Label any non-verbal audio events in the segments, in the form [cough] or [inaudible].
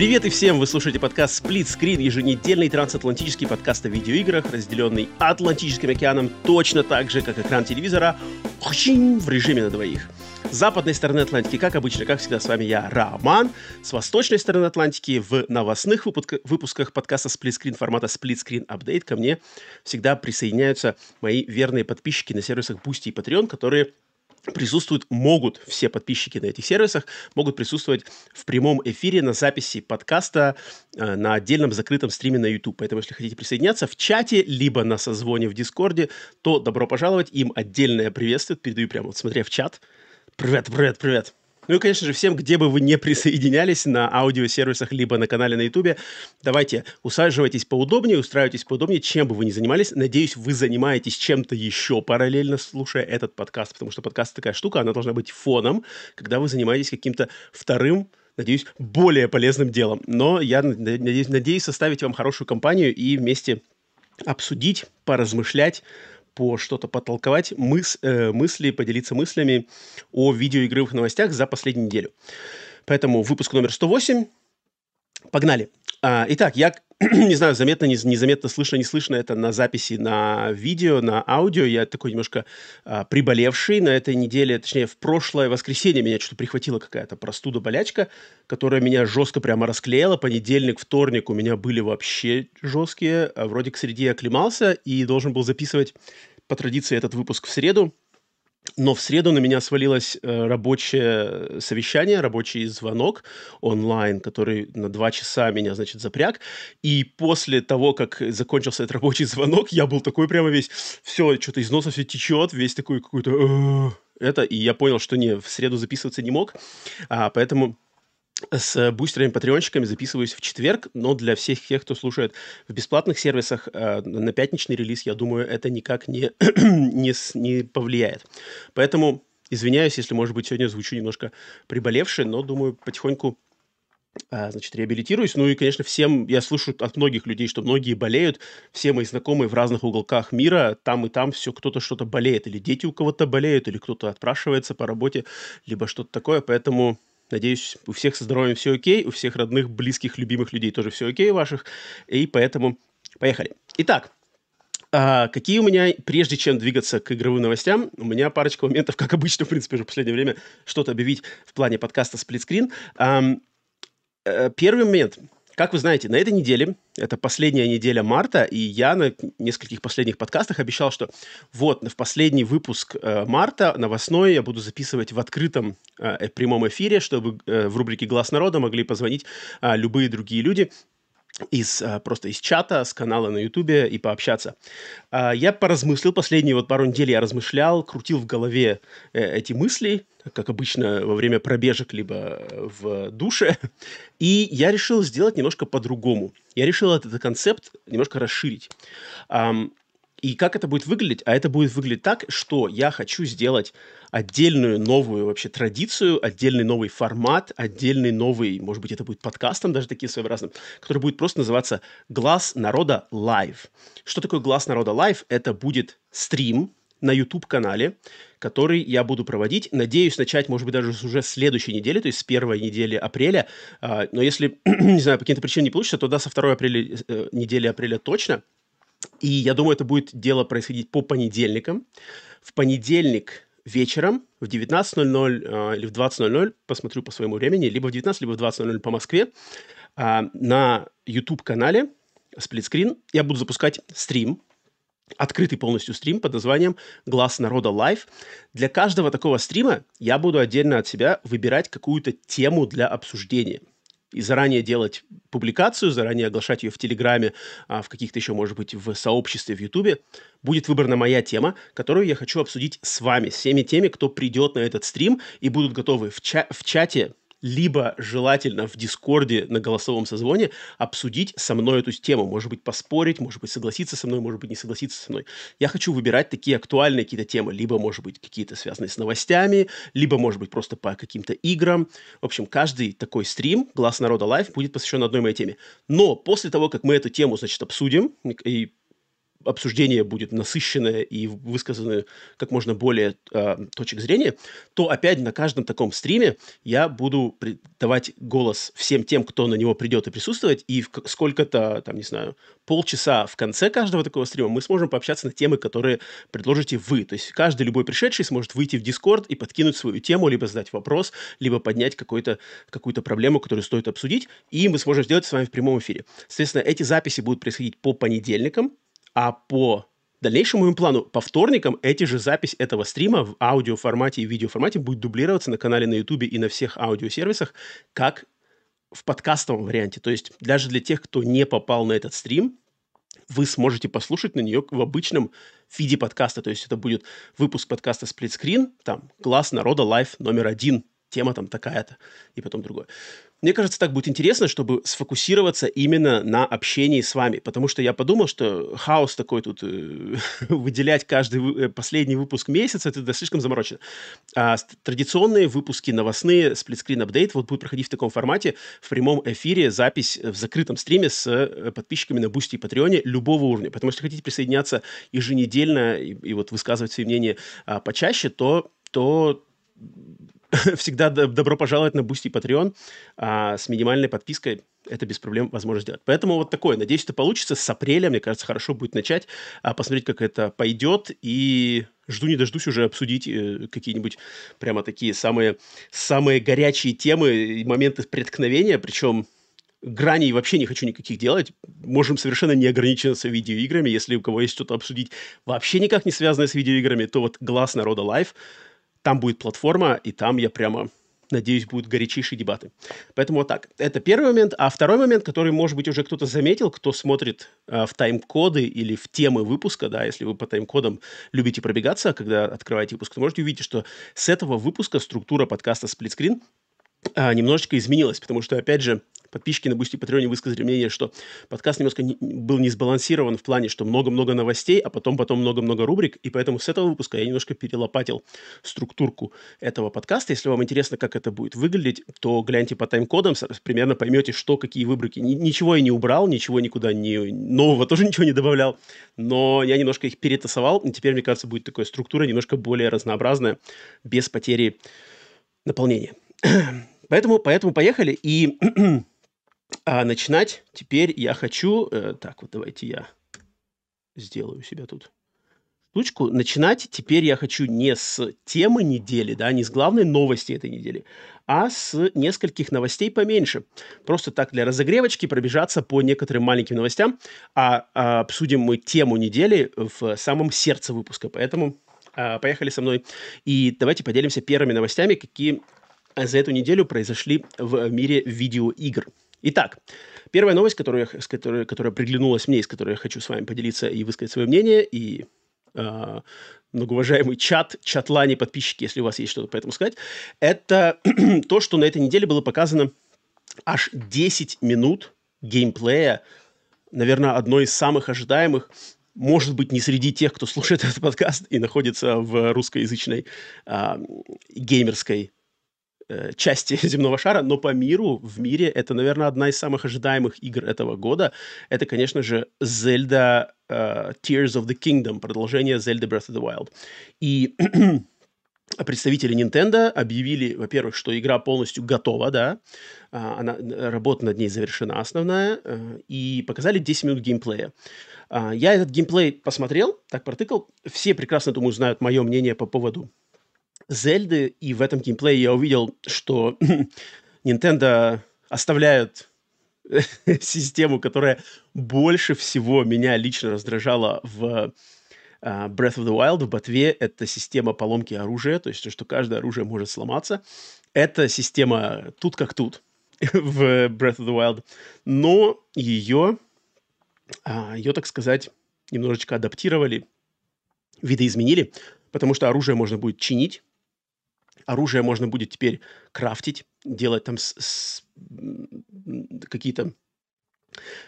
Привет и всем! Вы слушаете подкаст Split Screen, еженедельный трансатлантический подкаст о видеоиграх, разделенный Атлантическим океаном точно так же, как экран телевизора, в режиме на двоих. С западной стороны Атлантики, как обычно, как всегда, с вами я, Роман. С восточной стороны Атлантики в новостных выпусках подкаста Split Screen формата Split Screen Update ко мне всегда присоединяются мои верные подписчики на сервисах Boosty и Patreon, которые присутствуют, могут все подписчики на этих сервисах, могут присутствовать в прямом эфире на записи подкаста э, на отдельном закрытом стриме на YouTube. Поэтому, если хотите присоединяться в чате, либо на созвоне в Дискорде, то добро пожаловать. Им отдельное приветствие. Передаю прямо вот смотря в чат. Привет, привет, привет. Ну и, конечно же, всем, где бы вы не присоединялись на аудиосервисах, либо на канале на YouTube, давайте усаживайтесь поудобнее, устраивайтесь поудобнее, чем бы вы ни занимались. Надеюсь, вы занимаетесь чем-то еще параллельно, слушая этот подкаст, потому что подкаст такая штука, она должна быть фоном, когда вы занимаетесь каким-то вторым надеюсь, более полезным делом. Но я надеюсь, надеюсь составить вам хорошую компанию и вместе обсудить, поразмышлять, по что-то потолковать, мыс, э, мысли, поделиться мыслями о видеоигровых новостях за последнюю неделю. Поэтому выпуск номер 108. Погнали. А, итак, я [clears throat] не знаю, заметно, не, незаметно, слышно, не слышно это на записи, на видео, на аудио. Я такой немножко а, приболевший на этой неделе, точнее, в прошлое воскресенье меня что-то прихватила какая-то простуда-болячка, которая меня жестко прямо расклеила. Понедельник, вторник у меня были вообще жесткие. А вроде к среде оклемался и должен был записывать по традиции этот выпуск в среду. Но в среду на меня свалилось э, рабочее совещание, рабочий звонок онлайн, который на два часа меня, значит, запряг. И после того, как закончился этот рабочий звонок, я был такой прямо весь, все, что-то из носа все течет, весь такой какой-то... Это, и я понял, что не, в среду записываться не мог, а, поэтому с бустерами, патреонщиками записываюсь в четверг, но для всех тех, кто слушает в бесплатных сервисах, э, на пятничный релиз, я думаю, это никак не, [clears throat] не, не повлияет. Поэтому извиняюсь, если, может быть, сегодня звучу немножко приболевший, но, думаю, потихоньку э, значит, реабилитируюсь. Ну и, конечно, всем, я слышу от многих людей, что многие болеют, все мои знакомые в разных уголках мира, там и там все, кто-то что-то болеет, или дети у кого-то болеют, или кто-то отпрашивается по работе, либо что-то такое, поэтому Надеюсь, у всех со здоровьем все окей, у всех родных, близких, любимых людей тоже все окей ваших. И поэтому поехали. Итак, а, какие у меня, прежде чем двигаться к игровым новостям, у меня парочка моментов, как обычно, в принципе, уже в последнее время что-то объявить в плане подкаста «Сплитскрин». А, первый момент – как вы знаете, на этой неделе, это последняя неделя марта, и я на нескольких последних подкастах обещал, что вот в последний выпуск э, марта новостной я буду записывать в открытом э, прямом эфире, чтобы э, в рубрике «Глаз народа» могли позвонить э, любые другие люди из а, просто из чата, с канала на Ютубе и пообщаться. А, я поразмыслил, последние вот пару недель я размышлял, крутил в голове э, эти мысли, как обычно во время пробежек, либо в душе, [laughs] и я решил сделать немножко по-другому. Я решил этот концепт немножко расширить. И как это будет выглядеть? А это будет выглядеть так, что я хочу сделать отдельную новую вообще традицию, отдельный новый формат, отдельный новый, может быть, это будет подкастом даже такие своеобразным, который будет просто называться «Глаз народа live». Что такое «Глаз народа live»? Это будет стрим на YouTube-канале, который я буду проводить. Надеюсь начать, может быть, даже уже следующей недели, то есть с первой недели апреля. А, но если, [clears throat] не знаю, по каким-то причинам не получится, то да, со второй апреля, э, недели апреля точно – и я думаю, это будет дело происходить по понедельникам. В понедельник вечером в 19.00 э, или в 20.00, посмотрю по своему времени, либо в 19, либо в 20.00 по Москве, э, на YouTube-канале Split Screen я буду запускать стрим, открытый полностью стрим под названием «Глаз народа live». Для каждого такого стрима я буду отдельно от себя выбирать какую-то тему для обсуждения и заранее делать публикацию, заранее оглашать ее в Телеграме, а, в каких-то еще, может быть, в сообществе в Ютубе, будет выбрана моя тема, которую я хочу обсудить с вами, с всеми теми, кто придет на этот стрим и будут готовы в, ча- в чате либо желательно в Дискорде на голосовом созвоне обсудить со мной эту тему. Может быть, поспорить, может быть, согласиться со мной, может быть, не согласиться со мной. Я хочу выбирать такие актуальные какие-то темы. Либо, может быть, какие-то связанные с новостями, либо, может быть, просто по каким-то играм. В общем, каждый такой стрим «Глаз народа live» будет посвящен одной моей теме. Но после того, как мы эту тему, значит, обсудим и обсуждение будет насыщенное и высказано как можно более э, точек зрения, то опять на каждом таком стриме я буду давать голос всем тем, кто на него придет и присутствовать, и сколько-то, там, не знаю, полчаса в конце каждого такого стрима мы сможем пообщаться на темы, которые предложите вы. То есть каждый любой пришедший сможет выйти в Discord и подкинуть свою тему, либо задать вопрос, либо поднять какую-то какую-то проблему, которую стоит обсудить, и мы сможем сделать с вами в прямом эфире. Соответственно, эти записи будут происходить по понедельникам, а по дальнейшему моему плану по вторникам эти же запись этого стрима в аудиоформате и видеоформате будет дублироваться на канале на YouTube и на всех аудиосервисах как в подкастовом варианте. То есть даже для тех, кто не попал на этот стрим, вы сможете послушать на нее в обычном фиде подкаста. То есть это будет выпуск подкаста Screen, там «Глаз народа live номер один», тема там такая-то, и потом другое. Мне кажется, так будет интересно, чтобы сфокусироваться именно на общении с вами, потому что я подумал, что хаос такой тут э, [laughs] выделять каждый э, последний выпуск месяца, это да, слишком заморочено. А традиционные выпуски новостные, Split Screen Update вот будут проходить в таком формате, в прямом эфире, запись в закрытом стриме с э, подписчиками на Boosty и Патреоне любого уровня. Потому что если хотите присоединяться еженедельно и, и вот высказывать свои мнения а, почаще, то то [laughs] всегда добро пожаловать на Boosty и Patreon. А с минимальной подпиской это без проблем возможно сделать. Поэтому вот такое. Надеюсь, это получится. С апреля, мне кажется, хорошо будет начать, а, посмотреть, как это пойдет. И жду не дождусь уже обсудить э, какие-нибудь прямо такие самые, самые горячие темы и моменты преткновения. Причем граней вообще не хочу никаких делать. Можем совершенно не ограничиваться видеоиграми. Если у кого есть что-то обсудить вообще никак не связанное с видеоиграми, то вот глаз народа live – там будет платформа, и там я прямо надеюсь, будут горячейшие дебаты. Поэтому вот так. Это первый момент. А второй момент, который, может быть, уже кто-то заметил, кто смотрит э, в тайм-коды или в темы выпуска, да, если вы по тайм-кодам любите пробегаться, когда открываете выпуск, то можете увидеть, что с этого выпуска структура подкаста «Split Screen» э, немножечко изменилась, потому что, опять же, подписчики на Boosty и Патреоне высказали мнение, что подкаст немножко не, был не сбалансирован в плане, что много-много новостей, а потом потом много-много рубрик, и поэтому с этого выпуска я немножко перелопатил структурку этого подкаста. Если вам интересно, как это будет выглядеть, то гляньте по тайм-кодам, примерно поймете, что, какие выборки. Ничего я не убрал, ничего никуда не... Нового тоже [laughs] ничего не добавлял, но я немножко их перетасовал, и теперь, мне кажется, будет такая структура немножко более разнообразная, без потери наполнения. [clears throat] Поэтому, поэтому поехали. И [clears throat] А начинать теперь я хочу... Э, так, вот давайте я сделаю себя тут штучку. Начинать теперь я хочу не с темы недели, да, не с главной новости этой недели, а с нескольких новостей поменьше. Просто так для разогревочки пробежаться по некоторым маленьким новостям, а, а обсудим мы тему недели в самом сердце выпуска. Поэтому а, поехали со мной и давайте поделимся первыми новостями, какие за эту неделю произошли в мире видеоигр. Итак, первая новость, которая, с которой, которая приглянулась мне, с которой я хочу с вами поделиться и высказать свое мнение, и э, многоуважаемый чат, чатлани, подписчики, если у вас есть что-то по этому сказать, это [clears throat] то, что на этой неделе было показано аж 10 минут геймплея, наверное, одной из самых ожидаемых, может быть, не среди тех, кто слушает [laughs] этот подкаст и находится в русскоязычной э, геймерской Э, части [laughs] земного шара, но по миру, в мире, это, наверное, одна из самых ожидаемых игр этого года. Это, конечно же, Zelda uh, Tears of the Kingdom, продолжение Zelda Breath of the Wild. И [clears throat] представители Nintendo объявили, во-первых, что игра полностью готова, да, а, она, работа над ней завершена основная, э, и показали 10 минут геймплея. А, я этот геймплей посмотрел, так протыкал. Все прекрасно, думаю, знают мое мнение по поводу Зельды, и в этом геймплее я увидел, что [laughs] Nintendo оставляют [laughs] систему, которая больше всего меня лично раздражала в uh, Breath of the Wild, в ботве, это система поломки оружия, то есть то, что каждое оружие может сломаться. Это система тут как тут [laughs] в Breath of the Wild, но ее, uh, ее, так сказать, немножечко адаптировали, видоизменили, потому что оружие можно будет чинить, оружие можно будет теперь крафтить, делать там с, с, какие-то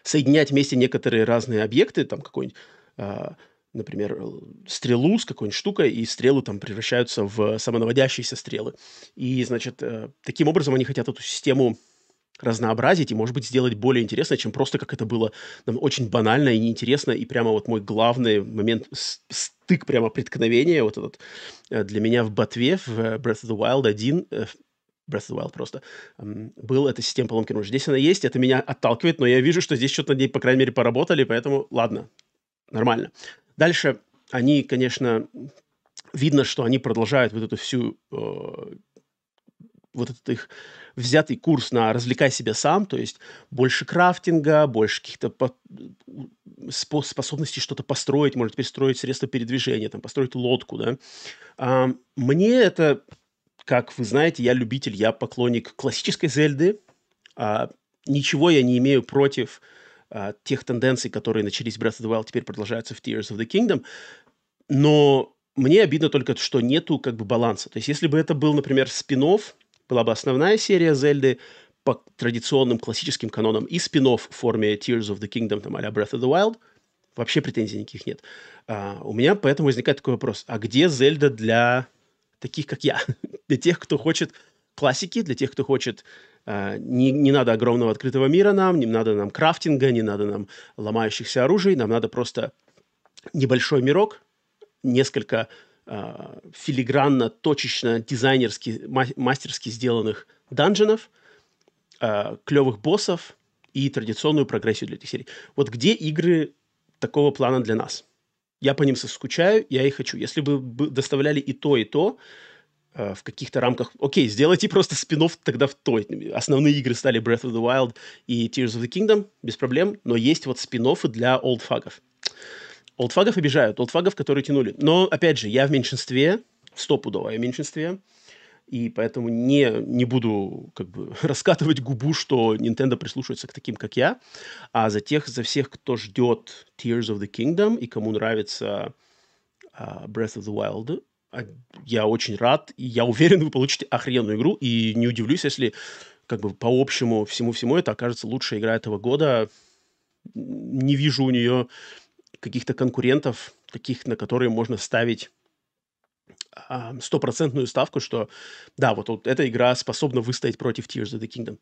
соединять вместе некоторые разные объекты, там какой-нибудь, а, например, стрелу с какой-нибудь штукой, и стрелы там превращаются в самонаводящиеся стрелы. И, значит, э, таким образом они хотят эту систему разнообразить и, может быть, сделать более интересно, чем просто как это было нам очень банально и неинтересно. И прямо вот мой главный момент, стык прямо преткновения вот этот э, для меня в ботве, в Breath of the Wild 1, э, Breath of the Wild просто, был эта система поломки оружия. Здесь она есть, это меня отталкивает, но я вижу, что здесь что-то над ней, по крайней мере, поработали, поэтому ладно, нормально. Дальше они, конечно, видно, что они продолжают вот эту всю, э, вот этот их взятый курс на «развлекай себя сам», то есть больше крафтинга, больше каких-то по- способностей что-то построить, может теперь строить средства передвижения, там, построить лодку, да. А, мне это как вы знаете, я любитель, я поклонник классической Зельды. А, ничего я не имею против а, тех тенденций, которые начались в Breath of the Wild, теперь продолжаются в Tears of the Kingdom. Но мне обидно только, что нету как бы баланса. То есть, если бы это был, например, спин была бы основная серия Зельды по традиционным классическим канонам и спин в форме Tears of the Kingdom, там, а Breath of the Wild, вообще претензий никаких нет. А, у меня поэтому возникает такой вопрос, а где Зельда для таких, как я, [laughs] для тех, кто хочет классики, для тех, кто хочет Uh, не, не надо огромного открытого мира нам, не надо нам крафтинга, не надо нам ломающихся оружий, нам надо просто небольшой мирок, несколько филигранно, точечно, дизайнерски, мастерски сделанных данженов, uh, клевых боссов и традиционную прогрессию для этих серий. Вот где игры такого плана для нас? Я по ним соскучаю, я их хочу. Если бы доставляли и то, и то, э, в каких-то рамках... Окей, сделайте просто спин тогда в той. Основные игры стали Breath of the Wild и Tears of the Kingdom, без проблем, но есть вот спин для олдфагов. Олдфагов обижают, олдфагов, которые тянули. Но, опять же, я в меньшинстве, стопудово в меньшинстве, и поэтому не, не буду как бы [laughs] раскатывать губу, что Nintendo прислушивается к таким, как я, а за тех, за всех, кто ждет Tears of the Kingdom и кому нравится uh, Breath of the Wild, а, я очень рад, и я уверен, вы получите охрененную игру, и не удивлюсь, если как бы по общему всему-всему это окажется лучшая игра этого года. Не вижу у нее каких-то конкурентов, таких, на которые можно ставить стопроцентную ставку, что да, вот, вот эта игра способна выстоять против Tears of the Kingdom.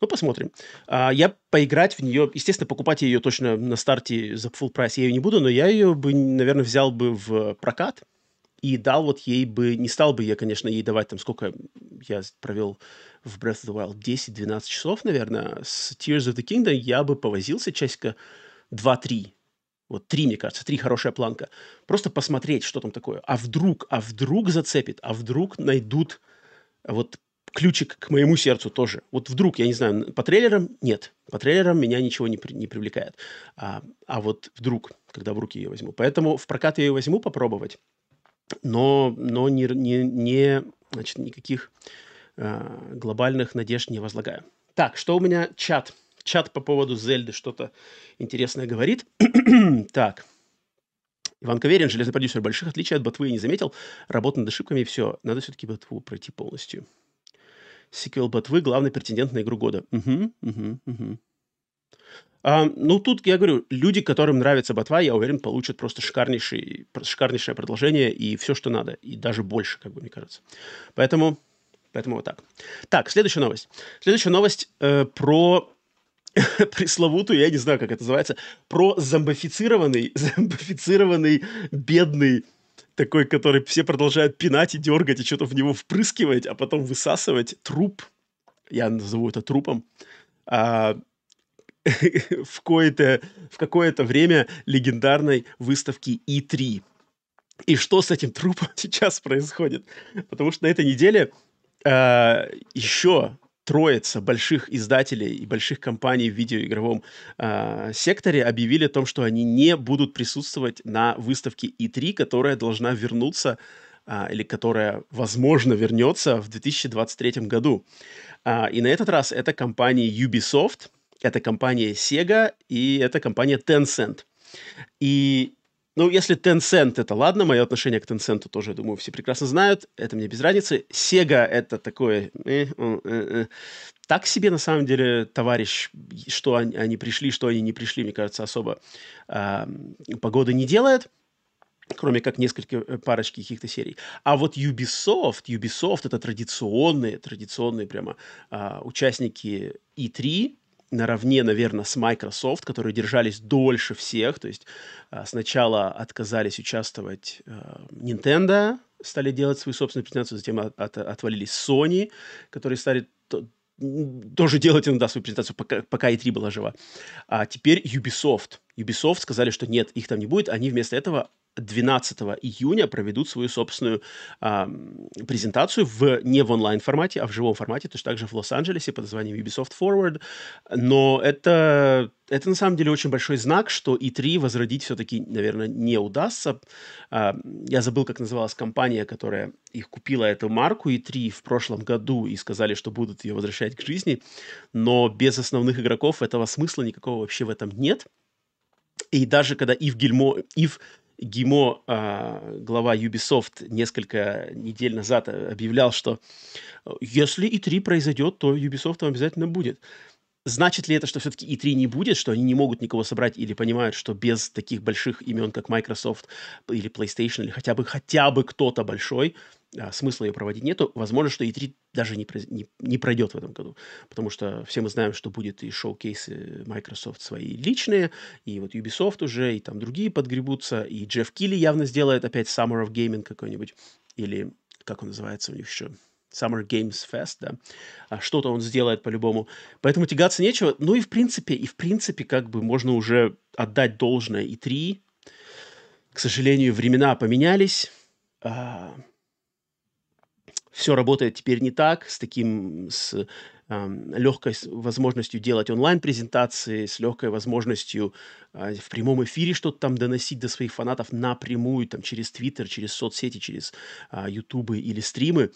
Ну, посмотрим. А, я поиграть в нее, естественно, покупать ее точно на старте за full прайс я ее не буду, но я ее бы, наверное, взял бы в прокат и дал вот ей бы, не стал бы я, конечно, ей давать там сколько я провел в Breath of the Wild, 10-12 часов, наверное. С Tears of the Kingdom я бы повозился часика 2-3 вот три, мне кажется, три хорошая планка. Просто посмотреть, что там такое. А вдруг, а вдруг зацепит, а вдруг найдут вот ключик к моему сердцу тоже. Вот вдруг, я не знаю, по трейлерам нет. По трейлерам меня ничего не, не привлекает. А, а вот вдруг, когда в руки ее возьму. Поэтому в прокат я ее возьму попробовать, но, но не, не, не, значит, никаких э, глобальных надежд не возлагаю. Так, что у меня чат чат по поводу Зельды что-то интересное говорит. [clears throat] так. Иван Каверин, железный продюсер, больших отличий от ботвы не заметил. Работа над ошибками и все. Надо все-таки ботву пройти полностью. Сиквел ботвы – главный претендент на игру года. Угу, угу, угу. А, ну, тут я говорю, люди, которым нравится ботва, я уверен, получат просто шикарнейший, шикарнейшее продолжение и все, что надо. И даже больше, как бы, мне кажется. Поэтому, поэтому вот так. Так, следующая новость. Следующая новость э, про [laughs] пресловутую, я не знаю, как это называется, про зомбифицированный, [laughs] зомбифицированный бедный такой, который все продолжают пинать и дергать, и что-то в него впрыскивать, а потом высасывать труп, я назову это трупом, а, [laughs] в, какое-то, в какое-то время легендарной выставки E3. И что с этим трупом сейчас происходит? Потому что на этой неделе а, еще троица больших издателей и больших компаний в видеоигровом э, секторе объявили о том, что они не будут присутствовать на выставке E3, которая должна вернуться э, или которая, возможно, вернется в 2023 году. Э, и на этот раз это компания Ubisoft, это компания Sega и это компания Tencent. И ну, если Tencent это ладно, мое отношение к Tencent тоже, я думаю, все прекрасно знают, это мне без разницы. Sega это такое... Э, э, э, так себе, на самом деле, товарищ, что они, они пришли, что они не пришли, мне кажется, особо э, погода не делает кроме как несколько парочки каких-то серий. А вот Ubisoft, Ubisoft это традиционные, традиционные прямо а, участники E3, наравне, наверное, с Microsoft, которые держались дольше всех. То есть а, сначала отказались участвовать а, Nintendo, стали делать свою собственную презентацию, затем от, от, отвалились Sony, которые стали тоже делать иногда свою презентацию, пока, пока E3 была жива. А теперь Ubisoft. Ubisoft сказали, что нет, их там не будет. Они вместо этого 12 июня проведут свою собственную а, презентацию в, не в онлайн-формате, а в живом формате, то есть также в Лос-Анджелесе под названием Ubisoft Forward. Но это, это на самом деле очень большой знак, что E3 возродить все-таки, наверное, не удастся. А, я забыл, как называлась компания, которая их купила эту марку E3 в прошлом году и сказали, что будут ее возвращать к жизни. Но без основных игроков этого смысла никакого вообще в этом нет. И даже когда Ив Гильмо, Ив Гимо, а, глава Ubisoft, несколько недель назад объявлял, что э, если E3 произойдет, то Ubisoft обязательно будет. Значит ли это, что все-таки E3 не будет, что они не могут никого собрать или понимают, что без таких больших имен, как Microsoft или PlayStation, или хотя бы, хотя бы кто-то большой, а, смысла ее проводить нету. Возможно, что E3 даже не, не, не пройдет в этом году, потому что все мы знаем, что будет и шоу-кейсы Microsoft свои личные, и вот Ubisoft уже, и там другие подгребутся, и Джефф Килли явно сделает опять Summer of Gaming какой-нибудь, или как он называется у них еще, Summer Games Fest, да, а что-то он сделает по-любому. Поэтому тягаться нечего. Ну и в принципе, и в принципе, как бы можно уже отдать должное и три. К сожалению, времена поменялись. А, все работает теперь не так, с таким, с э, легкой возможностью делать онлайн-презентации, с легкой возможностью э, в прямом эфире что-то там доносить до своих фанатов напрямую, там, через Твиттер, через соцсети, через э, Ютубы или стримы.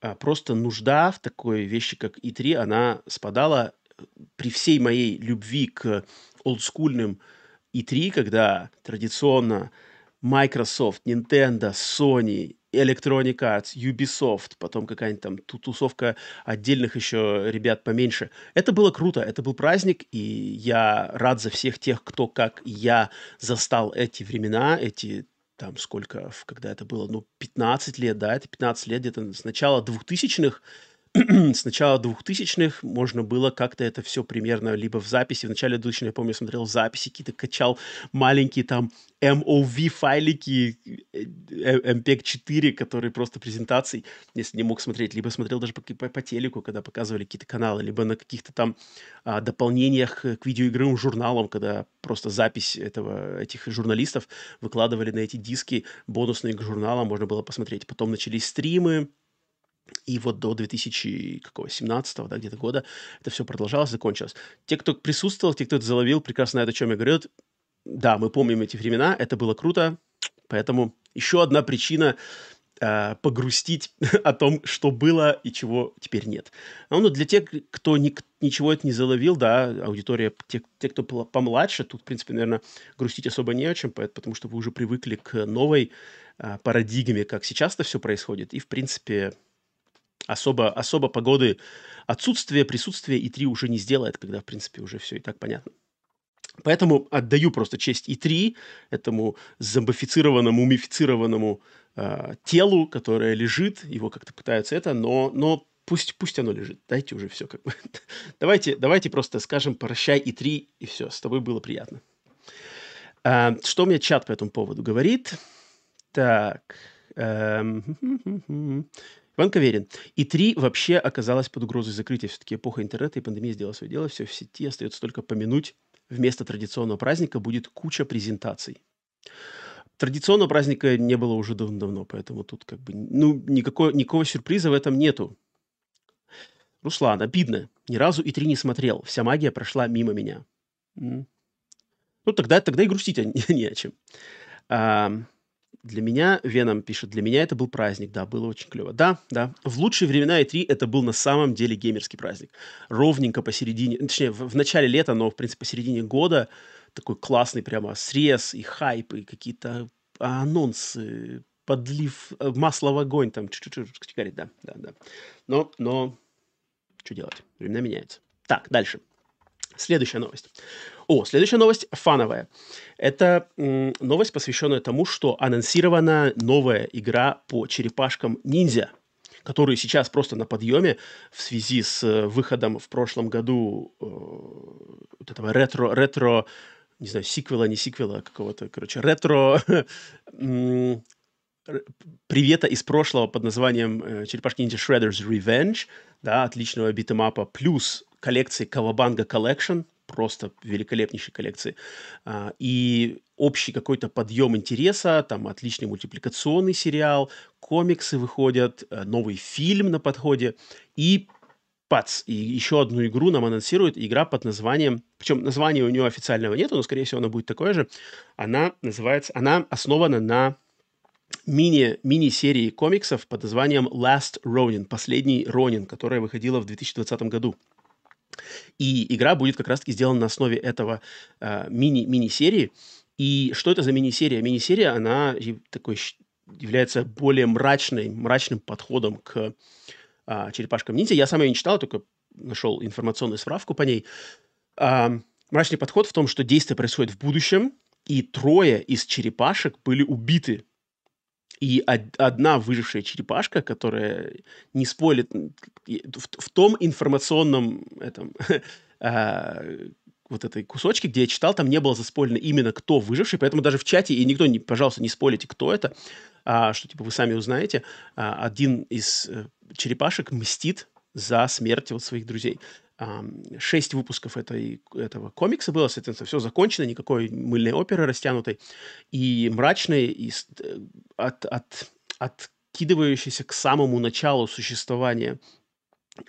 Э, просто нужда в такой вещи, как И3, она спадала при всей моей любви к олдскульным И3, когда традиционно Microsoft, Nintendo, Sony Electronic Arts, Ubisoft, потом какая-нибудь там тусовка отдельных еще ребят поменьше. Это было круто, это был праздник, и я рад за всех тех, кто, как я, застал эти времена, эти там сколько, когда это было, ну, 15 лет, да, это 15 лет где-то с начала 2000-х, [clears throat] с начала 2000-х можно было как-то это все примерно либо в записи, в начале 2000 я помню, смотрел записи, какие-то качал маленькие там MOV файлики, MPEG-4, которые просто презентаций, если не мог смотреть, либо смотрел даже по, по, по телеку, когда показывали какие-то каналы, либо на каких-то там а, дополнениях к видеоигровым журналам, когда просто запись этого, этих журналистов выкладывали на эти диски бонусные к журналам, можно было посмотреть. Потом начались стримы, и вот до 2017 да, где-то года это все продолжалось, закончилось. Те, кто присутствовал, те, кто это заловил, прекрасно знают, о чем я говорю. Да, мы помним эти времена, это было круто, поэтому еще одна причина э, погрустить [laughs] о том, что было и чего теперь нет. Ну, ну для тех, кто ни, ничего это не заловил, да, аудитория, те, те, кто помладше, тут, в принципе, наверное, грустить особо не о чем, потому что вы уже привыкли к новой э, парадигме, как сейчас это все происходит, и, в принципе, особо, особо погоды отсутствие, присутствие И3 уже не сделает, когда, в принципе, уже все и так понятно. Поэтому отдаю просто честь И3, этому зомбифицированному, мумифицированному э, телу, которое лежит, его как-то пытаются это, но, но пусть, пусть оно лежит, дайте уже все как бы. [laughs] давайте, давайте просто скажем прощай И3, и все, с тобой было приятно. А, что у меня чат по этому поводу говорит? Так. Эм, Иван Каверин. И три вообще оказалась под угрозой закрытия. Все-таки эпоха интернета и пандемия сделала свое дело. Все в сети. Остается только помянуть. Вместо традиционного праздника будет куча презентаций. Традиционного праздника не было уже давно, поэтому тут как бы ну, никакого, никакого сюрприза в этом нету. Руслан, обидно. Ни разу и три не смотрел. Вся магия прошла мимо меня. Ну, тогда, тогда и грустить не, [laughs] не о чем. А, для меня, Веном пишет, для меня это был праздник, да, было очень клево. Да, да, в лучшие времена E3 это был на самом деле геймерский праздник. Ровненько посередине, точнее, в, в начале лета, но, в принципе, посередине года такой классный прямо срез и хайп, и какие-то анонсы, подлив э, масла в огонь, там, говорит, да, да, да. Но, но, что делать? Времена меняются. Так, дальше. Следующая новость. О, следующая новость фановая. Это новость, посвященная тому, что анонсирована новая игра по черепашкам ниндзя, которые сейчас просто на подъеме в связи с э, выходом в прошлом году э, вот этого ретро, ретро, не знаю, сиквела, не сиквела, какого-то, короче, ретро [laughs] привета из прошлого под названием э, «Черепашки ниндзя Shredder's Revenge», да, отличного битэмапа, плюс коллекции Кавабанга Collection, просто великолепнейшей коллекции, а, и общий какой-то подъем интереса, там отличный мультипликационный сериал, комиксы выходят, э, новый фильм на подходе, и пац, и еще одну игру нам анонсирует, игра под названием, причем названия у нее официального нету, но, скорее всего, она будет такое же, она называется, она основана на мини, мини-серии комиксов под названием Last Ronin, последний Ронин, которая выходила в 2020 году. И игра будет как раз-таки сделана на основе этого э, мини, мини-серии. И что это за мини-серия? Мини-серия, она такой является более мрачной, мрачным подходом к э, черепашкам ниндзя. Я сам ее не читал, только нашел информационную справку по ней. Э, мрачный подход в том, что действие происходит в будущем, и трое из черепашек были убиты и одна выжившая черепашка, которая не спойлит в, в том информационном этом [laughs] а, вот этой кусочке, где я читал, там не было заспойлено именно кто выживший, поэтому даже в чате, и никто, не, пожалуйста, не спойлите, кто это, а, что, типа, вы сами узнаете. А, один из а, черепашек мстит за смерть вот своих друзей. Шесть выпусков этой, этого комикса было, соответственно, все закончено, никакой мыльной оперы растянутой, и мрачной, и э, от, от, откидывающейся к самому началу существования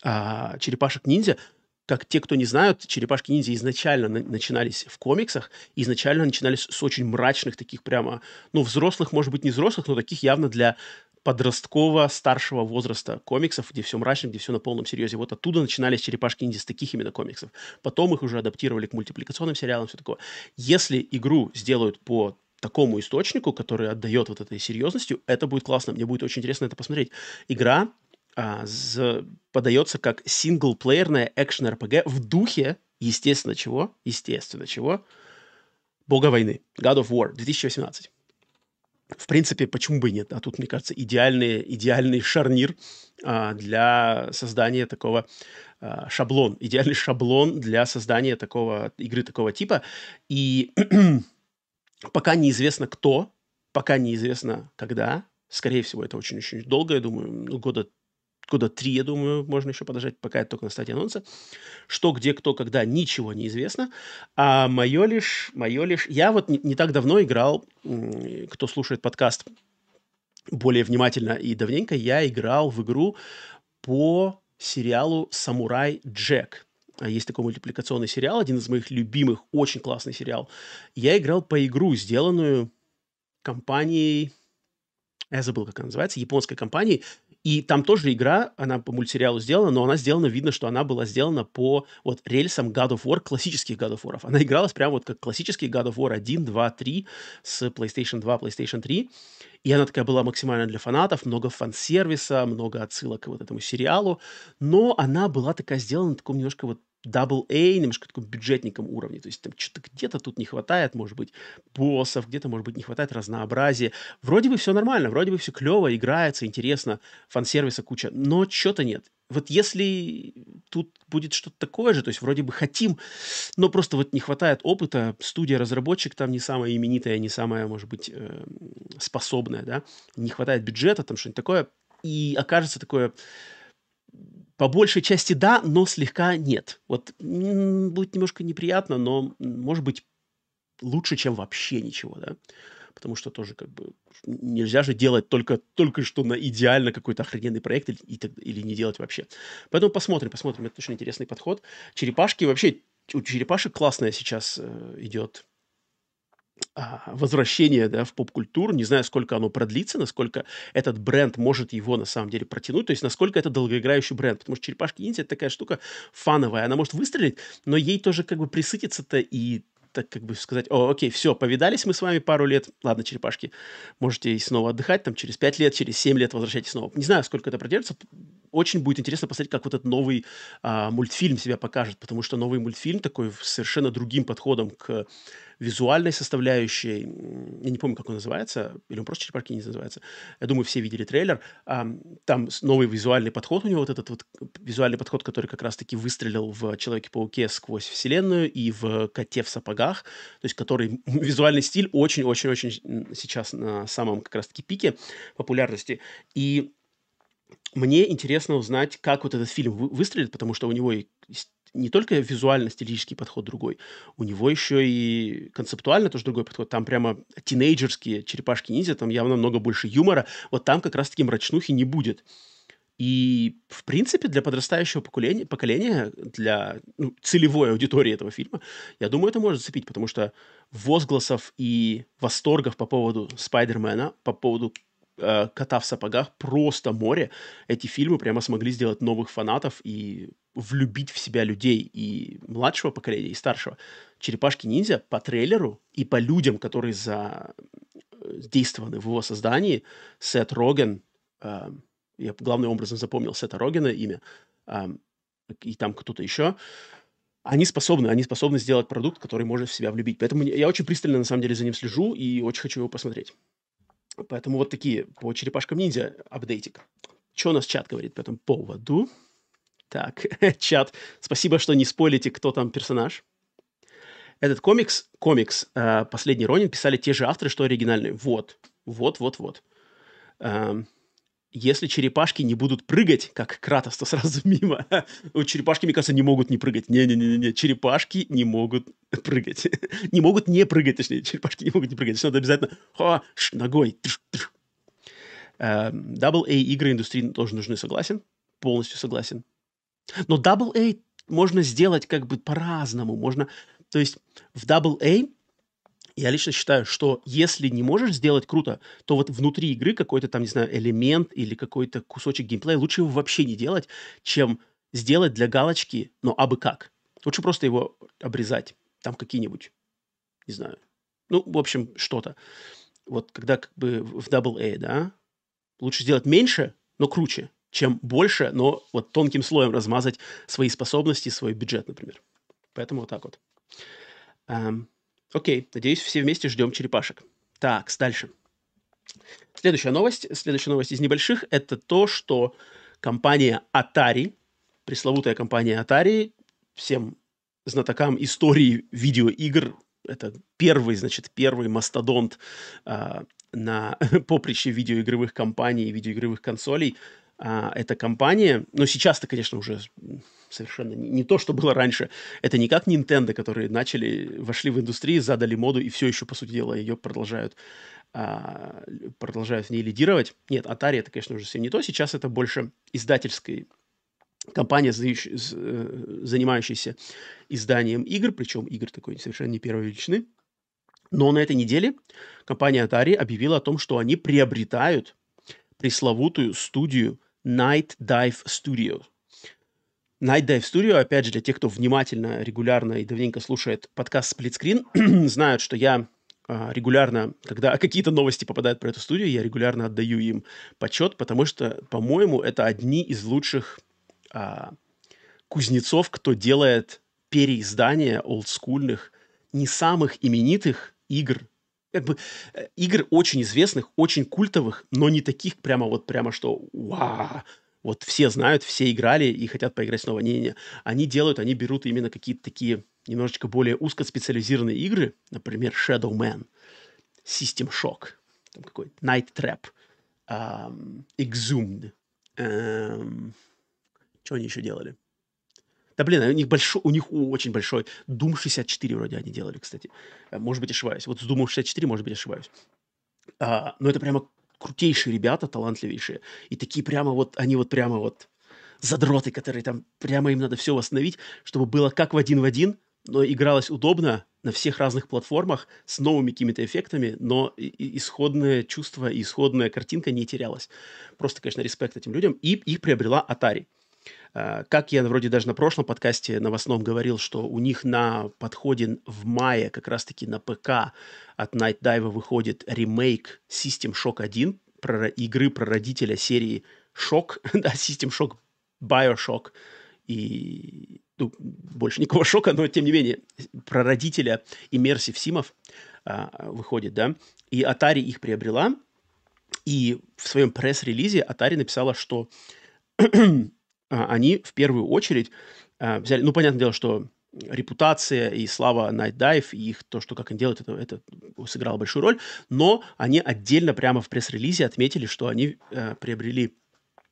а, черепашек-ниндзя, как те, кто не знают, черепашки-ниндзя изначально на- начинались в комиксах, изначально начинались с очень мрачных таких прямо, ну, взрослых, может быть, не взрослых, но таких явно для подросткового, старшего возраста комиксов, где все мрачно, где все на полном серьезе. Вот оттуда начинались черепашки ниндзя с таких именно комиксов. Потом их уже адаптировали к мультипликационным сериалам, все такое. Если игру сделают по такому источнику, который отдает вот этой серьезностью, это будет классно. Мне будет очень интересно это посмотреть. Игра а, з, подается как синглплеерная экшен-РПГ в духе, естественно, чего? Естественно, чего? Бога войны. God of War 2018 в принципе, почему бы и нет? А тут, мне кажется, идеальный, идеальный шарнир а, для создания такого а, шаблон, идеальный шаблон для создания такого игры такого типа. И [clears throat] пока неизвестно кто, пока неизвестно когда, скорее всего, это очень-очень долго, я думаю, года года три, я думаю, можно еще подождать, пока это только на стадии анонса. Что, где, кто, когда, ничего не известно. А мое лишь, мое лишь... Я вот не, не так давно играл, кто слушает подкаст более внимательно и давненько, я играл в игру по сериалу «Самурай Джек». А есть такой мультипликационный сериал, один из моих любимых, очень классный сериал. Я играл по игру, сделанную компанией, я забыл, как она называется, японской компанией, и там тоже игра, она по мультсериалу сделана, но она сделана, видно, что она была сделана по вот рельсам God of War, классических God of War. Она игралась прямо вот как классический God of War 1, 2, 3 с PlayStation 2, PlayStation 3. И она такая была максимально для фанатов, много фан-сервиса, много отсылок к вот этому сериалу. Но она была такая сделана на таком немножко вот double A, немножко таком бюджетником уровне. То есть там что-то где-то тут не хватает, может быть, боссов, где-то, может быть, не хватает разнообразия. Вроде бы все нормально, вроде бы все клево, играется, интересно, фан-сервиса куча, но что-то нет. Вот если тут будет что-то такое же, то есть вроде бы хотим, но просто вот не хватает опыта, студия-разработчик там не самая именитая, не самая, может быть, э, способная, да, не хватает бюджета, там что-нибудь такое, и окажется такое по большей части да, но слегка нет. Вот будет немножко неприятно, но может быть лучше, чем вообще ничего, да. Потому что тоже как бы нельзя же делать только, только что на идеально какой-то охрененный проект или, или не делать вообще. Поэтому посмотрим, посмотрим. Это очень интересный подход. Черепашки вообще, у черепашек классная сейчас э, идет возвращение да, в поп-культуру. Не знаю, сколько оно продлится, насколько этот бренд может его на самом деле протянуть, то есть насколько это долгоиграющий бренд. Потому что черепашки ниндзя это такая штука фановая, она может выстрелить, но ей тоже как бы присытиться-то и так как бы сказать, о, окей, все, повидались мы с вами пару лет, ладно, черепашки, можете и снова отдыхать, там, через 5 лет, через 7 лет возвращайтесь снова. Не знаю, сколько это продержится, очень будет интересно посмотреть, как вот этот новый а, мультфильм себя покажет, потому что новый мультфильм такой совершенно другим подходом к визуальной составляющей, я не помню, как он называется, или он просто «Черепашки не называется», я думаю, все видели трейлер, там новый визуальный подход у него, вот этот вот визуальный подход, который как раз-таки выстрелил в «Человеке-пауке» сквозь вселенную и в «Коте в сапогах», то есть который визуальный стиль очень-очень-очень сейчас на самом как раз-таки пике популярности, и мне интересно узнать, как вот этот фильм выстрелит, потому что у него не только визуально-стилистический подход другой, у него еще и концептуально тоже другой подход. Там прямо тинейджерские черепашки-ниндзя, там явно много больше юмора. Вот там как раз-таки мрачнухи не будет. И, в принципе, для подрастающего поколения, поколения для ну, целевой аудитории этого фильма, я думаю, это может зацепить, потому что возгласов и восторгов по поводу Спайдермена, по поводу э, кота в сапогах просто море. Эти фильмы прямо смогли сделать новых фанатов и влюбить в себя людей и младшего поколения, и старшего. Черепашки-ниндзя по трейлеру и по людям, которые задействованы в его создании, Сет Роген, э, я главным образом запомнил Сета Рогена имя, э, и там кто-то еще, они способны, они способны сделать продукт, который может в себя влюбить. Поэтому я очень пристально, на самом деле, за ним слежу и очень хочу его посмотреть. Поэтому вот такие по черепашкам ниндзя апдейтик. Что у нас чат говорит по этому поводу? Так, [laughs] чат. Спасибо, что не спойлите, кто там персонаж. Этот комикс, комикс э, «Последний Ронин» писали те же авторы, что оригинальные. Вот, вот, вот, вот. Э, если черепашки не будут прыгать, как Кратос, то сразу [laughs] мимо. черепашки, мне кажется, не могут не прыгать. Не-не-не, черепашки не могут прыгать. [laughs] не могут не прыгать, точнее, черепашки не могут не прыгать. Надо обязательно ха, ногой. Double A игры индустрии тоже нужны, согласен? Полностью согласен. Но Double A можно сделать как бы по-разному. Можно, то есть в Double A я лично считаю, что если не можешь сделать круто, то вот внутри игры какой-то там, не знаю, элемент или какой-то кусочек геймплея лучше его вообще не делать, чем сделать для галочки, но абы как. Лучше просто его обрезать. Там какие-нибудь, не знаю, ну, в общем, что-то. Вот когда как бы в Double A, да, лучше сделать меньше, но круче, чем больше, но вот тонким слоем размазать свои способности, свой бюджет, например. Поэтому вот так вот. Эм, окей, надеюсь, все вместе ждем черепашек. Так, дальше. Следующая новость, следующая новость из небольших, это то, что компания Atari, пресловутая компания Atari, всем знатокам истории видеоигр, это первый, значит, первый мастодонт э, на [laughs] поприще видеоигровых компаний, видеоигровых консолей – а, эта компания, но сейчас-то, конечно, уже совершенно не, не то, что было раньше. Это не как Nintendo, которые начали, вошли в индустрию, задали моду и все еще, по сути дела, ее продолжают, а, продолжают в ней лидировать. Нет, Atari это, конечно, уже совсем не то. Сейчас это больше издательская компания, э, занимающаяся изданием игр, причем игр такой совершенно не первой величины. Но на этой неделе компания Atari объявила о том, что они приобретают пресловутую студию Night Dive Studio. Night Dive Studio, опять же, для тех, кто внимательно, регулярно и давненько слушает подкаст Split [clears throat] Screen, знают, что я а, регулярно, когда [laughs] какие-то новости попадают про эту студию, я регулярно отдаю им почет, потому что, по-моему, это одни из лучших а, кузнецов, кто делает переиздания олдскульных, не самых именитых игр как бы э, игр очень известных, очень культовых, но не таких прямо вот прямо что вау, вот все знают, все играли и хотят поиграть снова. Не-не-не. Они делают, они берут именно какие-то такие немножечко более узкоспециализированные игры, например, Shadow Man, System Shock, там какой Night Trap, um, Exhumed. Um, что они еще делали? Да блин, у них большой, у них очень большой. Doom 64 вроде они делали, кстати. Э, может быть, ошибаюсь. Вот с Doom 64, может быть, ошибаюсь. А, но это прямо крутейшие ребята, талантливейшие. И такие прямо вот, они вот прямо вот задроты, которые там прямо им надо все восстановить, чтобы было как в один в один, но игралось удобно на всех разных платформах с новыми какими-то эффектами, но исходное чувство и исходная картинка не терялась. Просто, конечно, респект этим людям. И их приобрела Atari. Э, как я вроде даже на прошлом подкасте новостном говорил, что у них на подходе в мае как раз-таки на ПК от Night Dive выходит ремейк System Shock 1 про игры про родителя серии Shock, [laughs] да, System Shock Bioshock и ну, больше никакого шока, но тем не менее про родителя Immersive Симов а, выходит, да, и Atari их приобрела, и в своем пресс-релизе Atari написала, что А, [clears throat] они в первую очередь а, взяли, ну, понятное дело, что репутация и слава Night Dive, и их то, что как они делают, это, это сыграло большую роль, но они отдельно прямо в пресс-релизе отметили, что они э, приобрели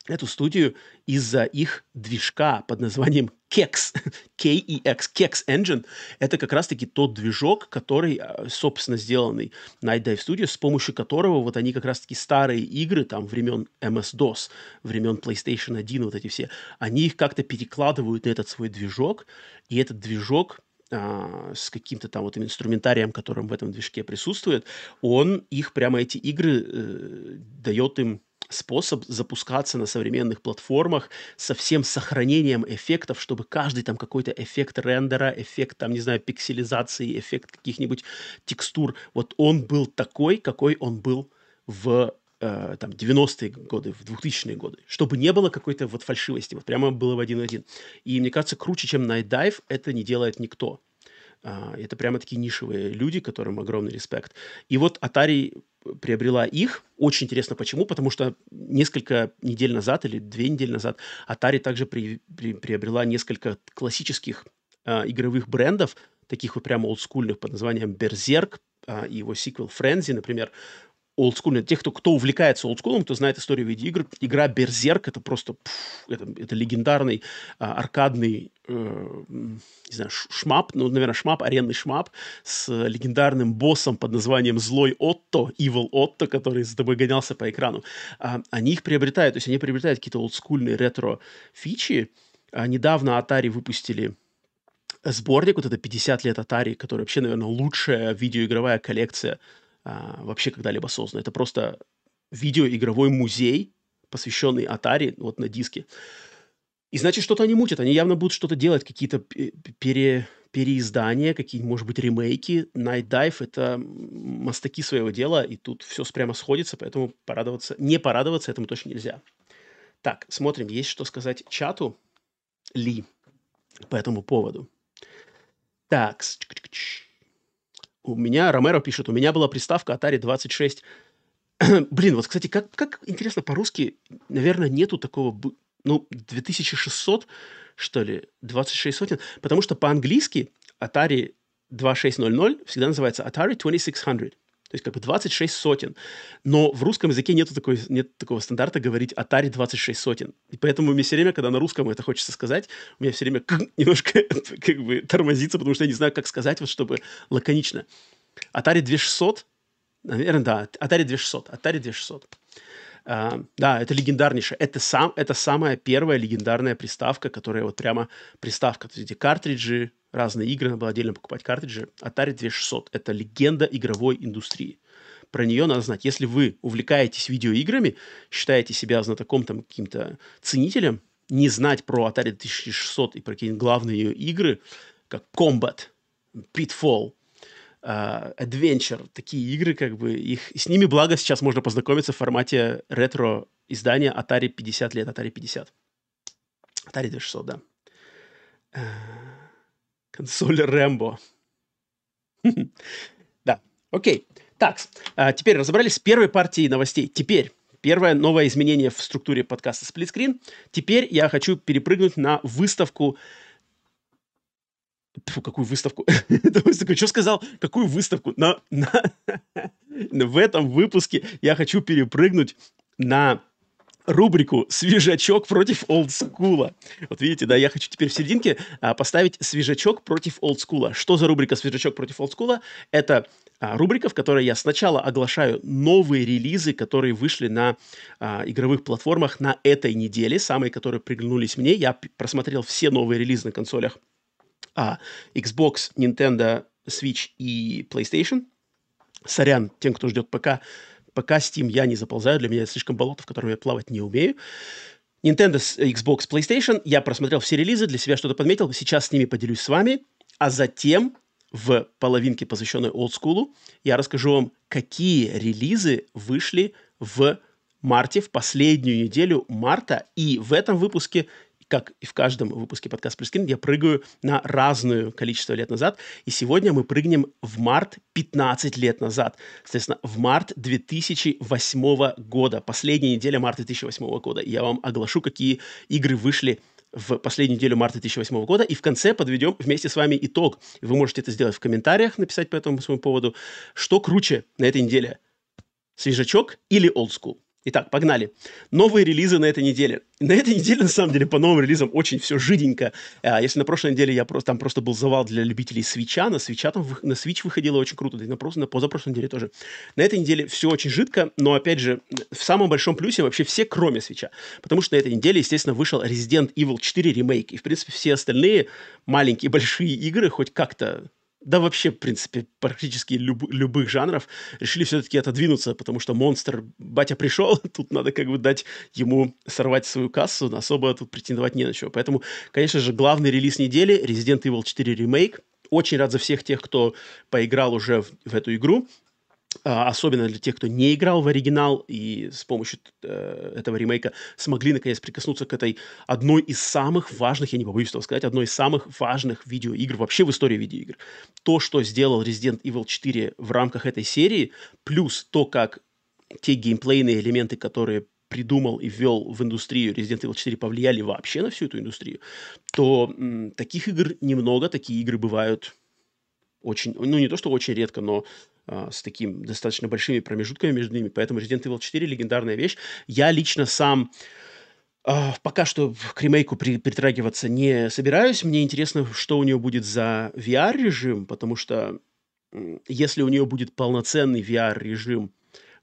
эту студию из-за их движка под названием KEX, [laughs] K-E-X, KEX Engine. Это как раз-таки тот движок, который, а, собственно, сделанный Night Dive Studios, с помощью которого вот они как раз-таки старые игры, там, времен MS-DOS, времен PlayStation 1, вот эти все, они их как-то перекладывают на этот свой движок, и этот движок а, с каким-то там вот инструментарием, которым в этом движке присутствует, он их прямо эти игры э, дает им способ запускаться на современных платформах со всем сохранением эффектов, чтобы каждый там какой-то эффект рендера, эффект там, не знаю, пикселизации, эффект каких-нибудь текстур, вот он был такой, какой он был в э, там 90-е годы, в 2000-е годы, чтобы не было какой-то вот фальшивости, вот прямо было в один в один. И мне кажется, круче, чем Night Dive, это не делает никто. Uh, это прямо такие нишевые люди, которым огромный респект. И вот Atari приобрела их. Очень интересно, почему. Потому что несколько недель назад или две недели назад Atari также при, при, приобрела несколько классических э, игровых брендов, таких вот прямо олдскульных под названием Berserk э, и его сиквел Frenzy, например олдскульный. Тех, кто, кто увлекается олдскулом, кто знает историю видеоигр, игра Берзерк это просто пфф, это, это легендарный а, аркадный э, не знаю, шмап, ну, наверное, шмап, аренный шмап с легендарным боссом под названием Злой Отто, Evil Отто, который за тобой гонялся по экрану. А, они их приобретают, то есть они приобретают какие-то олдскульные ретро-фичи. А, недавно Atari выпустили сборник, вот это 50 лет Atari, который вообще, наверное, лучшая видеоигровая коллекция а, вообще когда-либо создан. Это просто видеоигровой музей, посвященный Atari вот на диске. И значит, что-то они мутят. Они явно будут что-то делать, какие-то пере, переиздания, какие может быть, ремейки. Night Dive — это мастаки своего дела, и тут все прямо сходится, поэтому порадоваться, не порадоваться этому точно нельзя. Так, смотрим, есть что сказать чату Ли по этому поводу. Так, у меня, Ромеро пишет, у меня была приставка Atari 26. [clears throat] Блин, вот, кстати, как, как интересно, по-русски, наверное, нету такого, ну, 2600, что ли, 26 сотен, потому что по-английски Atari 2600 всегда называется Atari 2600. То есть как бы 26 сотен. Но в русском языке нет, такой, нет такого стандарта говорить Atari 26 сотен. И поэтому мне все время, когда на русском это хочется сказать, у меня все время немножко [laughs] как бы тормозится, потому что я не знаю, как сказать, вот чтобы лаконично. Atari 2600, наверное, да, Atari 2600, Atari 2600. Да, это легендарнейшее. Это, сам, это самая первая легендарная приставка, которая вот прямо приставка. То есть эти картриджи, разные игры, надо было отдельно покупать картриджи. Atari 2600 – это легенда игровой индустрии. Про нее надо знать. Если вы увлекаетесь видеоиграми, считаете себя знатоком, там, каким-то ценителем, не знать про Atari 2600 и про какие-нибудь главные ее игры, как Combat, Pitfall, Adventure, такие игры, как бы, их, с ними, благо, сейчас можно познакомиться в формате ретро-издания Atari 50 лет, Atari 50. Atari 2600, да. Uh, Консоль Рэмбо. [laughs] Да, окей. Так, а, теперь разобрались с первой партией новостей. Теперь первое новое изменение в структуре подкаста Сплитскрин. Теперь я хочу перепрыгнуть на выставку Фу, какую выставку? [laughs] Что сказал? Какую выставку? На, на, [laughs] в этом выпуске я хочу перепрыгнуть на рубрику «Свежачок против олдскула». Вот видите, да, я хочу теперь в серединке а, поставить «Свежачок против олдскула». Что за рубрика «Свежачок против олдскула»? Это а, рубрика, в которой я сначала оглашаю новые релизы, которые вышли на а, игровых платформах на этой неделе, самые, которые приглянулись мне. Я просмотрел все новые релизы на консолях а, Xbox, Nintendo, Switch и PlayStation. Сорян тем, кто ждет ПК, Пока Steam я не заползаю, для меня слишком болото, в котором я плавать не умею. Nintendo, Xbox, PlayStation. Я просмотрел все релизы, для себя что-то подметил. Сейчас с ними поделюсь с вами. А затем в половинке, посвященной олдскулу, я расскажу вам, какие релизы вышли в марте, в последнюю неделю марта. И в этом выпуске как и в каждом выпуске подкаста Прескрин, я прыгаю на разное количество лет назад. И сегодня мы прыгнем в март 15 лет назад. Соответственно, в март 2008 года. Последняя неделя марта 2008 года. Я вам оглашу, какие игры вышли в последнюю неделю марта 2008 года, и в конце подведем вместе с вами итог. Вы можете это сделать в комментариях, написать по этому своему поводу, что круче на этой неделе, свежачок или олдскул. Итак, погнали. Новые релизы на этой неделе. [laughs] На этой неделе, на самом деле, по новым релизам очень все жиденько. А, если на прошлой неделе я просто, там просто был завал для любителей свеча, на свеча там на Switch выходило очень круто, да и на, просто, на позапрошлой неделе тоже. На этой неделе все очень жидко, но, опять же, в самом большом плюсе вообще все, кроме свеча. Потому что на этой неделе, естественно, вышел Resident Evil 4 ремейк. И, в принципе, все остальные маленькие, [laughs] большие игры хоть как-то да вообще, в принципе, практически люб, любых жанров, решили все-таки отодвинуться, потому что монстр, батя пришел, [laughs] тут надо как бы дать ему сорвать свою кассу, особо тут претендовать не на чего. Поэтому, конечно же, главный релиз недели — Resident Evil 4 Remake. Очень рад за всех тех, кто поиграл уже в, в эту игру. А, особенно для тех, кто не играл в оригинал и с помощью э, этого ремейка смогли наконец прикоснуться к этой одной из самых важных, я не побоюсь этого сказать, одной из самых важных видеоигр вообще в истории видеоигр. То, что сделал Resident Evil 4 в рамках этой серии, плюс то, как те геймплейные элементы, которые придумал и ввел в индустрию Resident Evil 4 повлияли вообще на всю эту индустрию, то м, таких игр немного, такие игры бывают очень, ну не то, что очень редко, но с таким достаточно большими промежутками между ними. Поэтому Resident Evil 4 легендарная вещь. Я лично сам а, пока что к ремейку при, притрагиваться не собираюсь. Мне интересно, что у нее будет за VR-режим, потому что если у нее будет полноценный VR-режим,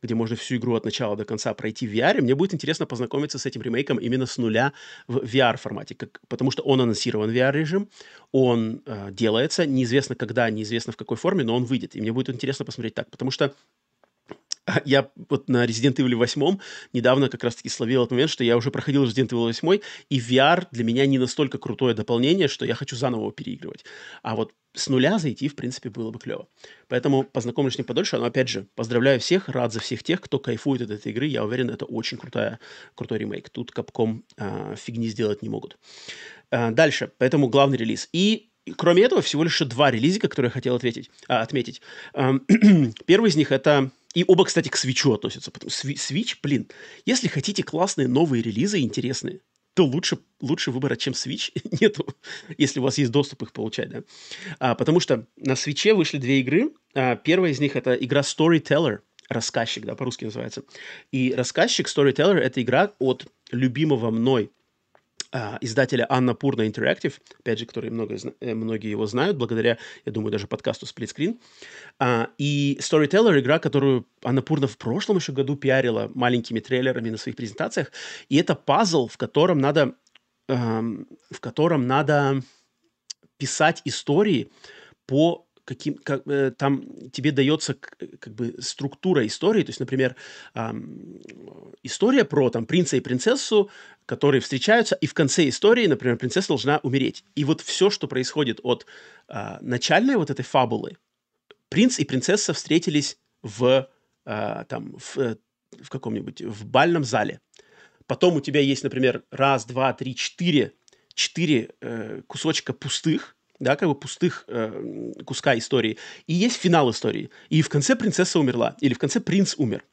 где можно всю игру от начала до конца пройти в VR. Мне будет интересно познакомиться с этим ремейком именно с нуля в VR-формате, как, потому что он анонсирован VR-режим, он э, делается, неизвестно когда, неизвестно в какой форме, но он выйдет. И мне будет интересно посмотреть так, потому что [laughs] я вот на Resident Evil 8 недавно как раз-таки словил этот момент, что я уже проходил Resident Evil 8, и VR для меня не настолько крутое дополнение, что я хочу заново его переигрывать. А вот с нуля зайти, в принципе, было бы клево. Поэтому познакомлюсь с ним подольше. Но, опять же, поздравляю всех, рад за всех тех, кто кайфует от этой игры. Я уверен, это очень крутая, крутой ремейк. Тут капком э, фигни сделать не могут. Э, дальше. Поэтому главный релиз. И кроме этого, всего лишь два релизика, которые я хотел ответить, а, отметить. [clears throat] Первый из них это и оба, кстати, к свечу относятся. Потому Switch, блин, если хотите классные новые релизы, интересные, то лучше, лучше выбора, чем Switch, [laughs] нету, если у вас есть доступ их получать, да. А, потому что на Switch вышли две игры. А, первая из них это игра Storyteller, рассказчик, да, по-русски называется. И рассказчик Storyteller — это игра от любимого мной издателя Анна Пурна Interactive, опять же, который много, э, многие его знают, благодаря, я думаю, даже подкасту Split Screen. А, и Storyteller — игра, которую Анна Пурна в прошлом еще году пиарила маленькими трейлерами на своих презентациях. И это пазл, в котором надо, эм, в котором надо писать истории по каким, как, э, там тебе дается как бы структура истории, то есть, например, э, история про там принца и принцессу, которые встречаются, и в конце истории, например, принцесса должна умереть. И вот все, что происходит от э, начальной вот этой фабулы, принц и принцесса встретились в э, там в, э, в каком-нибудь в бальном зале. Потом у тебя есть, например, раз, два, три, четыре, четыре э, кусочка пустых, да, как бы пустых э, куска истории. И есть финал истории. И в конце принцесса умерла, или в конце принц умер.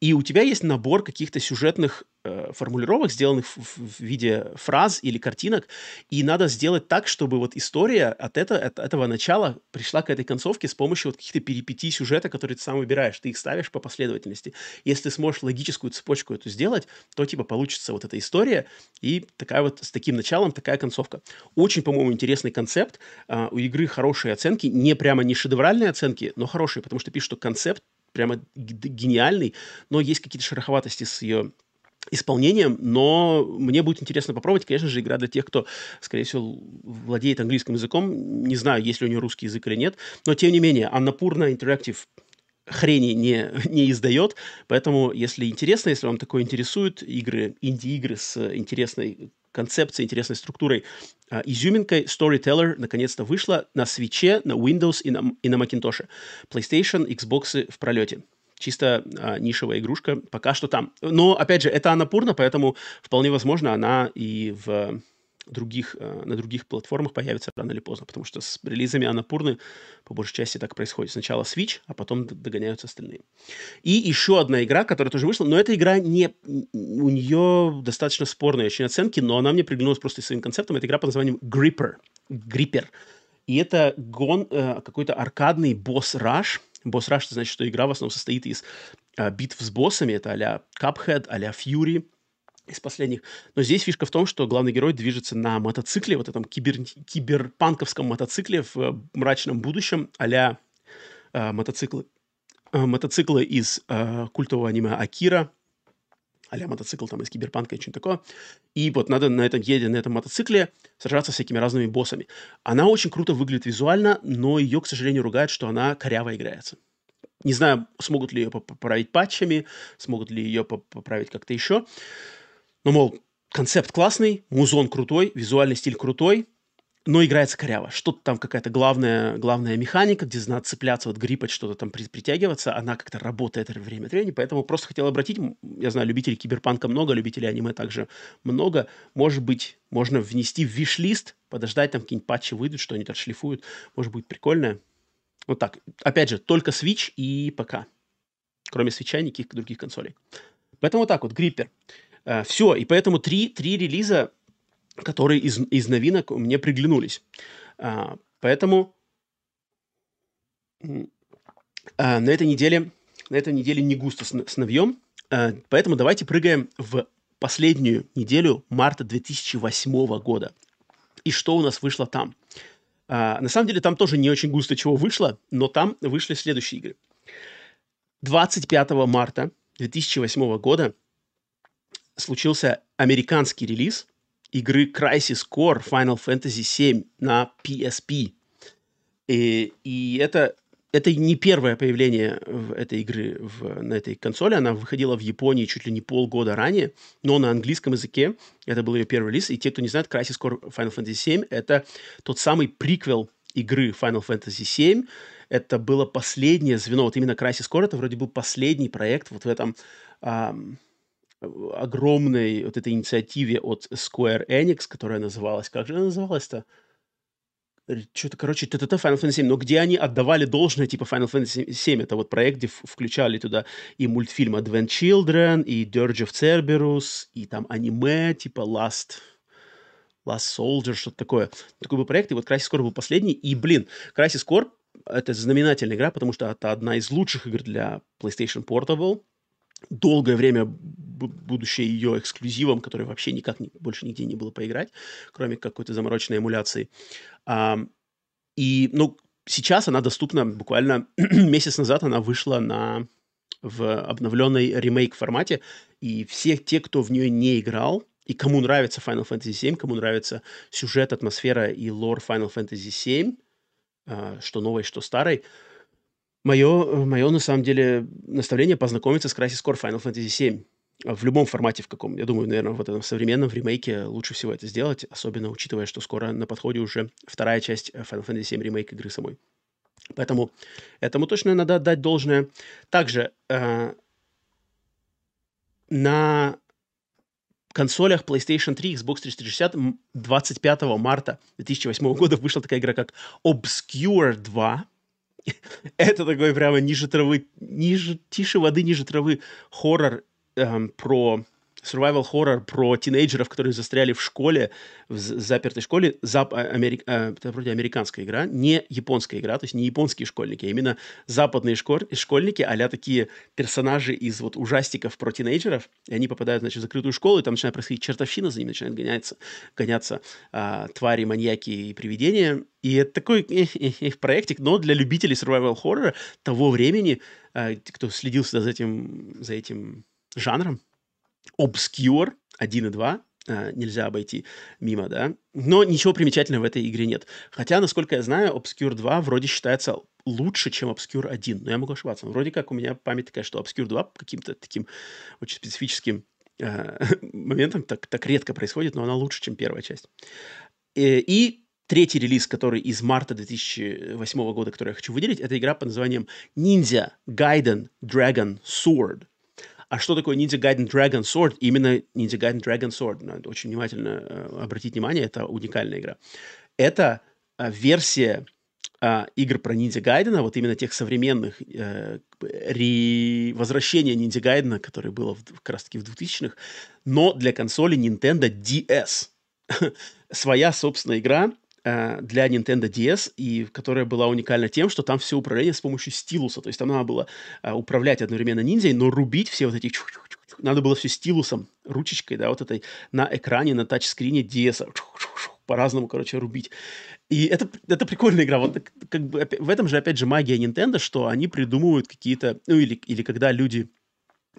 И у тебя есть набор каких-то сюжетных э, формулировок, сделанных в, в, виде фраз или картинок, и надо сделать так, чтобы вот история от, это, от этого начала пришла к этой концовке с помощью вот каких-то перипетий сюжета, которые ты сам выбираешь. Ты их ставишь по последовательности. Если сможешь логическую цепочку эту сделать, то типа получится вот эта история и такая вот с таким началом такая концовка. Очень, по-моему, интересный концепт. Uh, у игры хорошие оценки, не прямо не шедевральные оценки, но хорошие, потому что пишут, что концепт прямо гениальный, но есть какие-то шероховатости с ее исполнением, но мне будет интересно попробовать. Конечно же, игра для тех, кто, скорее всего, владеет английским языком. Не знаю, есть ли у нее русский язык или нет, но тем не менее, Аннапурна Interactive хрени не, [laughs] не издает. Поэтому, если интересно, если вам такое интересует, игры, инди-игры с интересной концепцией, интересной структурой, а, изюминкой Storyteller наконец-то вышла на свече, на Windows и на, и на Macintosh. PlayStation, Xbox в пролете. Чисто а, нишевая игрушка, пока что там. Но, опять же, это Анапурна, поэтому вполне возможно она и в других, э, на других платформах появится рано или поздно, потому что с релизами Анапурны по большей части так происходит. Сначала Switch, а потом догоняются остальные. И еще одна игра, которая тоже вышла, но эта игра не... У нее достаточно спорные очень оценки, но она мне приглянулась просто своим концептом. Это игра под названием Gripper. Gripper. И это гон, э, какой-то аркадный босс-раш. Босс-раш, это значит, что игра в основном состоит из э, битв с боссами. Это а-ля Cuphead, а-ля Fury – из последних. Но здесь фишка в том, что главный герой движется на мотоцикле, вот этом кибер, киберпанковском мотоцикле в э, мрачном будущем, а-ля э, мотоциклы, э, мотоциклы из э, культового аниме Акира, а мотоцикл там из киберпанка и что-нибудь такое. И вот надо на этом едет на этом мотоцикле сражаться с всякими разными боссами. Она очень круто выглядит визуально, но ее, к сожалению, ругают, что она коряво играется. Не знаю, смогут ли ее поправить патчами, смогут ли ее поправить как-то еще. Ну, мол, концепт классный, музон крутой, визуальный стиль крутой, но играется коряво. Что-то там какая-то главная, главная механика, где надо цепляться, вот гриппать, что-то там притягиваться, она как-то работает время от времени, поэтому просто хотел обратить, я знаю, любителей киберпанка много, любителей аниме также много, может быть, можно внести в виш-лист, подождать, там какие-нибудь патчи выйдут, что они отшлифуют, может быть, прикольно. Вот так. Опять же, только Switch и ПК. Кроме свеча, никаких других консолей. Поэтому вот так вот, Гриппер. Э, все, и поэтому три, три релиза, которые из, из новинок мне приглянулись. А, поэтому а, на этой неделе на этой неделе не густо с, с новьем, а, поэтому давайте прыгаем в последнюю неделю марта 2008 года. И что у нас вышло там? А, на самом деле там тоже не очень густо чего вышло, но там вышли следующие игры. 25 марта 2008 года случился американский релиз игры Crisis Core Final Fantasy VII на PSP. И, и это, это не первое появление этой игры в, на этой консоли. Она выходила в Японии чуть ли не полгода ранее, но на английском языке. Это был ее первый релиз. И те, кто не знает, Crisis Core Final Fantasy VII — это тот самый приквел игры Final Fantasy VII. Это было последнее звено. Вот именно Crisis Core — это вроде был последний проект вот в этом... Um, огромной вот этой инициативе от Square Enix, которая называлась, как же она называлась-то? Что-то, короче, ТТТ Final Fantasy 7, но где они отдавали должное, типа Final Fantasy 7, это вот проект, где включали туда и мультфильм Advent Children, и Dirge of Cerberus, и там аниме, типа Last, Last Soldier, что-то такое. Такой был проект, и вот Crisis Core был последний, и, блин, Crisis Core — это знаменательная игра, потому что это одна из лучших игр для PlayStation Portable, долгое время будущее ее эксклюзивом, который вообще никак не, больше нигде не было поиграть, кроме какой-то замороченной эмуляции. А, и, ну, сейчас она доступна буквально [clears throat] месяц назад она вышла на в обновленной ремейк формате, и все те, кто в нее не играл, и кому нравится Final Fantasy VII, кому нравится сюжет, атмосфера и лор Final Fantasy VII, а, что новой, что старой, Мое, мое, на самом деле, наставление познакомиться с Crisis Core Final Fantasy VII. В любом формате, в каком. Я думаю, наверное, вот этом современном, в ремейке лучше всего это сделать, особенно учитывая, что скоро на подходе уже вторая часть э, Final Fantasy VII ремейк игры самой. Поэтому этому точно надо отдать должное. Также э, на консолях PlayStation 3, Xbox 360 25 марта 2008 года вышла такая игра, как Obscure 2. [laughs] Это такой прямо ниже травы, ниже, тише воды, ниже травы хоррор эм, про survival horror про тинейджеров, которые застряли в школе, в запертой школе. Зап, а, Америк, э, это вроде американская игра, не японская игра, то есть не японские школьники, а именно западные школь, школьники, а такие персонажи из вот ужастиков про тинейджеров, и они попадают, значит, в закрытую школу, и там начинает происходить чертовщина, за ними начинают гоняться, гоняться э, твари, маньяки и привидения. И это такой э, э, э, проектик, но для любителей survival horror того времени, э, кто следил за этим, за этим жанром, Obscure 1 и 2, Uh, нельзя обойти мимо, да. Но ничего примечательного в этой игре нет. Хотя, насколько я знаю, Obscure 2 вроде считается лучше, чем Obscure 1, но я могу ошибаться. Вроде как у меня память такая, что Obscure 2 каким-то таким очень специфическим [laughs] э, моментом так, так редко происходит, но она лучше, чем первая часть. И, э, и третий релиз, который из марта 2008 года, который я хочу выделить, это игра под названием Ninja Gaiden Dragon Sword. А что такое Ninja Gaiden Dragon Sword? Именно Ninja Gaiden Dragon Sword. Надо очень внимательно э, обратить внимание, это уникальная игра. Это э, версия э, игр про Ниндзя Гайдена, вот именно тех современных, э, ре... возвращения Ниндзя Гайдена, которое было в, как раз таки в 2000-х, но для консоли Nintendo DS. [laughs] Своя собственная игра, для Nintendo DS, и которая была уникальна тем, что там все управление с помощью стилуса. То есть там надо было э, управлять одновременно ниндзей, но рубить все вот эти... Надо было все стилусом, ручечкой, да, вот этой на экране, на тачскрине DS по-разному, короче, рубить. И это, это прикольная игра. Вот как бы в этом же, опять же, магия Nintendo, что они придумывают какие-то... Ну, или, или когда люди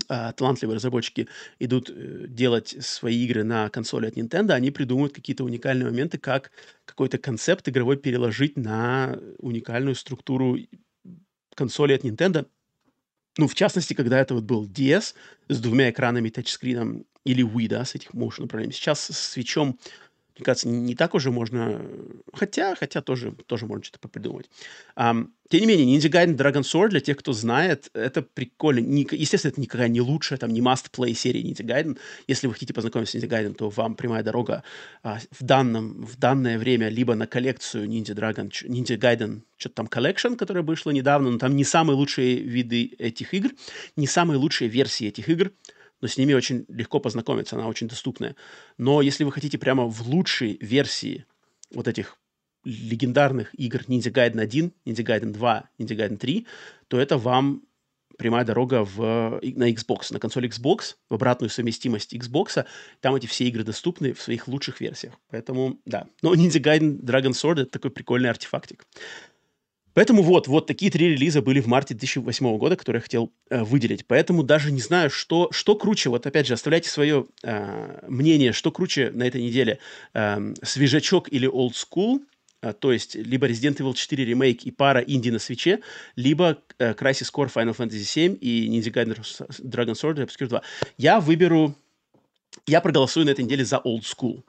талантливые разработчики идут э, делать свои игры на консоли от Nintendo, они придумывают какие-то уникальные моменты, как какой-то концепт игровой переложить на уникальную структуру консоли от Nintendo. Ну, в частности, когда это вот был DS с двумя экранами тачскрином или Wii, да, с этих motion управлением. Сейчас с свечом мне кажется, не так уже можно... Хотя, хотя тоже, тоже можно что-то попридумывать. Um, тем не менее, Ninja Gaiden Dragon Sword, для тех, кто знает, это прикольно. Не, естественно, это никакая не лучшая, там, не must-play серия Ninja Gaiden. Если вы хотите познакомиться с Ninja Gaiden, то вам прямая дорога а, в, данном, в данное время либо на коллекцию Ninja Dragon, Ninja Gaiden, что-то там Collection, которая вышла недавно, но там не самые лучшие виды этих игр, не самые лучшие версии этих игр но с ними очень легко познакомиться, она очень доступная. Но если вы хотите прямо в лучшей версии вот этих легендарных игр Ninja Gaiden 1, Ninja Gaiden 2, Ninja Gaiden 3, то это вам прямая дорога в, на Xbox, на консоли Xbox, в обратную совместимость Xbox. Там эти все игры доступны в своих лучших версиях. Поэтому, да. Но Ninja Gaiden Dragon Sword — это такой прикольный артефактик. Поэтому вот, вот такие три релиза были в марте 2008 года, которые я хотел э, выделить. Поэтому даже не знаю, что, что круче. Вот опять же, оставляйте свое э, мнение, что круче на этой неделе. Э, свежачок или old school, э, то есть либо Resident Evil 4 ремейк и пара инди на свече, либо э, Crisis Core Final Fantasy 7 и Ninja Gaiden Dragon Sword Obscure 2. Я выберу... Я проголосую на этой неделе за old school.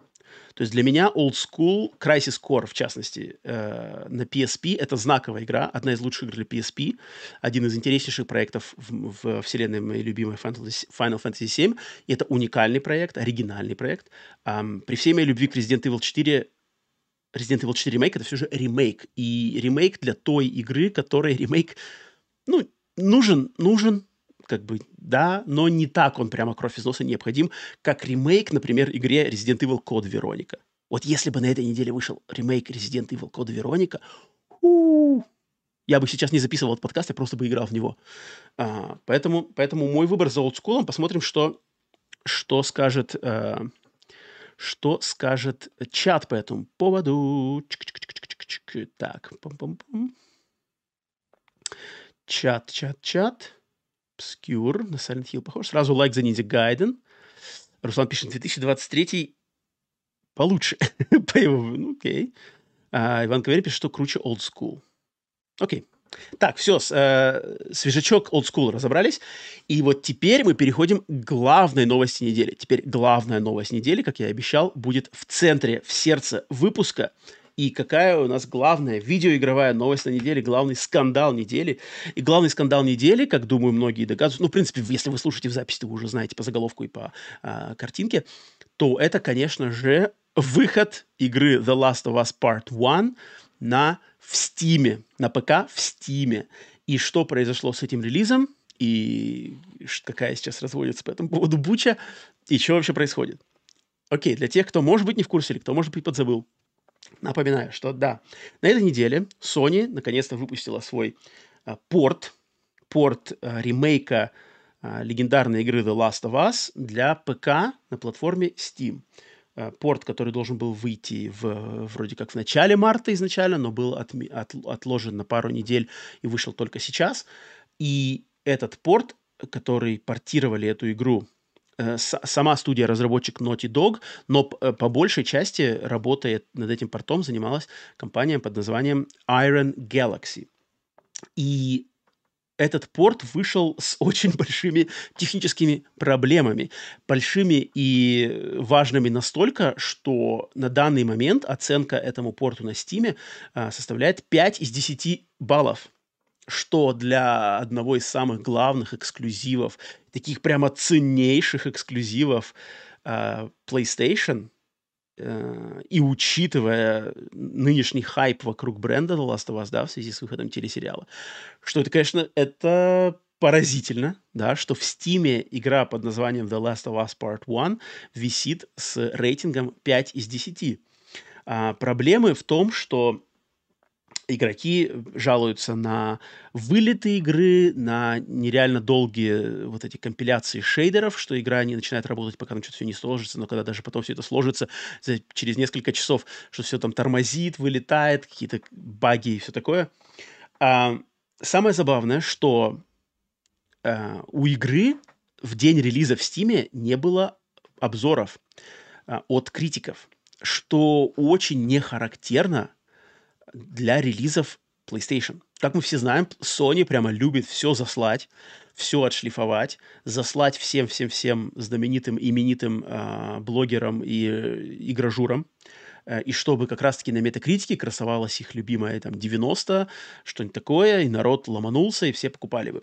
То есть для меня Old School, Crisis Core, в частности, э, на PSP, это знаковая игра, одна из лучших игр для PSP, один из интереснейших проектов в, в вселенной моей любимой Final Fantasy VII, и это уникальный проект, оригинальный проект. Um, при всей моей любви к Resident Evil 4 Resident Evil 4 ремейк это все же ремейк. И ремейк для той игры, которая ремейк, ну, нужен, нужен, как бы, да, но не так он прямо кровь из носа необходим, как ремейк, например, игре Resident Evil Code Veronica. Вот если бы на этой неделе вышел ремейк Resident Evil Code Veronica, я бы сейчас не записывал этот подкаст, я просто бы играл в него. А, поэтому, поэтому мой выбор за олдскулом. Посмотрим, что, что скажет... А, что скажет чат по этому поводу. Так, пам -пам -пам. чат, чат, чат. Obscure на Silent Hill похож. Сразу лайк за Ninja Gaiden. Руслан пишет, 2023 получше. [laughs] По его, ну, окей. А, Иван Каверин пишет, что круче Old School. Окей. Так, все, э, свежачок Old School разобрались. И вот теперь мы переходим к главной новости недели. Теперь главная новость недели, как я и обещал, будет в центре, в сердце выпуска – и какая у нас главная видеоигровая новость на неделе, главный скандал недели. И главный скандал недели, как думаю, многие догадываются, ну, в принципе, если вы слушаете в записи, то вы уже знаете по заголовку и по а, картинке, то это, конечно же, выход игры The Last of Us Part 1 на в Стиме, на ПК в Стиме. И что произошло с этим релизом, и какая сейчас разводится по этому поводу буча, и что вообще происходит. Окей, для тех, кто, может быть, не в курсе, или кто, может быть, подзабыл, Напоминаю, что да, на этой неделе Sony наконец-то выпустила свой а, порт, порт а, ремейка а, легендарной игры The Last of Us для ПК на платформе Steam. А, порт, который должен был выйти в, вроде как в начале марта изначально, но был отми, от, отложен на пару недель и вышел только сейчас. И этот порт, который портировали эту игру Э, сама студия-разработчик Naughty Dog, но э, по большей части работая над этим портом занималась компания под названием Iron Galaxy. И этот порт вышел с [laughs] очень большими техническими проблемами. Большими и важными настолько, что на данный момент оценка этому порту на Стиме а, составляет 5 из 10 баллов что для одного из самых главных эксклюзивов, таких прямо ценнейших эксклюзивов э, PlayStation, э, и учитывая нынешний хайп вокруг бренда The Last of Us, да, в связи с выходом телесериала, что это, конечно, это поразительно, да, что в Стиме игра под названием The Last of Us Part 1 висит с рейтингом 5 из 10. А, проблемы в том, что игроки жалуются на вылеты игры, на нереально долгие вот эти компиляции шейдеров, что игра не начинает работать, пока там что-то все не сложится, но когда даже потом все это сложится, через несколько часов, что все там тормозит, вылетает, какие-то баги и все такое. А, самое забавное, что а, у игры в день релиза в Стиме не было обзоров а, от критиков, что очень не характерно для релизов PlayStation. Как мы все знаем, Sony прямо любит все заслать, все отшлифовать, заслать всем-всем-всем знаменитым, именитым э, блогерам и э, игражурам, э, и чтобы как раз-таки на метакритике красовалась их любимая там 90, что-нибудь такое, и народ ломанулся, и все покупали бы.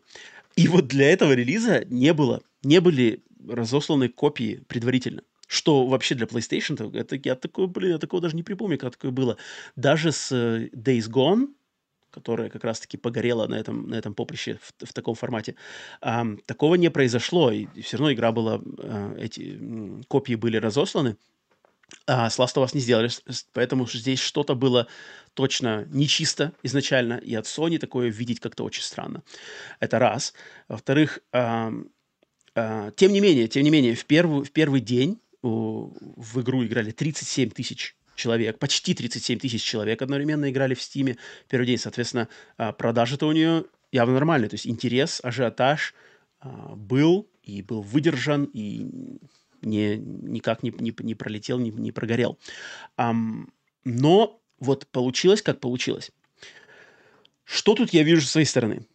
И вот для этого релиза не было, не были разосланы копии предварительно что вообще для PlayStation, это я такое, блин, я такого даже не припомню, как такое было. Даже с э, Days Gone, которая как раз-таки погорела на этом, на этом поприще в, в таком формате. А, такого не произошло, и все равно игра была, а, эти копии были разосланы, а с Last of Us не сделали, поэтому здесь что-то было точно нечисто изначально, и от Sony такое видеть как-то очень странно. Это раз. Во-вторых, а, а, тем не менее, тем не менее, в первый, в первый день в игру играли 37 тысяч человек, почти 37 тысяч человек одновременно играли в Стиме первый день. Соответственно, а, продажи-то у нее явно нормальные. То есть интерес, ажиотаж а, был и был выдержан, и не, никак не, не, не пролетел, не, не прогорел. но вот получилось, как получилось. Что тут я вижу с своей стороны?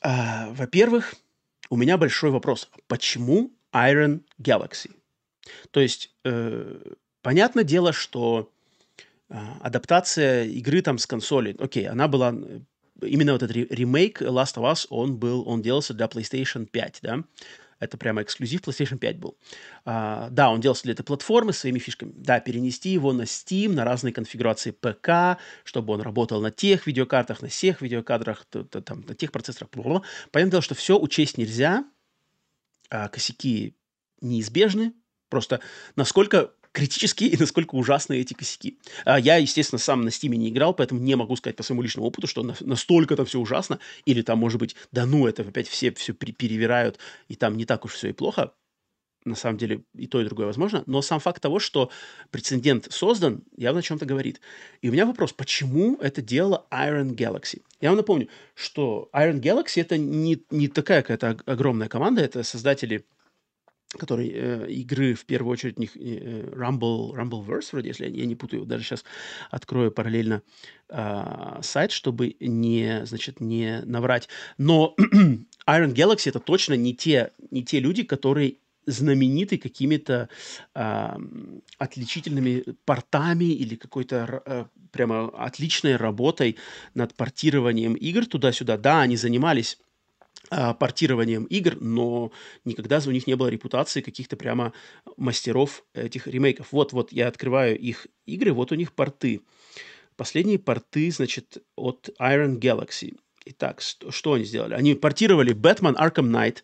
А, во-первых, у меня большой вопрос. Почему Iron Galaxy? То есть, э, понятное дело, что э, адаптация игры там с консоли, окей, она была именно вот этот ремейк Last of Us, он был, он делался для PlayStation 5, да, это прямо эксклюзив PlayStation 5 был. А, да, он делался для этой платформы своими фишками. Да, перенести его на Steam, на разные конфигурации ПК, чтобы он работал на тех видеокартах, на всех видеокадрах, то, то, там, на тех процессорах. Понятное дело, что все учесть нельзя, а косяки неизбежны, Просто насколько критические и насколько ужасны эти косяки. А я, естественно, сам на Стиме не играл, поэтому не могу сказать по своему личному опыту, что на, настолько это все ужасно, или там, может быть, да ну, это опять все все перевирают, и там не так уж все и плохо. На самом деле и то, и другое возможно. Но сам факт того, что прецедент создан, явно о чем-то говорит. И у меня вопрос, почему это делала Iron Galaxy? Я вам напомню, что Iron Galaxy это не, не такая какая-то огромная команда, это создатели который э, игры в первую очередь них э, Rumble Rumbleverse вроде, если я, я не путаю, даже сейчас открою параллельно э, сайт, чтобы не значит не наврать. Но [clears throat] Iron Galaxy это точно не те не те люди, которые знамениты какими-то э, отличительными портами или какой-то э, прямо отличной работой над портированием игр туда-сюда. Да, они занимались портированием игр, но никогда у них не было репутации каких-то прямо мастеров этих ремейков. Вот, вот я открываю их игры, вот у них порты. Последние порты, значит, от Iron Galaxy. Итак, что, они сделали? Они портировали Batman Arkham Knight,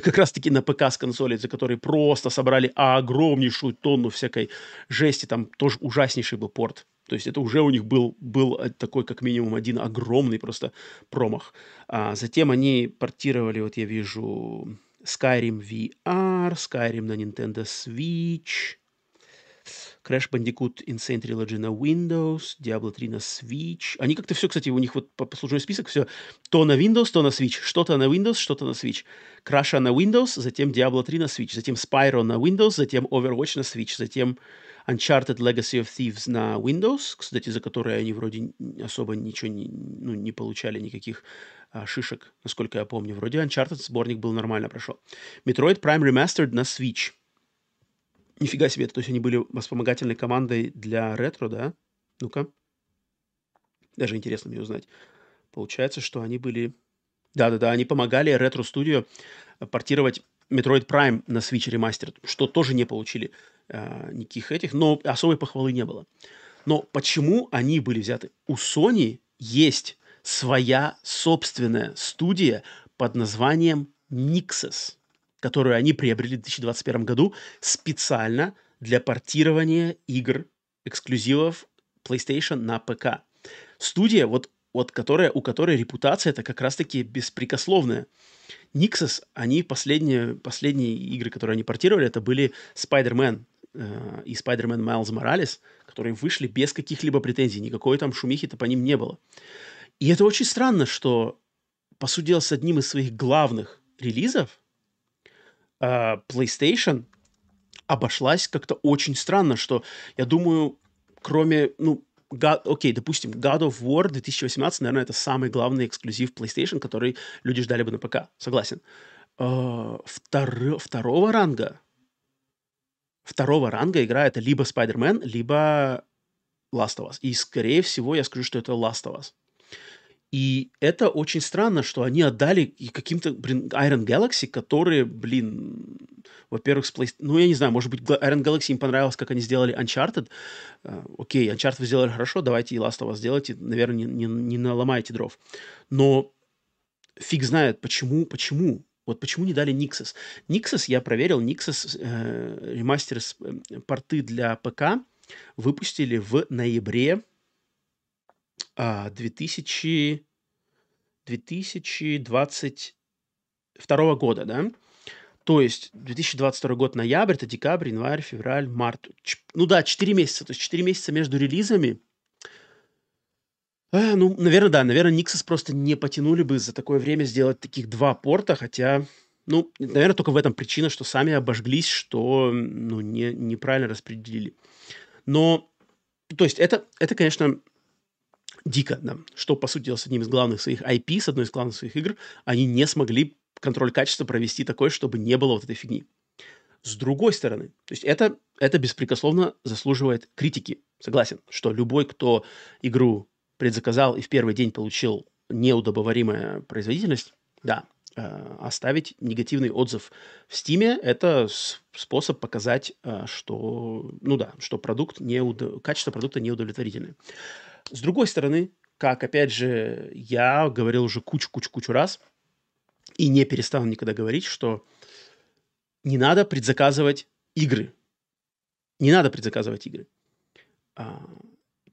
как раз-таки на ПК с консоли, за которые просто собрали огромнейшую тонну всякой жести. Там тоже ужаснейший был порт то есть это уже у них был, был э, такой как минимум один огромный просто промах. А затем они портировали, вот я вижу, Skyrim VR, Skyrim на Nintendo Switch, Crash Bandicoot Insane Trilogy на Windows, Diablo 3 на Switch. Они как-то все, кстати, у них вот по послужной список все то на Windows, то на Switch. Что-то на Windows, что-то на Switch. Crash на Windows, затем Diablo 3 на Switch, затем Spyro на Windows, затем Overwatch на Switch, затем Uncharted Legacy of Thieves на Windows, кстати, за которые они вроде особо ничего не, ну, не получали, никаких а, шишек, насколько я помню. Вроде Uncharted сборник был нормально прошел. Metroid Prime Remastered на Switch. Нифига себе, то есть они были вспомогательной командой для ретро, да? Ну-ка. Даже интересно мне узнать. Получается, что они были... Да-да-да, они помогали ретро-студию портировать Metroid Prime на Switch Remastered, что тоже не получили э, никаких этих, но особой похвалы не было. Но почему они были взяты? У Sony есть своя собственная студия под названием Nixes, которую они приобрели в 2021 году специально для портирования игр эксклюзивов PlayStation на ПК. Студия, вот, вот которая, у которой репутация это как раз-таки беспрекословная. Nixes, они последние, последние игры, которые они портировали, это были Spider-Man э, и Spider-Man Miles Morales, которые вышли без каких-либо претензий, никакой там шумихи-то по ним не было. И это очень странно, что, по сути дела, с одним из своих главных релизов э, PlayStation обошлась как-то очень странно, что, я думаю, кроме, ну, God, окей, допустим, God of War 2018, наверное, это самый главный эксклюзив PlayStation, который люди ждали бы на ПК. Согласен. Uh, втор, второго ранга второго ранга игра это либо Spider-Man, либо Last of Us. И, скорее всего, я скажу, что это Last of Us. И это очень странно, что они отдали каким-то, блин, Iron Galaxy, которые, блин, во-первых, с PlayStation... Ну, я не знаю, может быть, Iron Galaxy им понравилось, как они сделали Uncharted. Uh, окей, Uncharted вы сделали хорошо, давайте и Last of Us сделайте. Наверное, не, не, не наломайте дров. Но фиг знает, почему, почему. Вот почему не дали Nixes. Nixes, я проверил, Nixes э, ремастер э, порты для ПК выпустили в ноябре 2000, а, 2022 года, да? То есть 2022 год ноябрь, это декабрь, январь, февраль, март. Ч- ну да, 4 месяца. То есть 4 месяца между релизами. А, ну, наверное, да. Наверное, Nixes просто не потянули бы за такое время сделать таких два порта, хотя... Ну, наверное, только в этом причина, что сами обожглись, что ну, не, неправильно распределили. Но, то есть, это, это, конечно, дико, да, что, по сути с одним из главных своих IP, с одной из главных своих игр, они не смогли контроль качества провести такой, чтобы не было вот этой фигни. С другой стороны, то есть это, это беспрекословно заслуживает критики. Согласен, что любой, кто игру предзаказал и в первый день получил неудобоваримая производительность, да, э, оставить негативный отзыв в Стиме – это способ показать, э, что, ну да, что продукт не удов... качество продукта неудовлетворительное. С другой стороны, как, опять же, я говорил уже кучу-кучу-кучу раз и не перестану никогда говорить, что не надо предзаказывать игры. Не надо предзаказывать игры. А,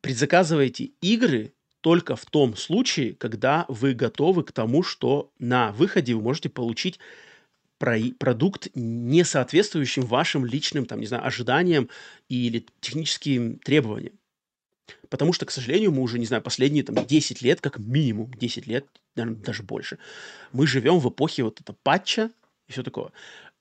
предзаказывайте игры только в том случае, когда вы готовы к тому, что на выходе вы можете получить продукт, не соответствующим вашим личным, там, не знаю, ожиданиям или техническим требованиям. Потому что, к сожалению, мы уже, не знаю, последние там 10 лет, как минимум 10 лет, наверное, даже больше, мы живем в эпохе вот этого патча и все такое.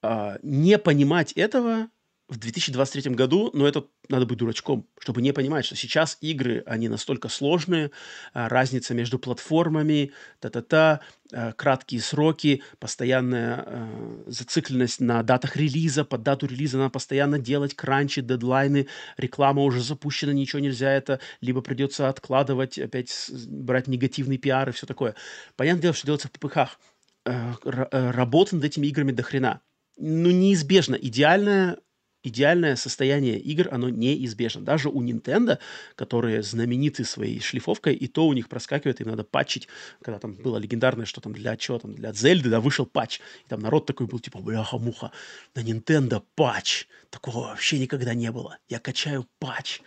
А, не понимать этого в 2023 году, но это надо быть дурачком, чтобы не понимать, что сейчас игры, они настолько сложные, а, разница между платформами, та-та-та, а, краткие сроки, постоянная а, зацикленность на датах релиза, под дату релиза надо постоянно делать кранчи, дедлайны, реклама уже запущена, ничего нельзя это, либо придется откладывать, опять брать негативный пиар и все такое. Понятное дело, что делается в ППХ. Работа над этими играми до хрена. Ну, неизбежно. Идеальная идеальное состояние игр, оно неизбежно. Даже у Nintendo, которые знамениты своей шлифовкой, и то у них проскакивает, им надо патчить, когда там было легендарное, что там для чего там, для Зельды, да, вышел патч, и там народ такой был, типа, бляха-муха, на Nintendo патч, такого вообще никогда не было, я качаю патч.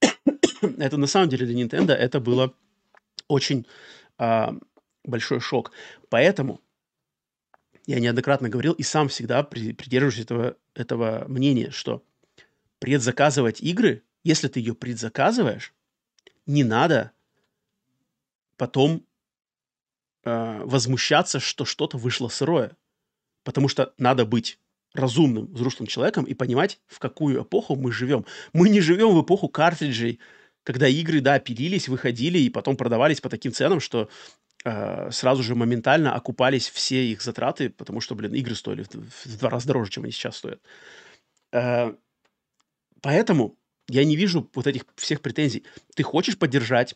[coughs] это на самом деле для Nintendo это было очень а, большой шок. Поэтому я неоднократно говорил и сам всегда придерживаюсь этого, этого мнения, что предзаказывать игры, если ты ее предзаказываешь, не надо потом э, возмущаться, что что-то вышло сырое. Потому что надо быть разумным, взрослым человеком и понимать, в какую эпоху мы живем. Мы не живем в эпоху картриджей, когда игры, да, пилились, выходили и потом продавались по таким ценам, что сразу же моментально окупались все их затраты, потому что, блин, игры стоили в, в два раза дороже, чем они сейчас стоят. Э, поэтому я не вижу вот этих всех претензий. Ты хочешь поддержать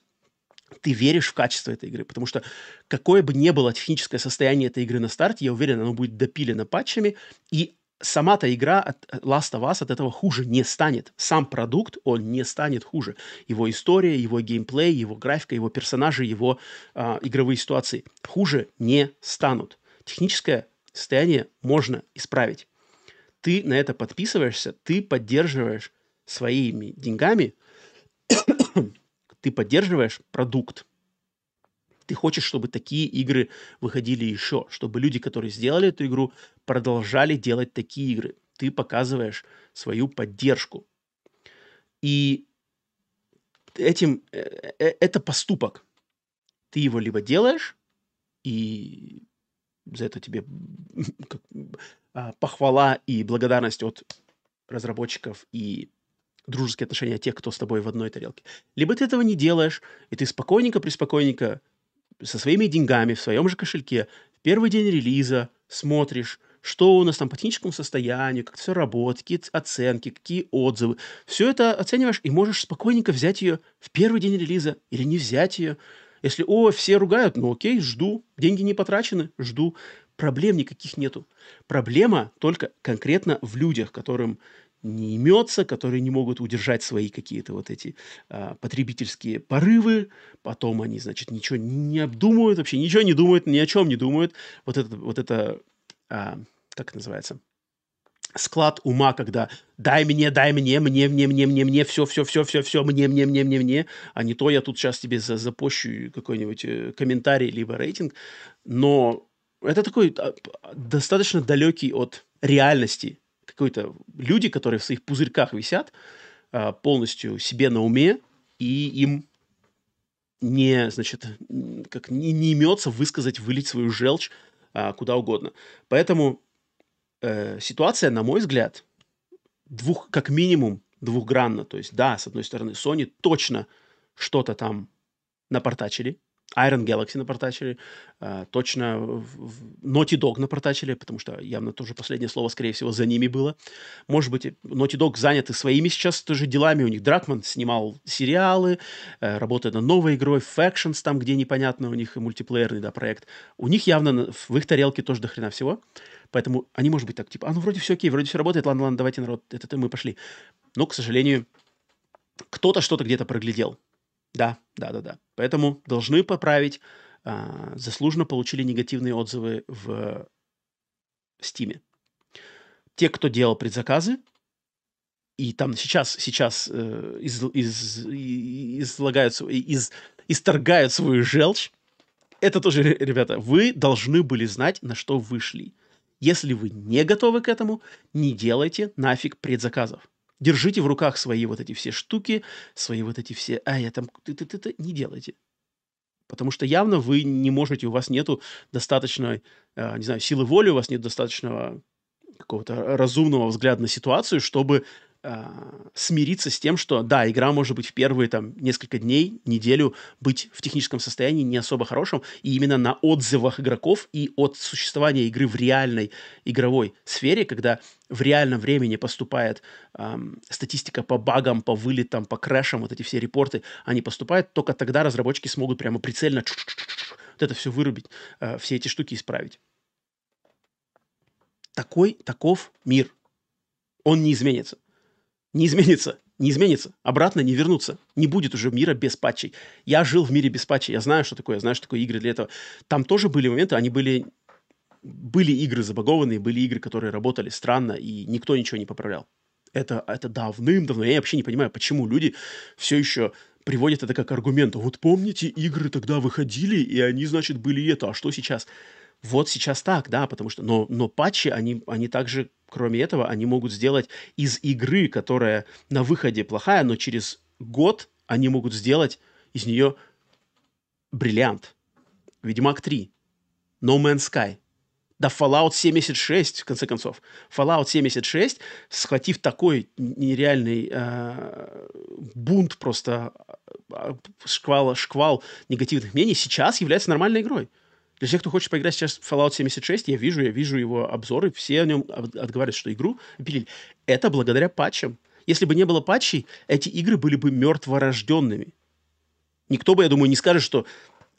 ты веришь в качество этой игры, потому что какое бы ни было техническое состояние этой игры на старте, я уверен, оно будет допилено патчами, и сама-то игра от Last of Us от этого хуже не станет. Сам продукт, он не станет хуже. Его история, его геймплей, его графика, его персонажи, его э, игровые ситуации хуже не станут. Техническое состояние можно исправить. Ты на это подписываешься, ты поддерживаешь своими деньгами, [coughs] ты поддерживаешь продукт. Ты хочешь, чтобы такие игры выходили еще, чтобы люди, которые сделали эту игру, продолжали делать такие игры. Ты показываешь свою поддержку. И этим э, э, это поступок. Ты его либо делаешь, и за это тебе [laughs] а, похвала и благодарность от разработчиков и дружеские отношения тех, кто с тобой в одной тарелке. Либо ты этого не делаешь, и ты спокойненько-приспокойненько со своими деньгами в своем же кошельке в первый день релиза смотришь, что у нас там по техническому состоянию, как все работает, какие оценки, какие отзывы. Все это оцениваешь и можешь спокойненько взять ее в первый день релиза или не взять ее. Если, о, все ругают, ну окей, жду. Деньги не потрачены, жду. Проблем никаких нету. Проблема только конкретно в людях, которым не имется, которые не могут удержать свои какие-то вот эти а, потребительские порывы, потом они, значит, ничего не обдумывают, вообще ничего не думают, ни о чем не думают. Вот это, вот это а, как это называется, склад ума, когда дай мне, дай мне, мне, мне, мне, мне, мне, все, все, все, все, все, мне, мне, мне, мне, мне, а не то я тут сейчас тебе за, запущу какой-нибудь э, комментарий либо рейтинг. Но это такой а, достаточно далекий от реальности какой-то люди, которые в своих пузырьках висят, а, полностью себе на уме, и им не, значит, как не, не имется высказать, вылить свою желчь а, куда угодно. Поэтому э, ситуация, на мой взгляд, двух, как минимум двухгранна. То есть, да, с одной стороны, Sony точно что-то там напортачили, Iron Galaxy напортачили, э, точно Naughty Dog напортачили, потому что явно тоже последнее слово, скорее всего, за ними было. Может быть, Naughty Dog заняты своими сейчас тоже делами. У них Дракман снимал сериалы, э, работает над новой игрой, Factions там, где непонятно, у них мультиплеерный да, проект. У них явно в их тарелке тоже до хрена всего. Поэтому они, может быть, так, типа, а ну вроде все окей, вроде все работает, ладно, ладно, давайте, народ, это мы пошли. Но, к сожалению, кто-то что-то где-то проглядел. Да, да, да, да. Поэтому должны поправить. А, заслуженно получили негативные отзывы в Стиме. Те, кто делал предзаказы, и там сейчас, сейчас э, из, из, излагают, из, исторгают свою желчь, это тоже, ребята, вы должны были знать, на что вышли. Если вы не готовы к этому, не делайте нафиг предзаказов держите в руках свои вот эти все штуки, свои вот эти все, а я там, ты, ты, ты, ты, не делайте. Потому что явно вы не можете, у вас нету достаточной, э, не знаю, силы воли, у вас нет достаточного какого-то разумного взгляда на ситуацию, чтобы смириться с тем, что да, игра может быть в первые там несколько дней, неделю быть в техническом состоянии не особо хорошем, и именно на отзывах игроков и от существования игры в реальной игровой сфере, когда в реальном времени поступает эм, статистика по багам, по вылетам, по крэшам, вот эти все репорты, они поступают, только тогда разработчики смогут прямо прицельно вот это все вырубить, э, все эти штуки исправить. Такой, таков мир. Он не изменится не изменится, не изменится, обратно не вернуться. Не будет уже мира без патчей. Я жил в мире без патчей, я знаю, что такое, я знаю, что такое игры для этого. Там тоже были моменты, они были... Были игры забагованные, были игры, которые работали странно, и никто ничего не поправлял. Это, это давным-давно. Я вообще не понимаю, почему люди все еще приводят это как аргумент. Вот помните, игры тогда выходили, и они, значит, были это, а что сейчас? Вот сейчас так, да, потому что... Но, но патчи, они, они также кроме этого, они могут сделать из игры, которая на выходе плохая, но через год они могут сделать из нее бриллиант. Ведьмак 3, No Man's Sky. Да Fallout 76, в конце концов. Fallout 76, схватив такой нереальный э, бунт, просто э, шквал, шквал негативных мнений, сейчас является нормальной игрой. Для тех, кто хочет поиграть сейчас в Fallout 76, я вижу, я вижу его обзоры, все о нем отговаривают, что игру пилили. Это благодаря патчам. Если бы не было патчей, эти игры были бы мертворожденными. Никто бы, я думаю, не скажет, что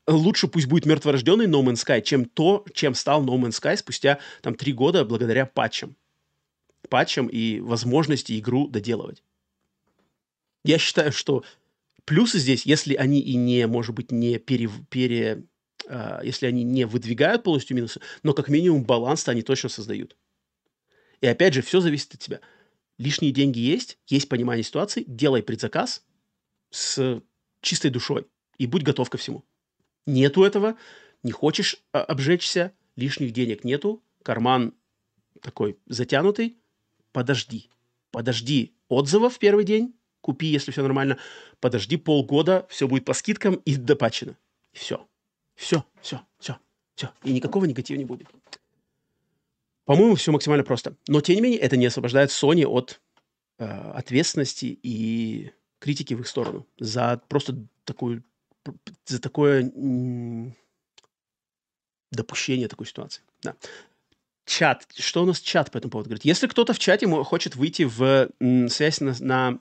лучше пусть будет мертворожденный No Man's Sky, чем то, чем стал No Man's Sky спустя там три года благодаря патчам. Патчам и возможности игру доделывать. Я считаю, что плюсы здесь, если они и не, может быть, не пере, пере если они не выдвигают полностью минусы, но как минимум баланс-то они точно создают. И опять же, все зависит от тебя. Лишние деньги есть, есть понимание ситуации, делай предзаказ с чистой душой и будь готов ко всему. Нету этого, не хочешь а, обжечься, лишних денег нету, карман такой затянутый, подожди. Подожди отзывов в первый день, купи, если все нормально, подожди полгода, все будет по скидкам и допачено. все. Все, все, все, все. И никакого негатива не будет. По-моему, все максимально просто. Но, тем не менее, это не освобождает Sony от э, ответственности и критики в их сторону за просто такую за такое допущение такой ситуации. Да. Чат. Что у нас чат по этому поводу говорит? Если кто-то в чате хочет выйти в связь на, на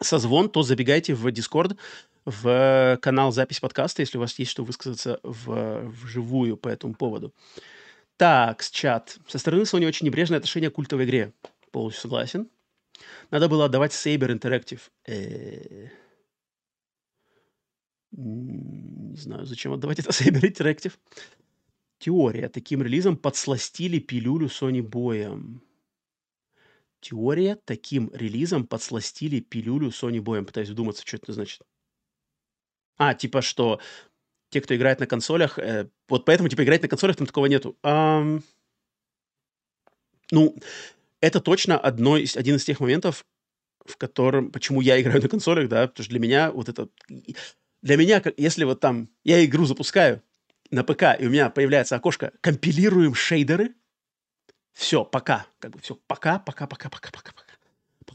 созвон, то забегайте в Discord, в канал запись подкаста, если у вас есть что высказаться в, вживую по этому поводу. Так, чат. Со стороны Sony очень небрежное отношение к культовой игре. Полностью согласен. Надо было отдавать Saber Interactive. Э-э- не знаю, зачем отдавать это [laughs] Saber Interactive. Теория. Таким релизом подсластили пилюлю Sony боем. Теория. Таким релизом подсластили пилюлю Sony боем. Пытаюсь вдуматься, что это значит. А, типа что те, кто играет на консолях, э, вот поэтому, типа, играть на консолях там такого нету. Ам... Ну, это точно одно из, один из тех моментов, в котором, почему я играю на консолях, да, потому что для меня вот это для меня, если вот там я игру запускаю на ПК, и у меня появляется окошко «Компилируем шейдеры», все, пока. Как бы все, пока, пока, пока, пока, пока, пока.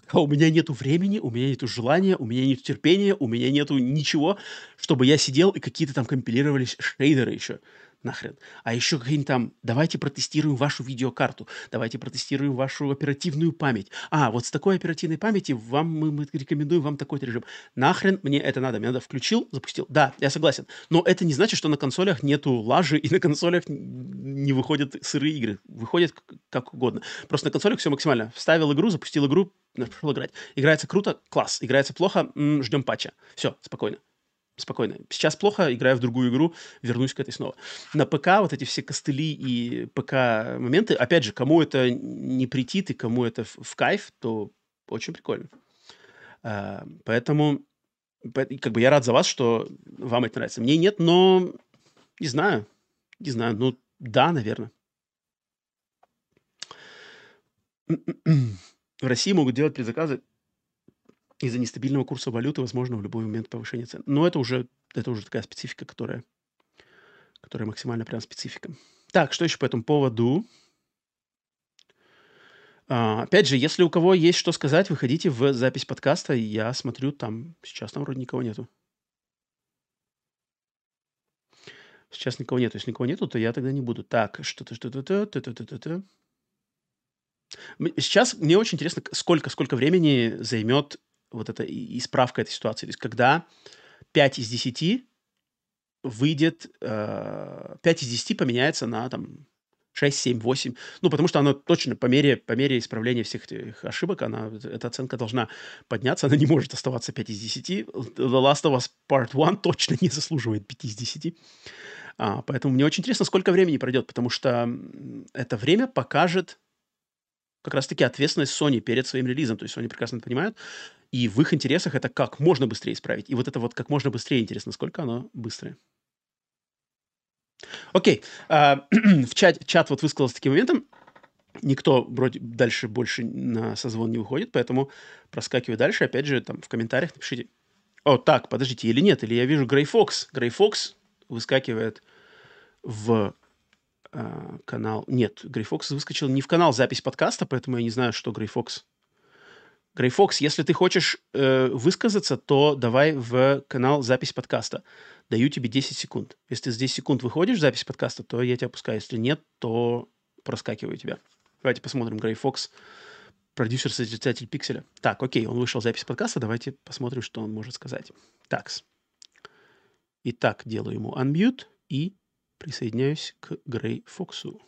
Пока [laughs] у меня нету времени, у меня нету желания, у меня нету терпения, у меня нету ничего, чтобы я сидел и какие-то там компилировались шейдеры еще нахрен. А еще какие-нибудь там, давайте протестируем вашу видеокарту, давайте протестируем вашу оперативную память. А, вот с такой оперативной памяти вам мы, мы рекомендуем вам такой режим. Нахрен мне это надо? Мне надо включил, запустил. Да, я согласен. Но это не значит, что на консолях нету лажи и на консолях не выходят сырые игры. Выходят как угодно. Просто на консолях все максимально. Вставил игру, запустил игру, пошел играть. Играется круто, класс. Играется плохо, ждем патча. Все, спокойно спокойно. Сейчас плохо, играю в другую игру, вернусь к этой снова. На ПК вот эти все костыли и ПК моменты, опять же, кому это не притит и кому это в, в кайф, то очень прикольно. А, поэтому как бы я рад за вас, что вам это нравится. Мне нет, но не знаю, не знаю, ну да, наверное. В России могут делать предзаказы из-за нестабильного курса валюты, возможно, в любой момент повышение цен. Но это уже, это уже такая специфика, которая, которая максимально прям специфика. Так, что еще по этому поводу? А, опять же, если у кого есть что сказать, выходите в запись подкаста. Я смотрю, там сейчас там вроде никого нету. Сейчас никого нету. Если никого нету, то я тогда не буду. Так, что-то, что-то, что-то, что-то, что-то. Сейчас мне очень интересно, сколько, сколько времени займет вот эта исправка этой ситуации. То есть когда 5 из 10 выйдет, э, 5 из 10 поменяется на там 6, 7, 8. Ну, потому что она точно по мере, по мере исправления всех этих ошибок, она, эта оценка должна подняться, она не может оставаться 5 из 10. The Last of Us Part 1 точно не заслуживает 5 из 10. А, поэтому мне очень интересно, сколько времени пройдет, потому что это время покажет как раз-таки ответственность Sony перед своим релизом. То есть Sony прекрасно это понимают. И в их интересах это как можно быстрее исправить. И вот это вот как можно быстрее интересно, насколько оно быстрое. Окей. А, [clears throat] в чат, чат вот высказался таким моментом. Никто вроде дальше больше на созвон не выходит, поэтому проскакиваю дальше. Опять же, там в комментариях напишите. О, так, подождите, или нет? Или я вижу Грей Фокс. Грей Фокс выскакивает в э, канал... Нет, Gray Fox выскочил не в канал запись подкаста, поэтому я не знаю, что Gray Fox... Gray Fox, если ты хочешь э, высказаться, то давай в канал запись подкаста. Даю тебе 10 секунд. Если ты с 10 секунд выходишь в запись подкаста, то я тебя пускаю. Если нет, то проскакиваю тебя. Давайте посмотрим Gray Fox. Продюсер-созидатель пикселя. Так, окей, он вышел в запись подкаста. Давайте посмотрим, что он может сказать. Такс. Итак, делаю ему unmute и присоединяюсь к Грей Фоксу.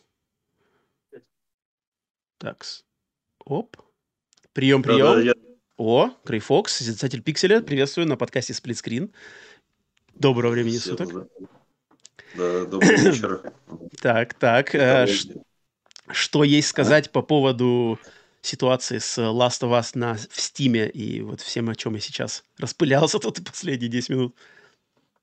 Такс. Оп. Прием, прием. Да, да, я... О, Грей Фокс, созидатель пикселя. Приветствую на подкасте Сплитскрин. Доброго времени Всем, суток. Да, да добрый [coughs] вечер. Так, так. Э, что есть сказать по поводу ситуации с Last of Us на, в Стиме и вот всем, о чем я сейчас распылялся тут последние 10 минут?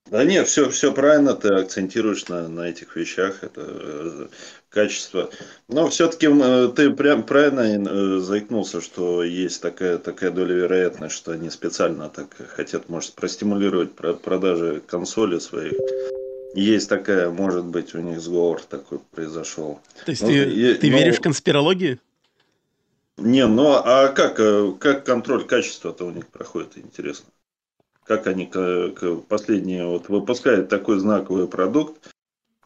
Да нет, все, все правильно, ты акцентируешь на, на этих вещах, это э, качество. Но все-таки э, ты прям правильно э, заикнулся, что есть такая, такая доля вероятности, что они специально так хотят, может, простимулировать продажи консоли своих. Есть такая, может быть, у них сговор такой произошел. То есть ну, ты, и, ты но... веришь в конспирологию? Не, ну а как, как контроль качества-то у них проходит, интересно? как они последние вот выпускают такой знаковый продукт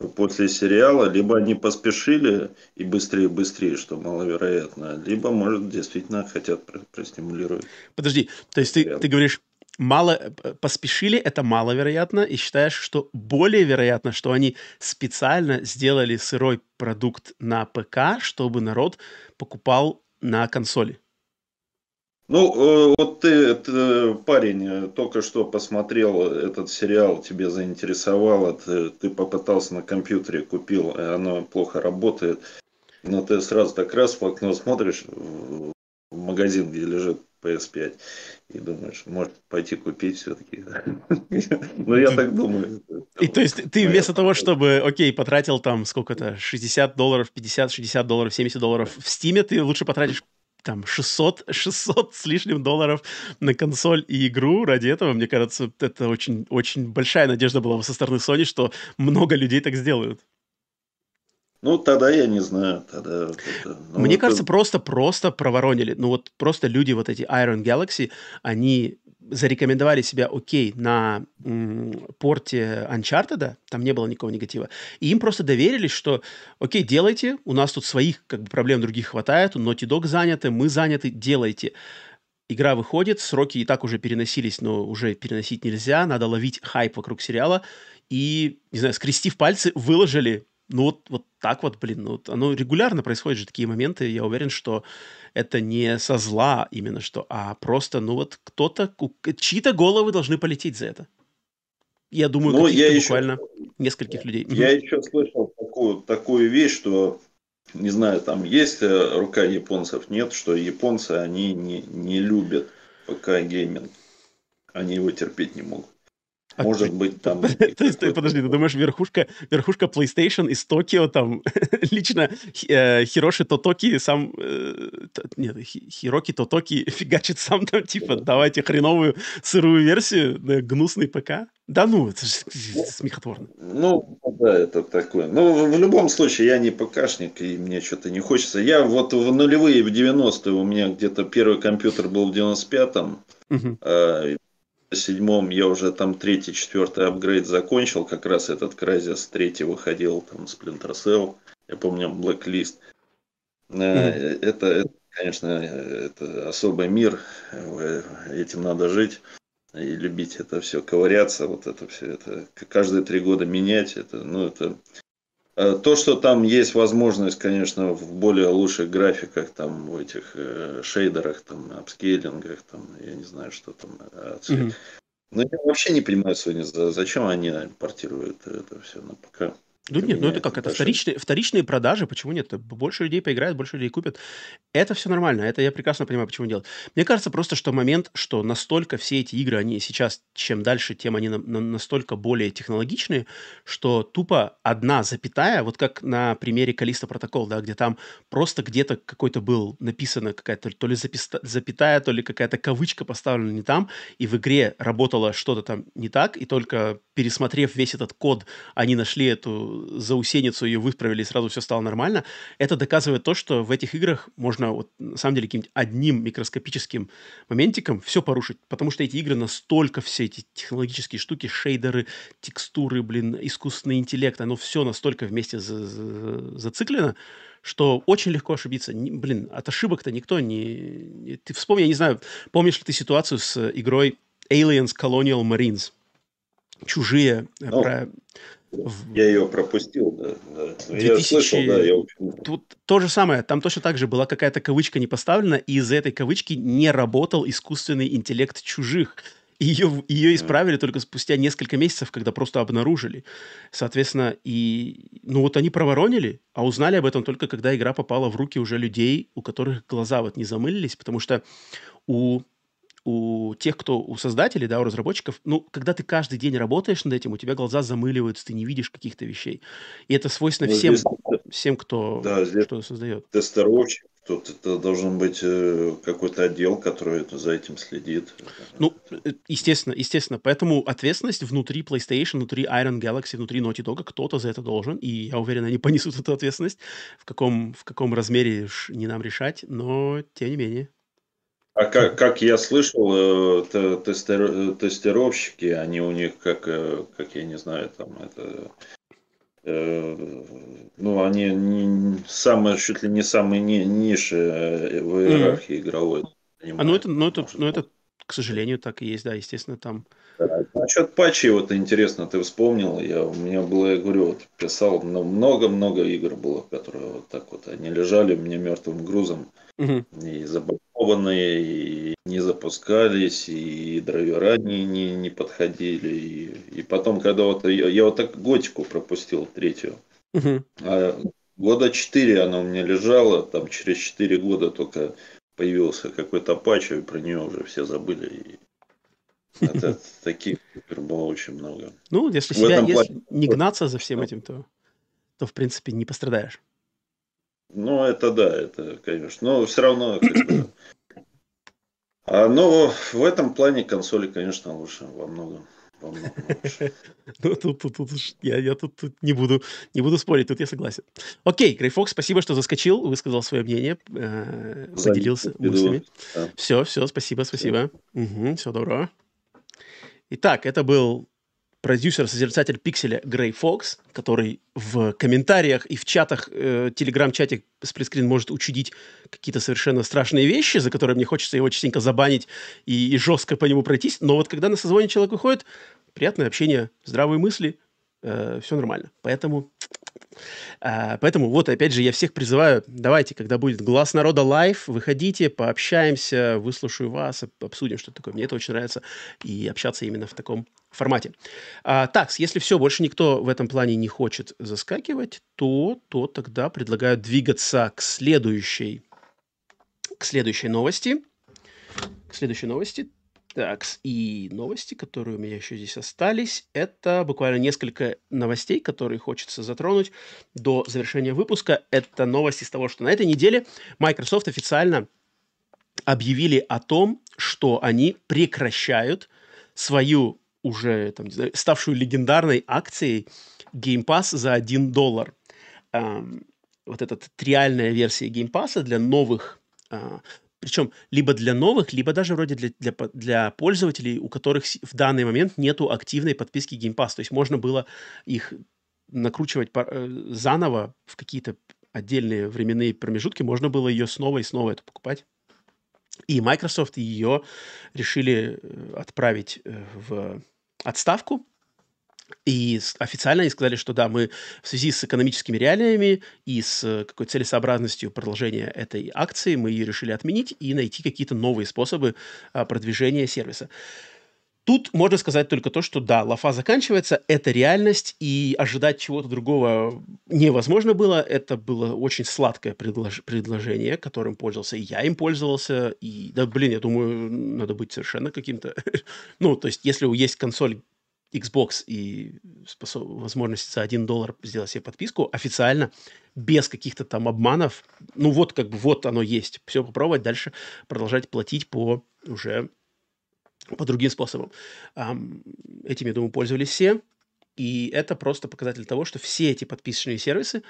после сериала, либо они поспешили и быстрее, быстрее, что маловероятно, либо, может, действительно хотят простимулировать. Подожди, то есть ты, ты говоришь, мало поспешили, это маловероятно, и считаешь, что более вероятно, что они специально сделали сырой продукт на ПК, чтобы народ покупал на консоли? Ну, э, вот ты, ты, парень, э, только что посмотрел этот сериал, тебе заинтересовало, ты, ты попытался на компьютере, купил, и оно плохо работает, но ты сразу так раз в окно смотришь в магазин, где лежит PS5, и думаешь, может пойти купить все-таки. [laughs] Ну, я так думаю. И то есть ты вместо того, чтобы, окей, потратил там сколько-то, 60 долларов, 50, 60 долларов, 70 долларов в Стиме, ты лучше потратишь там 600, 600 с лишним долларов на консоль и игру. Ради этого, мне кажется, это очень, очень большая надежда была со стороны Sony, что много людей так сделают. Ну, тогда я не знаю. Тогда, это, ну, Мне это... кажется, просто-просто проворонили. Ну, вот просто люди, вот эти Iron Galaxy, они зарекомендовали себя окей на м, порте Uncharted, там не было никакого негатива, и им просто доверились, что окей, делайте, у нас тут своих как бы проблем других хватает, у Naughty Dog заняты, мы заняты, делайте. Игра выходит, сроки и так уже переносились, но уже переносить нельзя, надо ловить хайп вокруг сериала, и, не знаю, скрестив пальцы, выложили ну вот, вот так вот, блин, ну, вот оно регулярно происходит же такие моменты. Я уверен, что это не со зла именно что, а просто, ну вот кто-то, чьи-то головы должны полететь за это. Я думаю, ну, я буквально еще, нескольких людей. Я угу. еще слышал такую, такую вещь, что, не знаю, там есть рука японцев, нет, что японцы, они не, не любят ПК гейминг. Они его терпеть не могут. Может быть, там... [laughs] То есть, подожди, ты думаешь, верхушка, верхушка PlayStation из Токио, там, [laughs] лично э, Хироши Тотоки сам... Э, нет, Хироки Тотоки [laughs] фигачит сам там, типа, давайте хреновую сырую версию гнусный ПК? Да ну, это же смехотворно. Ну, да, это такое. Ну, в любом случае, я не ПКшник, и мне что-то не хочется. Я вот в нулевые, в 90-е, у меня где-то первый компьютер был в 95-м. Угу седьмом я уже там третий, четвертый апгрейд закончил, как раз этот Crysis третий выходил, там Splinter Cell, я помню Blacklist. Mm-hmm. Это, это, конечно, это особый мир, этим надо жить и любить это все, ковыряться, вот это все, это каждые три года менять, это, ну, это Э, то, что там есть возможность, конечно, в более лучших графиках, там, в этих э, шейдерах, там, апскейлингах, там, я не знаю, что там. Э, mm-hmm. Но я вообще не понимаю сегодня, зачем они портируют это все на ПК. Ну нет, ну это как, это вторичные, вторичные продажи, почему нет? Больше людей поиграют, больше людей купят. Это все нормально, это я прекрасно понимаю, почему делать. Мне кажется просто, что момент, что настолько все эти игры, они сейчас, чем дальше, тем они на, на, настолько более технологичные, что тупо одна запятая, вот как на примере Калиста Протокол, да, где там просто где-то какой-то был написано какая-то то ли записта, запятая, то ли какая-то кавычка поставлена не там, и в игре работало что-то там не так, и только пересмотрев весь этот код, они нашли эту заусеницу ее выправили, и сразу все стало нормально, это доказывает то, что в этих играх можно вот, на самом деле каким-нибудь одним микроскопическим моментиком все порушить, потому что эти игры настолько все эти технологические штуки, шейдеры, текстуры, блин, искусственный интеллект, оно все настолько вместе за за зациклено, что очень легко ошибиться. Не, блин, от ошибок-то никто не... Ты вспомни, я не знаю, помнишь ли ты ситуацию с игрой Aliens Colonial Marines? Чужие. Ну, про... Я ее пропустил, да. да. 2000... Я слышал, да, я Тут то же самое. Там точно так же была какая-то кавычка не поставлена, и из-за этой кавычки не работал искусственный интеллект чужих. Ее, ее исправили только спустя несколько месяцев, когда просто обнаружили. Соответственно, и... Ну вот они проворонили, а узнали об этом только когда игра попала в руки уже людей, у которых глаза вот не замылились, потому что у у тех, кто, у создателей, да, у разработчиков, ну, когда ты каждый день работаешь над этим, у тебя глаза замыливаются, ты не видишь каких-то вещей. И это свойственно ну, всем, здесь, всем, кто да, здесь что создает. Тестировщик, Тут это должен быть э, какой-то отдел, который за этим следит. Ну, э, естественно, естественно. Поэтому ответственность внутри PlayStation, внутри Iron Galaxy, внутри Naughty Dog, кто-то за это должен. И я уверен, они [laughs] понесут эту ответственность. В каком, в каком размере не нам решать, но тем не менее. А как, как я слышал, э, тестировщики, они у них, как, как я не знаю, там это Э, ну, они не, самые, чуть ли не самые ни, ниши э, в иерархии mm. игровой. А ну это, ну это, ну это, к сожалению, так и есть, да, естественно, там. Да, насчет патчей, вот интересно, ты вспомнил, я, у меня было, я говорю, вот писал, много-много игр было, которые вот так вот, они лежали меня мертвым грузом, угу. и забагованные, и не запускались, и драйвера не, не, не подходили. И, и потом, когда вот я, я вот так готику пропустил третью, угу. а года четыре она у меня лежала, там через четыре года только появился какой-то патч, и про нее уже все забыли. И [laughs] это, таких было очень много. Ну, если, себя, если не гнаться за всем этим, то, то, в принципе, не пострадаешь. Ну, это да, это, конечно. Но все равно, как бы, а, но в этом плане консоли, конечно, лучше во многом. [laughs] Ну, тут, тут, тут, я, я тут, тут не, буду, не буду спорить, тут я согласен. Окей, Грейфокс, спасибо, что заскочил, высказал свое мнение, э, поделился мыслями. Да. Все, все, спасибо, спасибо. Все. Угу, все добро. Итак, это был продюсер-созерцатель пикселя Грей Фокс, который в комментариях и в чатах, э, телеграм-чате сплитскрин может учудить какие-то совершенно страшные вещи, за которые мне хочется его частенько забанить и, и жестко по нему пройтись. Но вот когда на созвоне человек выходит, приятное общение, здравые мысли, э, все нормально. Поэтому поэтому вот, опять же, я всех призываю, давайте, когда будет «Глаз народа live», выходите, пообщаемся, выслушаю вас, обсудим, что такое. Мне это очень нравится, и общаться именно в таком формате. А, так, если все, больше никто в этом плане не хочет заскакивать, то, то тогда предлагаю двигаться к следующей, к следующей новости. К следующей новости. Так, и новости, которые у меня еще здесь остались, это буквально несколько новостей, которые хочется затронуть до завершения выпуска. Это новости из того, что на этой неделе Microsoft официально объявили о том, что они прекращают свою уже там, знаю, ставшую легендарной акцией Game Pass за 1 доллар. Эм, вот эта триальная версия Game Pass для новых э, причем либо для новых, либо даже вроде для, для, для пользователей, у которых в данный момент нету активной подписки Game Pass. То есть можно было их накручивать э, заново в какие-то отдельные временные промежутки, можно было ее снова и снова это покупать. И Microsoft ее решили э, отправить э, в отставку, и официально они сказали, что да, мы в связи с экономическими реалиями и с э, какой целесообразностью продолжения этой акции, мы ее решили отменить и найти какие-то новые способы а, продвижения сервиса. Тут можно сказать только то, что да, лафа заканчивается, это реальность, и ожидать чего-то другого невозможно было. Это было очень сладкое предлож- предложение, которым пользовался и я им пользовался. И, да, блин, я думаю, надо быть совершенно каким-то... [laughs] ну, то есть, если есть консоль Xbox и возможность за 1 доллар сделать себе подписку официально, без каких-то там обманов. Ну вот как бы вот оно есть. Все попробовать, дальше продолжать платить по уже по другим способам. Этим, я думаю, пользовались все. И это просто показатель того, что все эти подписочные сервисы,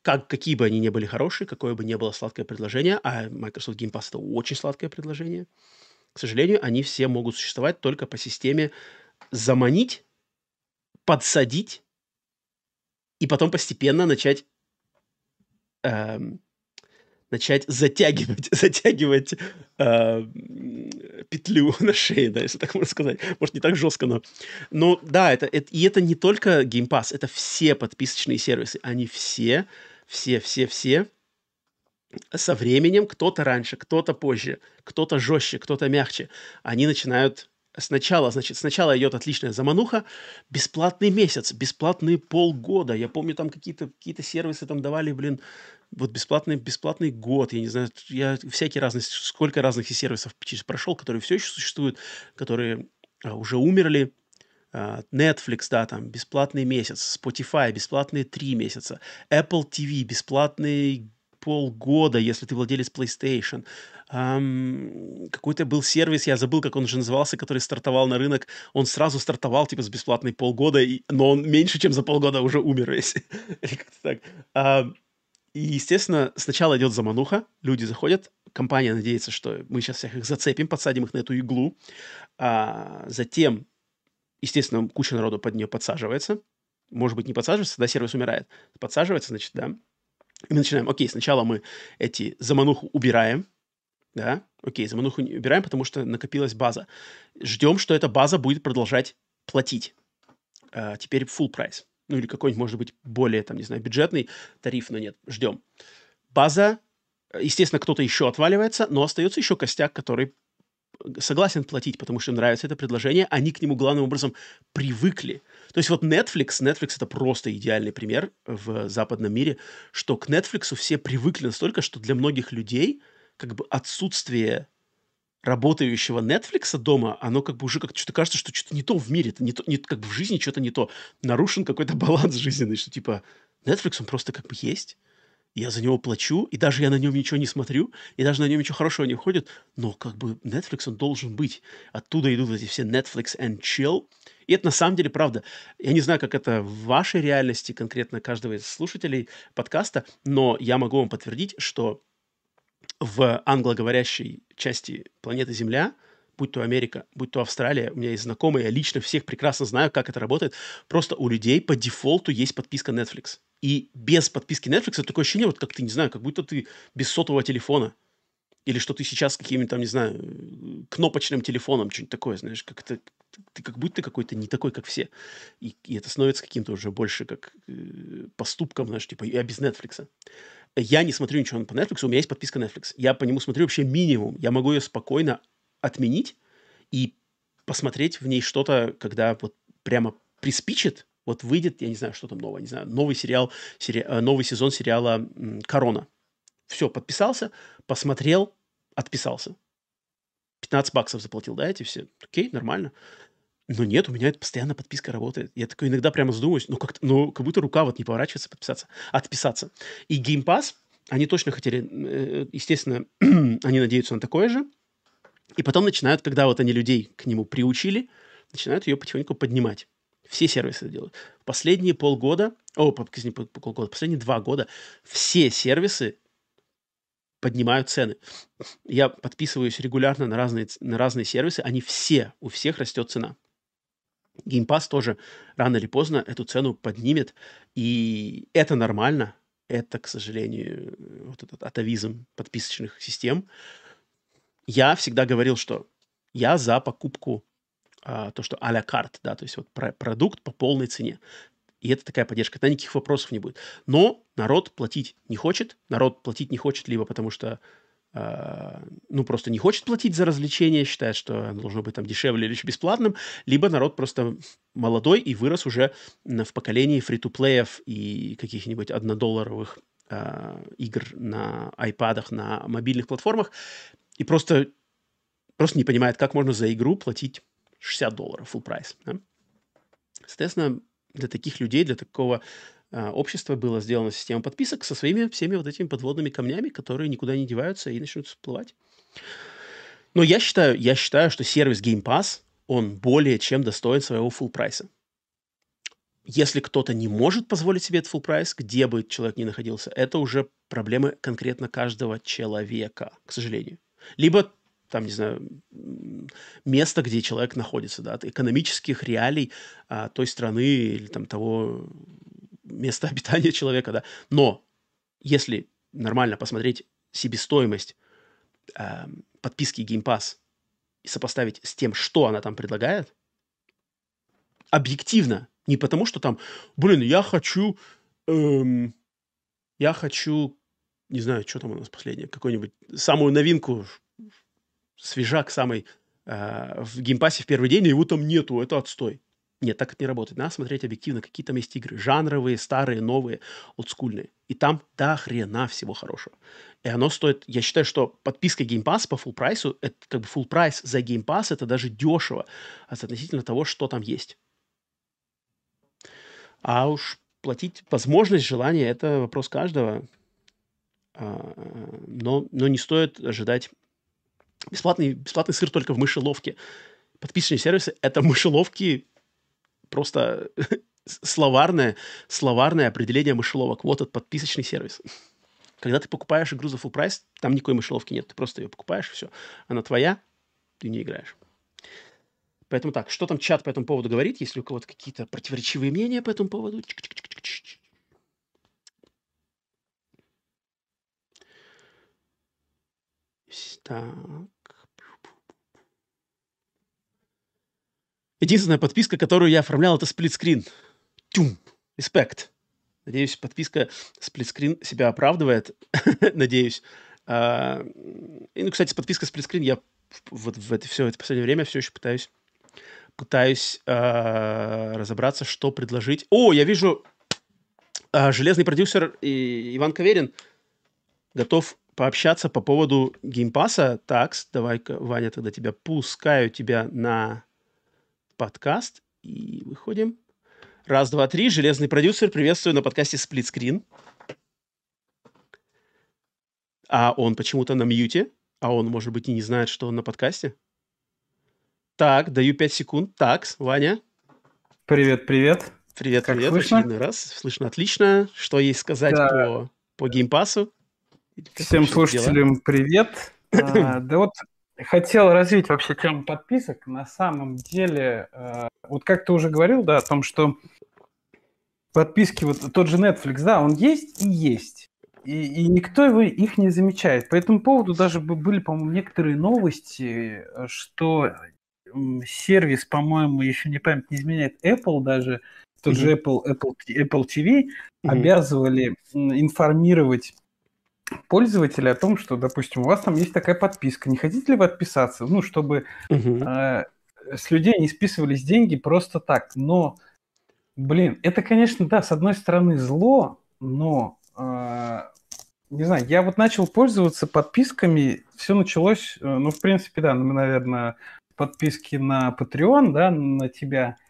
как, какие бы они ни были хорошие, какое бы ни было сладкое предложение, а Microsoft Game Pass это очень сладкое предложение, к сожалению, они все могут существовать только по системе заманить, подсадить и потом постепенно начать эм, начать затягивать, [laughs] затягивать э, петлю [laughs] на шее, да, если так можно сказать. Может, не так жестко, но... Но да, это, это, и это не только Game Pass, это все подписочные сервисы. Они все, все, все, все со временем, кто-то раньше, кто-то позже, кто-то жестче, кто-то мягче, они начинают Сначала, значит, сначала идет отличная замануха, бесплатный месяц, бесплатные полгода. Я помню, там какие-то какие сервисы там давали, блин, вот бесплатный, бесплатный год, я не знаю, я всякие разные, сколько разных сервисов прошел, которые все еще существуют, которые а, уже умерли, а, Netflix, да, там, бесплатный месяц, Spotify, бесплатные три месяца, Apple TV, бесплатный полгода, если ты владелец PlayStation. Um, какой-то был сервис, я забыл, как он уже назывался, который стартовал на рынок. Он сразу стартовал, типа, с бесплатной полгода, и, но он меньше, чем за полгода уже умер весь. [laughs] И, естественно, сначала идет замануха, люди заходят, компания надеется, что мы сейчас всех их зацепим, подсадим их на эту иглу. А затем, естественно, куча народу под нее подсаживается. Может быть, не подсаживается, тогда сервис умирает. Подсаживается, значит, да, и мы начинаем, окей, сначала мы эти замануху убираем, да, окей, замануху не убираем, потому что накопилась база. Ждем, что эта база будет продолжать платить. А, теперь full price. Ну или какой-нибудь, может быть, более, там, не знаю, бюджетный тариф, но нет, ждем. База, естественно, кто-то еще отваливается, но остается еще костяк, который согласен платить, потому что им нравится это предложение, они к нему главным образом привыкли. То есть вот Netflix, Netflix это просто идеальный пример в западном мире, что к Netflix все привыкли настолько, что для многих людей как бы отсутствие работающего Netflix дома, оно как бы уже как что-то кажется, что что-то не то в мире, это не то, не, как бы в жизни что-то не то. Нарушен какой-то [laughs] баланс жизненный, что типа Netflix, он просто как бы есть, я за него плачу, и даже я на нем ничего не смотрю, и даже на нем ничего хорошего не входит, но как бы Netflix, он должен быть. Оттуда идут эти все Netflix and chill. И это на самом деле правда. Я не знаю, как это в вашей реальности, конкретно каждого из слушателей подкаста, но я могу вам подтвердить, что в англоговорящей части планеты Земля, будь то Америка, будь то Австралия, у меня есть знакомые, я лично всех прекрасно знаю, как это работает. Просто у людей по дефолту есть подписка Netflix. И без подписки Netflix такое ощущение, вот как ты, не знаю, как будто ты без сотового телефона. Или что ты сейчас каким-нибудь там, не знаю, кнопочным телефоном, что-нибудь такое, знаешь, как это, ты как будто какой-то не такой, как все. И, и это становится каким-то уже больше как э, поступком, знаешь, типа, я без Netflix. Я не смотрю ничего по Netflix, у меня есть подписка Netflix. Я по нему смотрю вообще минимум. Я могу ее спокойно отменить и посмотреть в ней что-то, когда вот прямо приспичит, вот выйдет, я не знаю, что там новое, не знаю, новый сериал, сери... Э, новый сезон сериала «Корона». Все, подписался, посмотрел, отписался. 15 баксов заплатил, да, эти все? Окей, нормально. Но нет, у меня это постоянно подписка работает. Я такой иногда прямо задумываюсь, ну как, ну как будто рука вот не поворачивается подписаться, отписаться. И Game Pass, они точно хотели, э, естественно, [clears throat] они надеются на такое же. И потом начинают, когда вот они людей к нему приучили, начинают ее потихоньку поднимать. Все сервисы это делают. Последние полгода, о, не полгода, последние два года все сервисы поднимают цены. Я подписываюсь регулярно на разные, на разные сервисы, они все, у всех растет цена. Game Pass тоже рано или поздно эту цену поднимет, и это нормально. Это, к сожалению, вот этот атовизм подписочных систем. Я всегда говорил, что я за покупку а, то, что а-ля карт, да, то есть вот про продукт по полной цене. И это такая поддержка, тогда никаких вопросов не будет. Но народ платить не хочет, народ платить не хочет либо потому что Uh, ну, просто не хочет платить за развлечение, считает, что оно должно быть там дешевле или бесплатным, либо народ просто молодой и вырос уже в поколении фри-то-плеев и каких-нибудь однодолларовых uh, игр на айпадах, на мобильных платформах, и просто, просто не понимает, как можно за игру платить 60 долларов, full прайс. Да? Соответственно, для таких людей, для такого э, общества была сделана система подписок со своими всеми вот этими подводными камнями, которые никуда не деваются и начнут всплывать. Но я считаю, я считаю, что сервис Game Pass, он более чем достоин своего full прайса. если кто-то не может позволить себе этот full прайс, где бы человек ни находился, это уже проблемы конкретно каждого человека, к сожалению. Либо там, не знаю, место, где человек находится, да, от экономических реалий а, той страны или там того места [laughs] обитания человека, да. Но если нормально посмотреть себестоимость э, подписки Game Pass и сопоставить с тем, что она там предлагает, объективно, не потому что там, блин, я хочу, эм, я хочу, не знаю, что там у нас последнее, какую-нибудь самую новинку, свежак самый э, в Game Pass е в первый день, и его там нету, это отстой. Нет, так это не работает. Надо смотреть объективно, какие там есть игры. Жанровые, старые, новые, олдскульные. И там до хрена всего хорошего. И оно стоит... Я считаю, что подписка Game Pass по full price у, это как бы full price за Game Pass, это даже дешево относительно того, что там есть. А уж платить возможность, желание, это вопрос каждого. А, но, но не стоит ожидать бесплатный, бесплатный сыр только в мышеловке. Подписочные сервисы – это мышеловки просто [laughs] словарное, словарное определение мышеловок. Вот этот подписочный сервис. Когда ты покупаешь игру за full прайс, там никакой мышеловки нет. Ты просто ее покупаешь, все. Она твоя, ты не играешь. Поэтому так, что там чат по этому поводу говорит? Если у кого-то какие-то противоречивые мнения по этому поводу? Так. Единственная подписка, которую я оформлял, это сплитскрин. Тюм. Респект. Надеюсь, подписка сплитскрин себя оправдывает. [laughs] Надеюсь. А, и, ну, кстати, подписка Split Screen я вот в это все это последнее время все еще пытаюсь пытаюсь э, разобраться, что предложить. О, я вижу, э, железный продюсер и Иван Каверин готов пообщаться по поводу Game Pass а. Так, давай-ка, Ваня, тогда тебя пускаю тебя на подкаст и выходим. Раз, два, три. Железный продюсер. Приветствую на подкасте Split Screen. А он почему-то на мьюте. А он, может быть, и не знает, что он на подкасте. Так, даю 5 секунд. Так, Ваня. Привет, привет. Привет, как привет. Слышно? Очередной раз. Слышно отлично. Что есть сказать да. по, по геймпасу? Всем слушателям дела? привет. [coughs] а, да вот хотел развить вообще тему подписок. На самом деле, э, вот как ты уже говорил, да, о том, что подписки, вот тот же Netflix, да, он есть и есть. И, и никто его, их не замечает. По этому поводу даже были, по-моему, некоторые новости, что сервис, по-моему, еще не память не изменяет, Apple даже, тот mm-hmm. же Apple, Apple, Apple TV, mm-hmm. обязывали информировать пользователя о том, что, допустим, у вас там есть такая подписка, не хотите ли вы отписаться? Ну, чтобы угу. э, с людей не списывались деньги просто так. Но, блин, это, конечно, да, с одной стороны зло, но, э, не знаю, я вот начал пользоваться подписками, все началось, э, ну, в принципе, да, мы, наверное, подписки на Patreon, да, на тебя –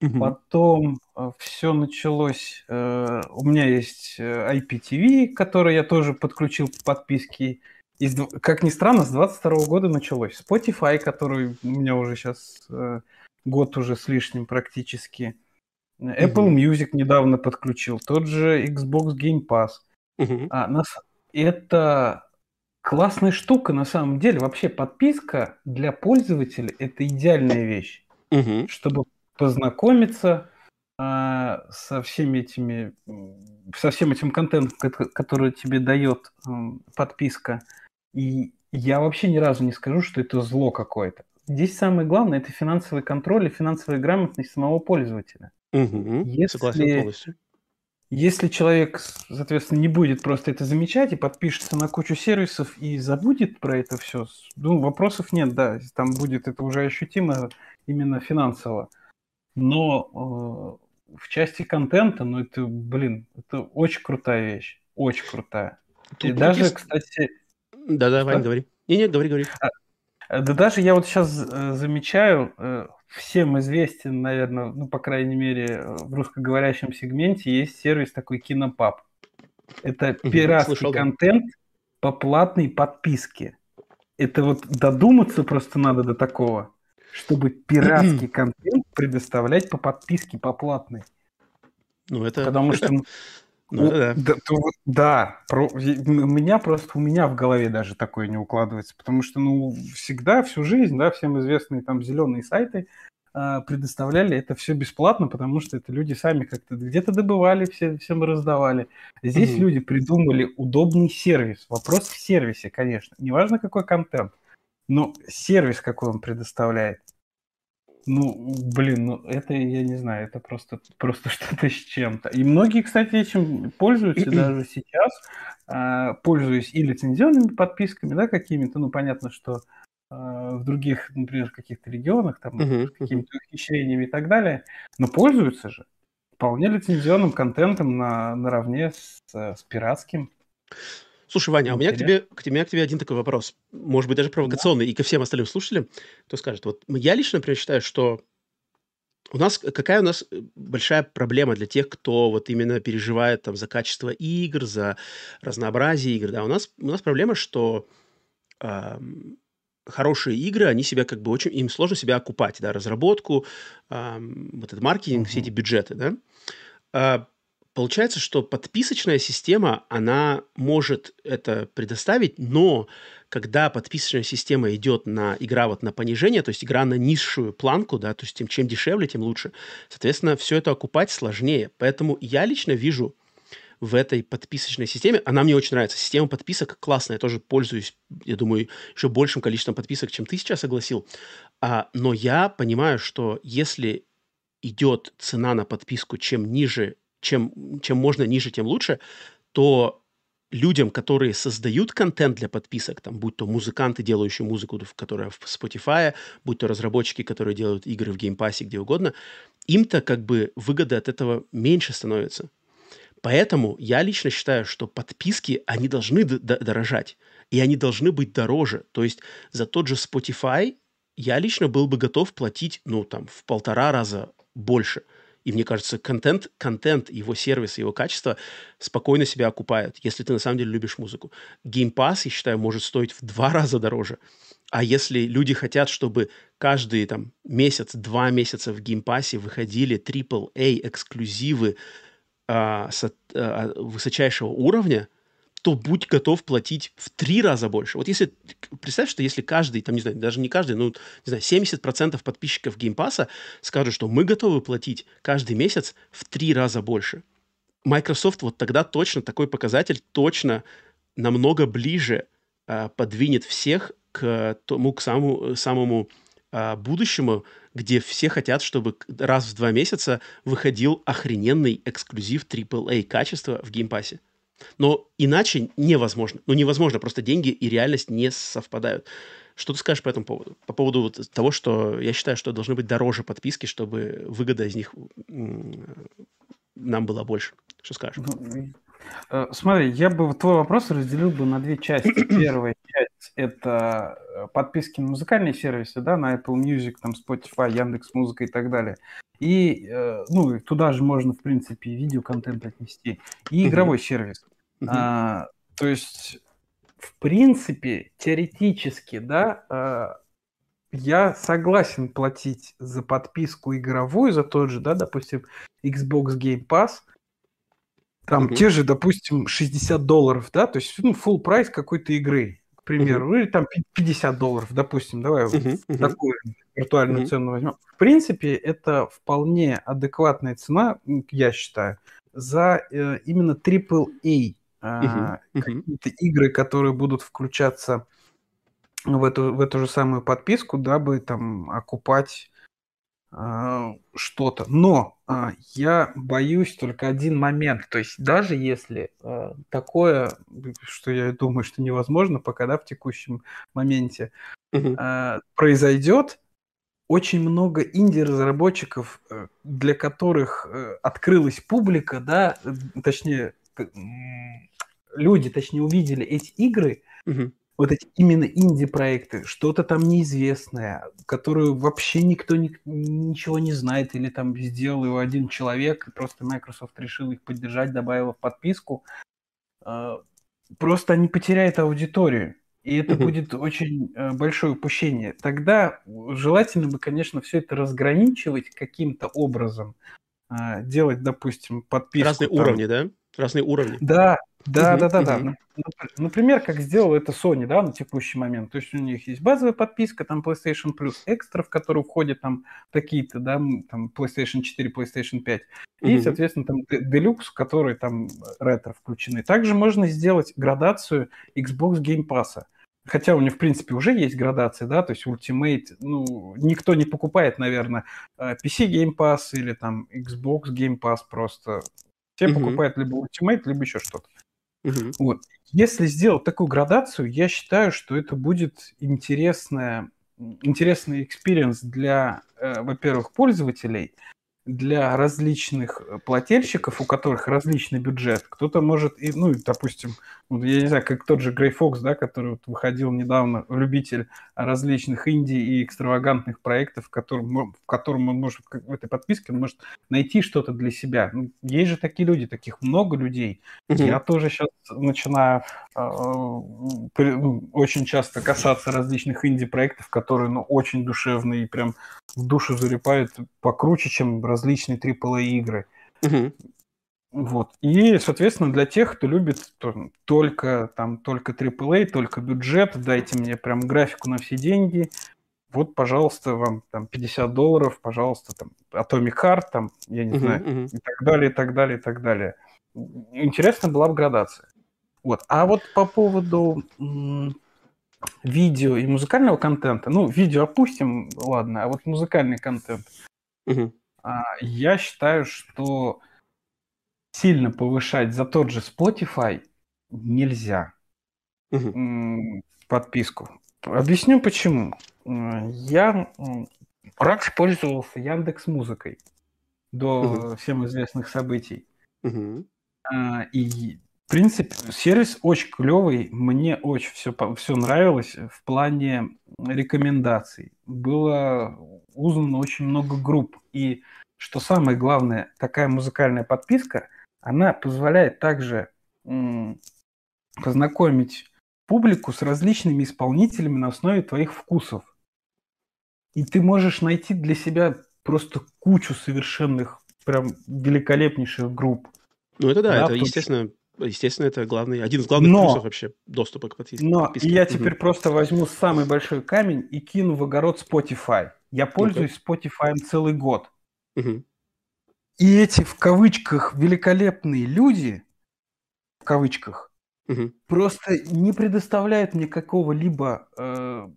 Угу. Потом э, все началось. Э, у меня есть э, IPTV, который я тоже подключил к подписке. Из, как ни странно, с 22 года началось. Spotify, который у меня уже сейчас год уже с лишним практически. Apple угу. Music недавно подключил. Тот же Xbox Game Pass. Угу. А, нас... Это классная штука на самом деле. Вообще подписка для пользователя это идеальная вещь. Угу. Чтобы познакомиться а, со всеми этими, со всем этим контентом, который тебе дает подписка. И я вообще ни разу не скажу, что это зло какое-то. Здесь самое главное это финансовый контроль и финансовая грамотность самого пользователя. Угу, если, согласен полностью. Если человек, соответственно, не будет просто это замечать и подпишется на кучу сервисов и забудет про это все, ну, вопросов нет, да, там будет это уже ощутимо именно финансово. Но э, в части контента, ну это, блин, это очень крутая вещь. Очень крутая. Тут и даже, есть... кстати... Да-да, Вань, говори. Не-не, говори, говори. А, э, да даже я вот сейчас э, замечаю, э, всем известен, наверное, ну, по крайней мере, в русскоговорящем сегменте есть сервис такой Кинопаб. Это пиратский Слышал, контент да. по платной подписке. Это вот додуматься просто надо до такого чтобы пиратский [clears throat] контент предоставлять по подписке, по платной. Ну, это... Потому что... [laughs] Ну, да. Да, то, да про, у меня просто, у меня в голове даже такое не укладывается, потому что, ну, всегда, всю жизнь, да, всем известные там зеленые сайты э, предоставляли это все бесплатно, потому что это люди сами как-то где-то добывали, все, всем раздавали. Здесь mm-hmm. люди придумали удобный сервис. Вопрос в сервисе, конечно. Неважно, какой контент, но сервис, какой он предоставляет. Ну, блин, ну это, я не знаю, это просто, просто [laughs] что-то с чем-то. И многие, кстати, этим пользуются даже сейчас, а, пользуясь и лицензионными подписками, да, какими-то, ну, понятно, что а, в других, например, каких-то регионах, там, uh-huh, какими-то ухищрениями и так далее, но пользуются же вполне лицензионным контентом на, наравне с, с пиратским. Слушай, Ваня, а у меня к тебе, к тебе, к тебе один такой вопрос, может быть, даже провокационный, да. и ко всем остальным слушателям, кто скажет, вот я лично, например, считаю, что у нас, какая у нас э, большая проблема для тех, кто вот именно переживает там за качество игр, за разнообразие игр, да, у нас, у нас проблема, что э, хорошие игры, они себя как бы очень, им сложно себя окупать, да, разработку, э, вот этот маркетинг, uh-huh. все эти бюджеты, да. А Получается, что подписочная система, она может это предоставить, но когда подписочная система идет на игра вот на понижение, то есть игра на низшую планку, да, то есть тем, чем дешевле, тем лучше, соответственно, все это окупать сложнее. Поэтому я лично вижу в этой подписочной системе, она мне очень нравится. Система подписок классная, я тоже пользуюсь, я думаю, еще большим количеством подписок, чем ты сейчас согласил. А, но я понимаю, что если идет цена на подписку, чем ниже чем, чем можно ниже, тем лучше, то людям, которые создают контент для подписок, там, будь то музыканты, делающие музыку, которая в Spotify, будь то разработчики, которые делают игры в Game Pass, где угодно, им-то как бы выгода от этого меньше становится. Поэтому я лично считаю, что подписки, они должны дорожать, и они должны быть дороже. То есть за тот же Spotify я лично был бы готов платить, ну, там, в полтора раза больше – и мне кажется, контент, контент, его сервис, его качество спокойно себя окупают, если ты на самом деле любишь музыку. Game Pass, я считаю, может стоить в два [laughs] раза дороже. А если люди хотят, чтобы каждый там, месяц, два месяца в Game Pass выходили AAA эксклюзивы а, с, а, высочайшего уровня, то будь готов платить в три раза больше. Вот если, представь, что если каждый, там, не знаю, даже не каждый, ну, не знаю, 70% подписчиков Game Pass а скажут, что мы готовы платить каждый месяц в три раза больше. Microsoft вот тогда точно, такой показатель точно намного ближе э, подвинет всех к тому, к самому, самому э, будущему, где все хотят, чтобы раз в два месяца выходил охрененный эксклюзив AAA качества в Game Pass е. Но иначе невозможно. Ну, невозможно, просто деньги и реальность не совпадают. Что ты скажешь по этому поводу? По поводу вот того, что я считаю, что должны быть дороже подписки, чтобы выгода из них нам была больше. Что скажешь? Ну, э, смотри, я бы твой вопрос разделил бы на две части. [clears throat] Первая часть – это э, подписки на музыкальные сервисы, да, на Apple Music, там, Spotify, Яндекс Музыка и так далее. И, э, ну, туда же можно, в принципе, видеоконтент отнести. И игровой сервис. А, то есть, в принципе, теоретически, да, а, я согласен платить за подписку игровую, за тот же, да, допустим, Xbox Game Pass, там uh-huh. те же, допустим, 60 долларов, да, то есть, ну, full прайс какой-то игры, примеру, uh-huh. или там 50 долларов, допустим, давай uh-huh. Uh-huh. такую виртуальную uh-huh. цену возьмем. В принципе, это вполне адекватная цена, я считаю, за э, именно AAA uh-huh. какие-то игры, которые будут включаться в эту, в эту же самую подписку, дабы там окупать э, что-то. Но э, я боюсь только один момент. То есть даже если э, такое, что я думаю, что невозможно пока да, в текущем моменте, э, произойдет, очень много инди-разработчиков, для которых открылась публика, да, точнее, люди, точнее, увидели эти игры, угу. Вот эти именно инди-проекты, что-то там неизвестное, которую вообще никто ни, ничего не знает, или там сделал его один человек, и просто Microsoft решил их поддержать, добавил в подписку, а, просто они потеряют аудиторию. И это угу. будет очень э, большое упущение. Тогда желательно бы, конечно, все это разграничивать каким-то образом. э, делать, допустим, подписку. Разные там... уровни, да? Разные уровни. Да, да, да, да, да. Например, как сделал это Sony, да, на текущий момент. То есть у них есть базовая подписка, там PlayStation Plus Extra, в которую входят там какие-то, да, там PlayStation 4, PlayStation 5. И, соответственно, там Deluxe, который там ретро включены. Также можно сделать градацию Xbox Game Pass. Хотя у них, в принципе, уже есть градации, да, то есть Ultimate, ну, никто не покупает, наверное, PC Game Pass или там Xbox Game Pass просто. Все mm-hmm. покупают либо Ultimate, либо еще что-то. Mm-hmm. Вот. Если сделать такую градацию, я считаю, что это будет интересная, интересный experience для, э, во-первых, пользователей – для различных э, плательщиков, у которых различный бюджет. Кто-то может, и, ну, допустим, я не знаю, как тот же Грей Фокс, да, который вот выходил недавно, любитель различных инди и экстравагантных проектов, в котором, в котором он может, в этой подписке, он может найти что-то для себя. Ну, есть же такие люди, таких много людей. Mm-hmm. Я тоже сейчас начинаю э, ну, очень часто касаться различных инди-проектов, которые, ну, очень душевные и прям в душу залипают покруче, чем различные AAA игры. Угу. Вот. И, соответственно, для тех, кто любит то, только там только AAA, только бюджет, дайте мне прям графику на все деньги. Вот, пожалуйста, вам там 50 долларов, пожалуйста, там Atomic Heart, там, я не uh-huh, знаю, uh-huh. и так далее, и так далее, и так далее. Интересно была бы градация. Вот. А вот по поводу м- видео и музыкального контента, ну, видео опустим, ладно, а вот музыкальный контент. Uh-huh. А, я считаю, что сильно повышать за тот же Spotify нельзя угу. подписку. Объясню почему. Я раньше пользовался Яндекс Музыкой до угу. всем известных событий. Угу. И в принципе, сервис очень клевый, мне очень все, все нравилось в плане рекомендаций. Было узнано очень много групп. И что самое главное, такая музыкальная подписка, она позволяет также м- познакомить публику с различными исполнителями на основе твоих вкусов. И ты можешь найти для себя просто кучу совершенных, прям великолепнейших групп. Ну это да, да это, естественно, Естественно, это главный, один из главных но, плюсов вообще доступа к подписке. Но я угу. теперь просто возьму самый большой камень и кину в огород Spotify. Я пользуюсь okay. Spotify целый год. Угу. И эти в кавычках великолепные люди, в кавычках, угу. просто не предоставляют мне какого-либо э,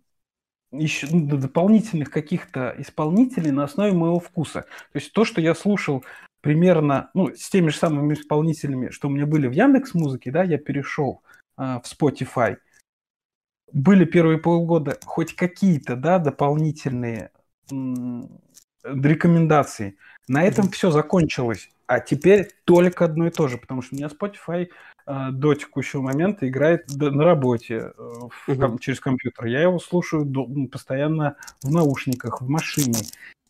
еще ну, дополнительных каких-то исполнителей на основе моего вкуса. То есть то, что я слушал примерно, ну, с теми же самыми исполнителями, что у меня были в Яндекс Музыке, да, я перешел а, в Spotify. Были первые полгода хоть какие-то, да, дополнительные м- рекомендации. На этом mm-hmm. все закончилось. А теперь только одно и то же, потому что у меня Spotify э, до текущего момента играет на работе э, в, mm-hmm. через компьютер. Я его слушаю до, постоянно в наушниках, в машине.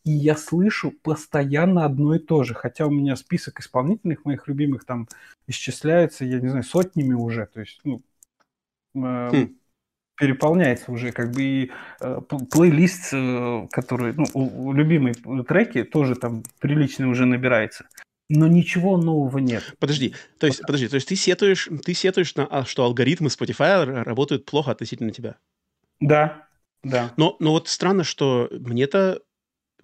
И я слышу постоянно одно и то же. Хотя у меня список исполнительных моих любимых там исчисляется, я не знаю, сотнями уже. То есть, ну, э, хм. переполняется уже как бы и э, плейлист, э, который, ну, у, у любимые треки тоже там прилично уже набирается. Но ничего нового нет. Подожди, то есть, подожди, то есть ты сетуешь, ты сетуешь на, а, что алгоритмы Spotify работают плохо относительно тебя? Да, да. Но, но вот странно, что мне-то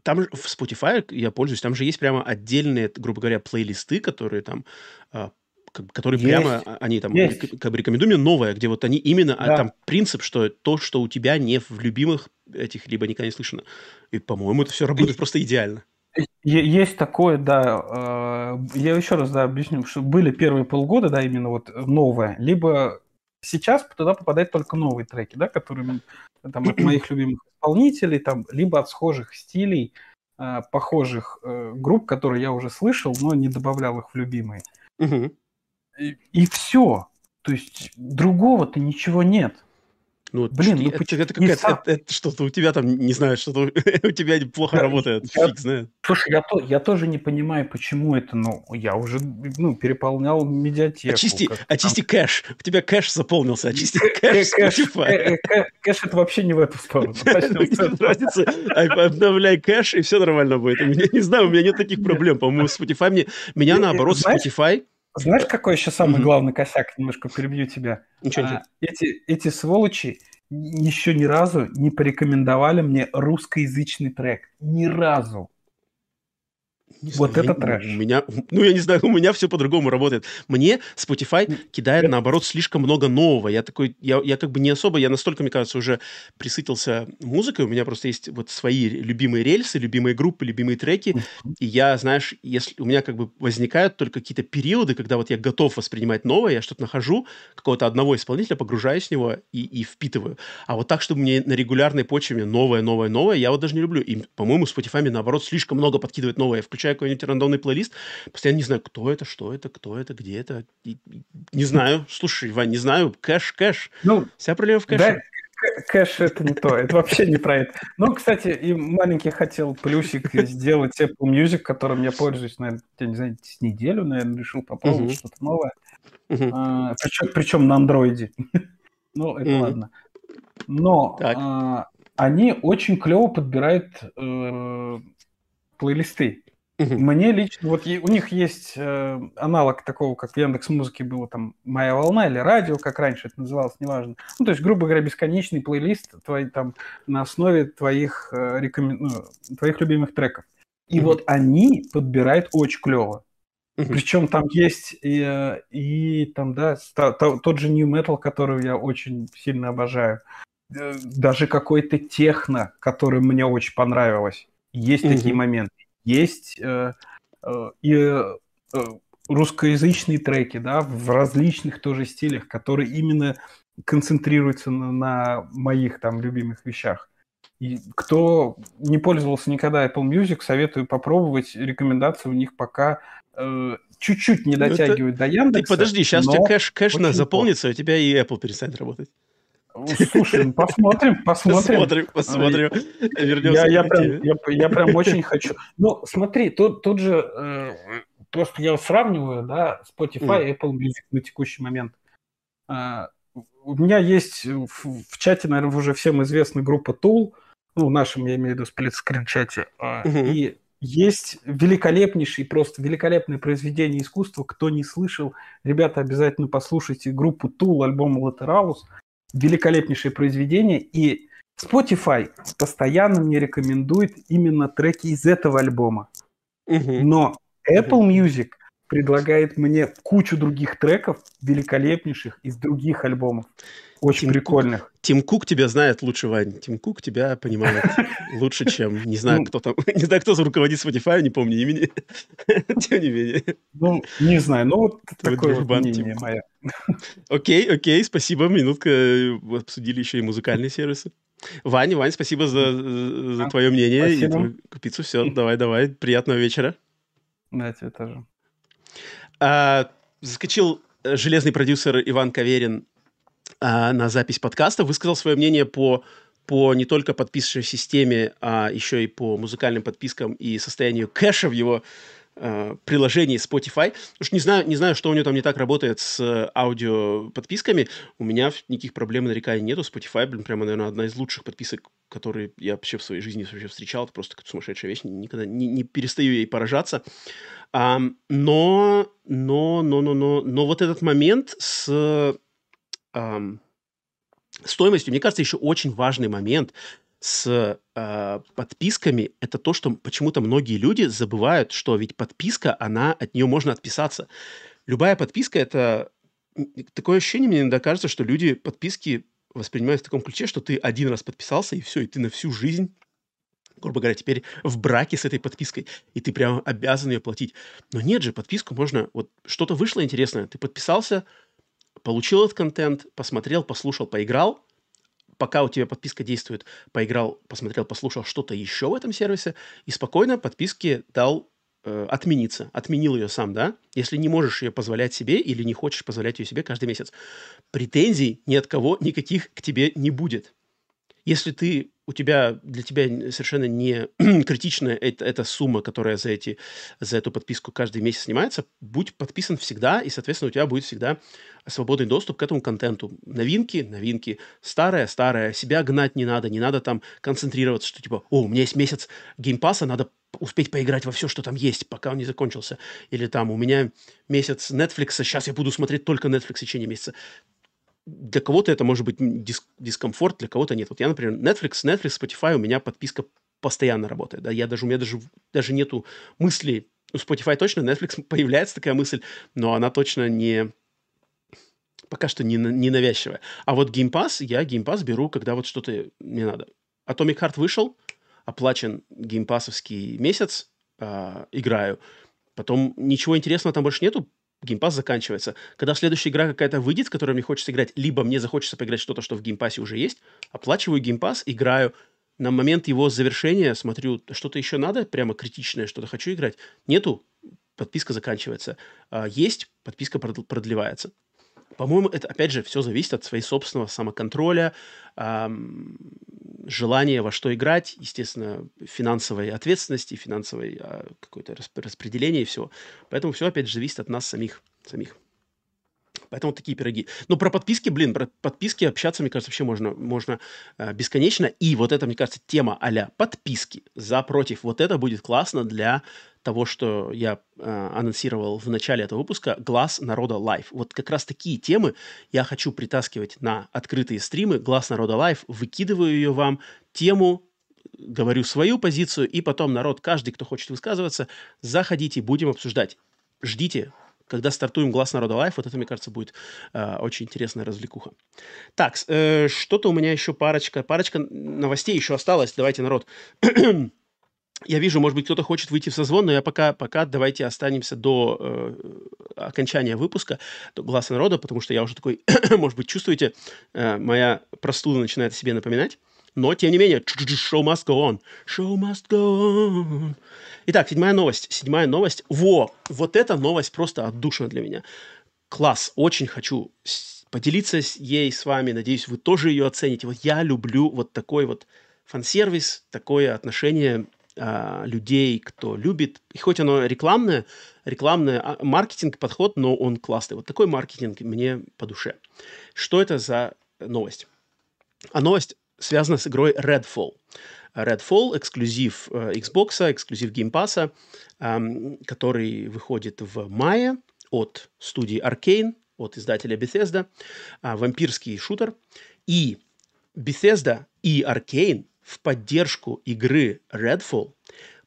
там в Spotify я пользуюсь, там же есть прямо отдельные, грубо говоря, плейлисты, которые там а, которые есть. прямо, а, они там, есть. как бы рекомендую мне новое, где вот они именно, а да. а там принцип, что то, что у тебя не в любимых этих, либо никогда не слышно. И, по-моему, это все работает есть, просто идеально. Есть такое, да. Я еще раз, да, объясню, что были первые полгода, да, именно вот новое, либо сейчас туда попадают только новые треки, да, которые там от моих любимых исполнителей, там, либо от схожих стилей, э, похожих э, групп, которые я уже слышал, но не добавлял их в любимые. Угу. И, и все. То есть другого-то ничего нет. Ну, Блин, ну, это, это, какая-то, сам... это, это что-то у тебя там, не знаю, что-то [laughs] у тебя плохо да, работает, я, фиг знает. Слушай, я, то, я тоже не понимаю, почему это, ну, я уже, ну, переполнял медиатеку. Очисти, очисти там... кэш, у тебя кэш заполнился, очисти кэш [laughs] Кэш это вообще не в эту сторону. [laughs] Разница, обновляй кэш, и все нормально будет. Не знаю, у меня нет таких проблем, по-моему, Spotify, меня наоборот, Spotify знаешь, какой еще самый главный косяк? Немножко перебью тебя. Ничего, а, эти, эти сволочи еще ни разу не порекомендовали мне русскоязычный трек. Ни разу. Не вот знаю, это трэш. У меня, ну, я не знаю, у меня все по-другому работает. Мне Spotify кидает, наоборот, слишком много нового. Я такой, я, я как бы не особо, я настолько, мне кажется, уже присытился музыкой. У меня просто есть вот свои любимые рельсы, любимые группы, любимые треки. И я, знаешь, если у меня как бы возникают только какие-то периоды, когда вот я готов воспринимать новое, я что-то нахожу, какого-то одного исполнителя, погружаюсь в него и, и впитываю. А вот так, чтобы мне на регулярной почве новое, новое, новое, я вот даже не люблю. И, по-моему, Spotify, наоборот, слишком много подкидывает новое. Я включаю какой-нибудь рандомный плейлист, постоянно не знаю, кто это, что это, кто это, где это. не знаю. Слушай, Вань, не знаю. Кэш, кэш. Ну, Вся проблема в кэше. Да, Кэш это не то, это вообще не про это. Ну, кстати, и маленький хотел плюсик сделать Apple Music, которым я пользуюсь, наверное, я не знаю, с неделю, наверное, решил попробовать uh-huh. что-то новое. Uh-huh. А, причем, причем на андроиде. ну, это uh-huh. ладно. Но а, они очень клево подбирают э, плейлисты. Угу. Мне лично, вот у них есть э, аналог такого, как в Яндекс Музыке было там «Моя волна» или «Радио», как раньше это называлось, неважно. Ну, то есть, грубо говоря, бесконечный плейлист твой, там, на основе твоих, э, рекомен... ну, твоих любимых треков. И угу. вот они подбирают очень клево. Угу. Причем там есть и, э, и там, да, тот же New Metal, который я очень сильно обожаю. Э, даже какой-то техно, который мне очень понравилось. Есть угу. такие моменты есть э, э, и э, русскоязычные треки, да, в различных тоже стилях, которые именно концентрируются на, на моих там любимых вещах. И кто не пользовался никогда Apple Music, советую попробовать. Рекомендации у них пока э, чуть-чуть не ну, дотягивают это... до Яндекса. Ты подожди, сейчас у тебя кэш, кэш заполнится, у тебя и Apple перестанет работать. Слушай, ну посмотрим, [laughs] посмотрим. Посмотрим, посмотрим. Вернемся я, я, прям, я, я прям очень [laughs] хочу. Ну, смотри, тут, тут же э, просто я сравниваю, да, Spotify и Apple Music на текущий момент. Э, у меня есть в, в чате, наверное, уже всем известна группа Tool, ну, в нашем, я имею в виду, сплит-скрин-чате, э, и есть великолепнейший, просто великолепное произведение искусства. Кто не слышал, ребята, обязательно послушайте группу Tool, альбом Lateralus великолепнейшее произведение, и Spotify постоянно мне рекомендует именно треки из этого альбома. Угу. Но Apple Music предлагает мне кучу других треков, великолепнейших из других альбомов. Очень Тим прикольных. Кук, Тим Кук тебя знает лучше, Вань. Тим Кук тебя понимает [laughs] лучше, чем... Не знаю, ну, кто там... [laughs] Не знаю, кто руководит Spotify, не помню имени. [laughs] Тем не менее. Ну, не знаю. Ну, вот такое вот мнение мое. Окей, окей, спасибо. Минутка. Обсудили еще и музыкальные сервисы. Ваня, Вань, спасибо за, за твое мнение спасибо. и твою купицу. Все, давай, давай. Приятного вечера. Да, тебе тоже. А, заскочил железный продюсер Иван Каверин а, на запись подкаста, высказал свое мнение по по не только подписчивой системе, а еще и по музыкальным подпискам и состоянию кэша в его э, приложении Spotify. Уж не знаю, не знаю, что у него там не так работает с аудио подписками. У меня никаких проблем нареканий нету. Spotify, блин, прямо, наверное, одна из лучших подписок, которые я вообще в своей жизни вообще встречал. Это просто сумасшедшая вещь. Никогда не, не перестаю ей поражаться. А, но, но, но, но, но, но вот этот момент с эм, стоимостью, мне кажется, еще очень важный момент с э, подписками это то, что почему-то многие люди забывают, что ведь подписка, она от нее можно отписаться. Любая подписка это такое ощущение мне иногда кажется, что люди подписки воспринимают в таком ключе, что ты один раз подписался и все, и ты на всю жизнь грубо говоря, теперь в браке с этой подпиской, и ты прямо обязан ее платить. Но нет же, подписку можно... Вот что-то вышло интересное, ты подписался, получил этот контент, посмотрел, послушал, поиграл, пока у тебя подписка действует, поиграл, посмотрел, послушал что-то еще в этом сервисе, и спокойно подписке дал э, отмениться. Отменил ее сам, да? Если не можешь ее позволять себе или не хочешь позволять ее себе каждый месяц, претензий ни от кого никаких к тебе не будет. Если ты у тебя для тебя совершенно не [clears throat] критичная эта, эта сумма, которая за, эти, за эту подписку каждый месяц снимается, будь подписан всегда, и, соответственно, у тебя будет всегда свободный доступ к этому контенту. Новинки, новинки, старое, старое, себя гнать не надо, не надо там концентрироваться, что типа, о, у меня есть месяц Game Pass а, надо успеть поиграть во все, что там есть, пока он не закончился. Или там, у меня месяц Netflix, сейчас я буду смотреть только Netflix в течение месяца для кого-то это может быть дис дискомфорт, для кого-то нет. Вот я, например, Netflix, Netflix, Spotify, у меня подписка постоянно работает. Да? Я даже, у меня даже, даже нету мысли, у Spotify точно, Netflix [laughs] появляется такая мысль, но она точно не, пока что не, не навязчивая. А вот Game Pass, я Game Pass беру, когда вот что-то не надо. Atomic Heart вышел, оплачен Game Pass овский месяц, э, играю. Потом ничего интересного там больше нету, геймпас заканчивается. Когда следующая игра какая-то выйдет, в которой мне хочется играть, либо мне захочется поиграть что-то, что в Game Pass е уже есть, оплачиваю геймпас, играю. На момент его завершения смотрю, что-то еще надо, прямо критичное, что-то хочу играть. Нету, подписка заканчивается. А, есть, подписка продлевается. По-моему, это, опять же, все зависит от своей собственного самоконтроля, эм, желания во что играть, естественно, финансовой ответственности, финансовой э, какое-то распределения и все. Поэтому все, опять же, зависит от нас самих. самих. Поэтому такие пироги. Но про подписки, блин, про подписки общаться, мне кажется, вообще можно, можно э, бесконечно. И вот это, мне кажется, тема а подписки за против. Вот это будет классно для того, что я э, анонсировал в начале этого выпуска, «Глаз народа live». Вот как раз такие темы я хочу притаскивать на открытые стримы «Глаз народа live», выкидываю ее вам, тему, говорю свою позицию, и потом народ, каждый, кто хочет высказываться, заходите, будем обсуждать. Ждите, когда стартуем «Глаз народа live», вот это, мне кажется, будет э, очень интересная развлекуха. Так, э, что-то у меня еще парочка, парочка новостей еще осталось. Давайте, народ. [clears throat] Я вижу, может быть, кто-то хочет выйти в созвон, но я пока, пока давайте останемся до э, окончания выпуска, до «Глаза народа», потому что я уже такой, [coughs] может быть, чувствуете, э, моя простуда начинает себе напоминать. Но, тем не менее, show must go on. Show must go on. Итак, седьмая новость. Седьмая новость. Во! Вот эта новость просто отдушина для меня. Класс. Очень хочу поделиться ей с вами. Надеюсь, вы тоже ее оцените. Вот я люблю вот такой вот фан-сервис, такое отношение а, людей, кто любит. И хоть оно рекламное, рекламный а, маркетинг подход, но он классный. Вот такой маркетинг мне по душе. Что это за новость? А новость связана с игрой Redfall. Redfall эксклюзив э, Xbox, эксклюзив Game Pass, э, который выходит в мае от студии Arkane, от издателя Bethesda, э, вампирский шутер. И Bethesda и Arkane в поддержку игры Redfall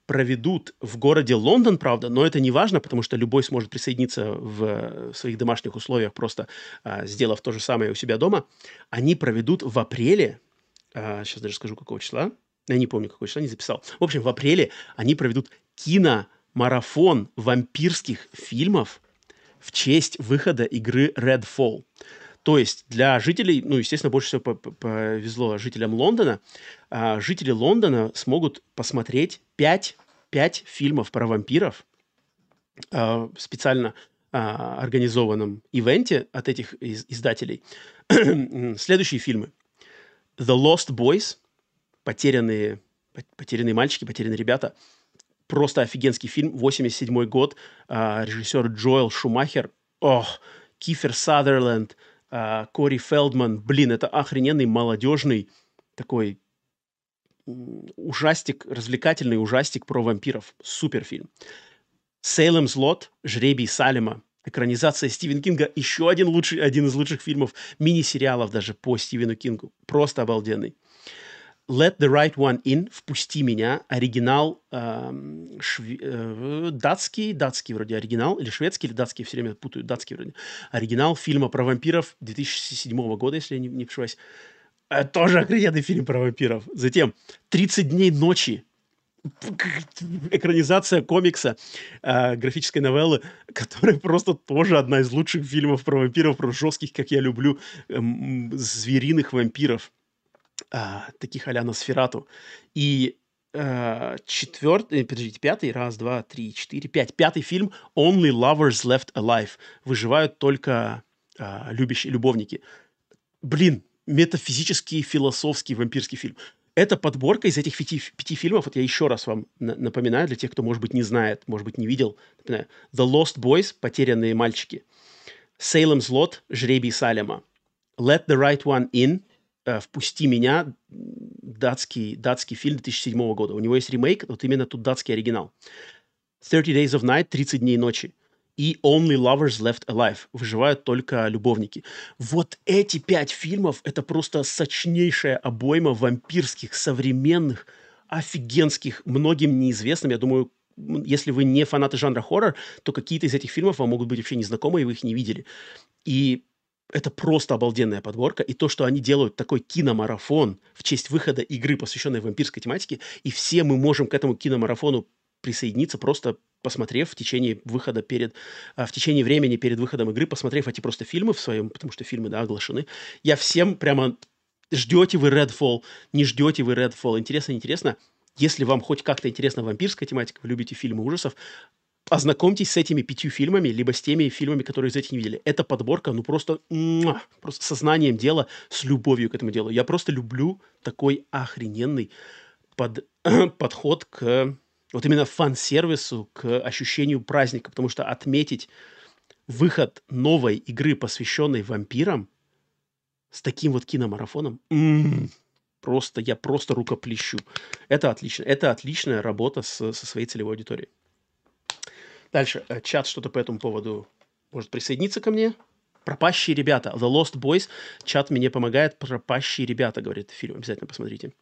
проведут в городе Лондон, правда, но это не важно, потому что любой сможет присоединиться в своих домашних условиях, просто а, сделав то же самое у себя дома. Они проведут в апреле, а, сейчас даже скажу, какого числа, я не помню, какого числа, не записал. В общем, в апреле они проведут киномарафон вампирских фильмов в честь выхода игры Redfall. То есть для жителей, ну, естественно, больше всего повезло жителям Лондона. А жители Лондона смогут посмотреть 5, 5 фильмов про вампиров а, специально а, организованном ивенте от этих из- издателей. Следующие фильмы. The Lost Boys, потерянные, потерянные мальчики, потерянные ребята. Просто офигенский фильм, 87 год, режиссер Джоэл Шумахер. Ох, Кифер Садерленд – а, Кори Фелдман, блин, это охрененный молодежный такой ужастик, развлекательный ужастик про вампиров. Супер фильм. Сейлем's Lot, Жребий Салема, экранизация Стивена Кинга, еще один лучший, один из лучших фильмов, мини-сериалов даже по Стивену Кингу. Просто обалденный. Let the Right One In, Впусти меня, оригинал э, шве, э, датский, датский вроде оригинал, или шведский, или датский, все время путаю, датский вроде. Оригинал фильма про вампиров 2007 года, если я не, не ошибаюсь. Э, тоже охрененный фильм про вампиров. Затем «30 дней ночи», [laughs] экранизация комикса, э, графической новеллы, которая просто тоже одна из лучших фильмов про вампиров, про жестких, как я люблю, э, звериных вампиров а, таких а-ля Носферату. И э, четвертый, подождите, пятый, раз, два, три, четыре, пять. Пятый фильм Only Lovers Left Alive. Выживают только э, любящие, любовники. Блин, метафизический, философский вампирский фильм. Это подборка из этих пяти, пяти фильмов. Вот я еще раз вам напоминаю, для тех, кто, может быть, не знает, может быть, не видел. Напоминаю. The Lost Boys, Потерянные мальчики. Salem's Lot, Жребий Салема. Let the Right One In, э, «Впусти меня», датский, датский фильм 2007 года. У него есть ремейк, вот именно тут датский оригинал. 30 Days of Night, 30 дней ночи. И Only Lovers Left Alive. Выживают только любовники. Вот эти пять фильмов – это просто сочнейшая обойма вампирских, современных, офигенских, многим неизвестным, я думаю, если вы не фанаты жанра хоррор, то какие-то из этих фильмов вам могут быть вообще незнакомы, и вы их не видели. И это просто обалденная подборка. И то, что они делают такой киномарафон в честь выхода игры, посвященной вампирской тематике, и все мы можем к этому киномарафону присоединиться, просто посмотрев в течение выхода перед, а, в течение времени перед выходом игры, посмотрев эти просто фильмы в своем, потому что фильмы, да, оглашены. Я всем прямо ждете вы Redfall, не ждете вы Redfall, интересно, интересно. Если вам хоть как-то интересна вампирская тематика, вы любите фильмы ужасов, ознакомьтесь с этими пятью фильмами, либо с теми фильмами, которые из этих не видели. Эта подборка, ну просто, просто сознанием дела, с любовью к этому делу. Я просто люблю такой охрененный под, [clears throat] подход к вот именно фан-сервису, к ощущению праздника, потому что отметить выход новой игры, посвященной вампирам, с таким вот киномарафоном, м-м, просто, я просто рукоплещу. Это отлично. Это отличная работа с, со своей целевой аудиторией. Дальше. Э, чат что-то по этому поводу может присоединиться ко мне. Пропащие ребята. The Lost Boys. Чат мне помогает. Пропащие ребята, говорит фильм. Обязательно посмотрите.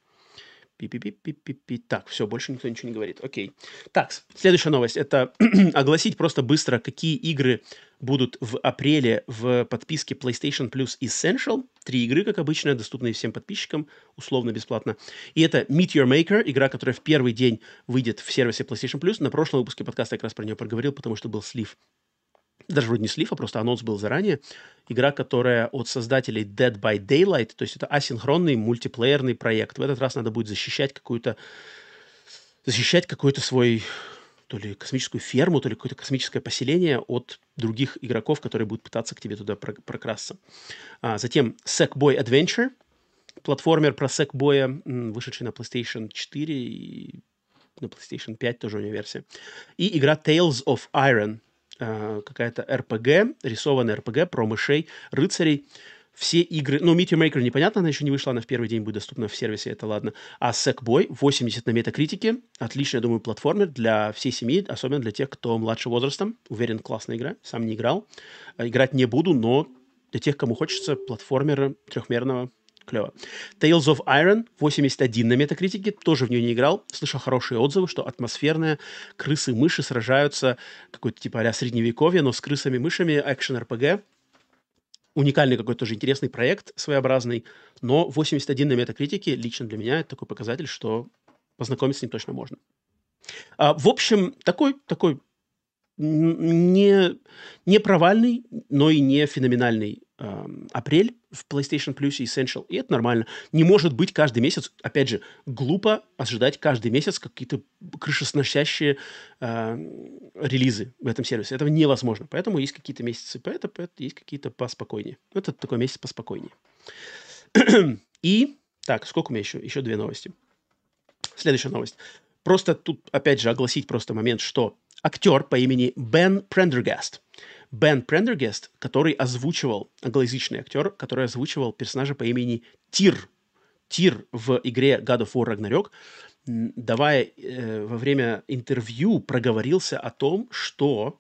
Пи-пи-пи-пи-пи. Так, все, больше никто ничего не говорит. Окей. Так, следующая новость. Это [clears throat] огласить просто быстро, какие игры будут в апреле в подписке PlayStation Plus Essential. Три игры, как обычно, доступные всем подписчикам, условно бесплатно. И это Meteor Maker, игра, которая в первый день выйдет в сервисе PlayStation Plus. На прошлом выпуске подкаста я как раз про нее проговорил, потому что был слив даже вроде не слив, а просто анонс был заранее. Игра, которая от создателей Dead by Daylight, то есть это асинхронный мультиплеерный проект. В этот раз надо будет защищать какую-то защищать какой-то свой то ли космическую ферму, то ли какое-то космическое поселение от других игроков, которые будут пытаться к тебе туда прокрасться. А, затем Sackboy Adventure, платформер про Sackboy, вышедший на PlayStation 4 и на PlayStation 5 тоже у него версия. И игра Tales of Iron, Э, какая-то RPG, рисованная RPG про мышей, рыцарей. Все игры... Ну, Meteor Maker непонятно, она еще не вышла, она в первый день будет доступна в сервисе, это ладно. А Sackboy 80 на метакритике. Отличный, я думаю, платформер для всей семьи, особенно для тех, кто младше возрастом. Уверен, классная игра. Сам не играл. Э, играть не буду, но для тех, кому хочется платформера трехмерного клево. Tales of Iron 81 на метакритике, тоже в нее не играл. Слышал хорошие отзывы, что атмосферная, крысы-мыши сражаются, какой-то типа а средневековье, но с крысами-мышами, экшен-РПГ. Уникальный какой-то тоже интересный проект, своеобразный, но 81 на метакритике лично для меня это такой показатель, что познакомиться с ним точно можно. А, в общем, такой, такой не, не провальный, но и не феноменальный э, апрель в PlayStation Plus Essential, и это нормально. Не может быть каждый месяц, опять же, глупо ожидать каждый месяц какие-то крышесносящие э, релизы в этом сервисе. Этого невозможно. Поэтому есть какие-то месяцы по это, поэтому есть какие-то поспокойнее. Это такой месяц поспокойнее. [clears throat] и, так, сколько у меня еще? Еще две новости. Следующая новость. Просто тут, опять же, огласить просто момент, что актер по имени Бен Прендергаст. Бен Прендергаст, который озвучивал, англоязычный актер, который озвучивал персонажа по имени Тир. Тир в игре God of War Ragnarok, давая э, во время интервью, проговорился о том, что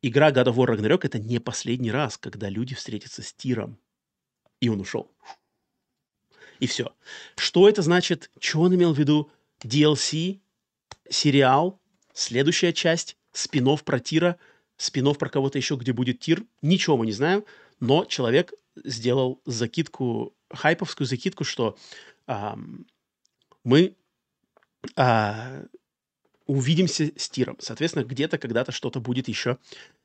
игра God of War Ragnarok это не последний раз, когда люди встретятся с Тиром. И он ушел. И все. Что это значит? Что он имел в виду? DLC, сериал, Следующая часть, спин про Тира, спин про кого-то еще, где будет Тир, ничего мы не знаем, но человек сделал закидку, хайповскую закидку, что а, мы а, увидимся с Тиром. Соответственно, где-то когда-то что-то будет еще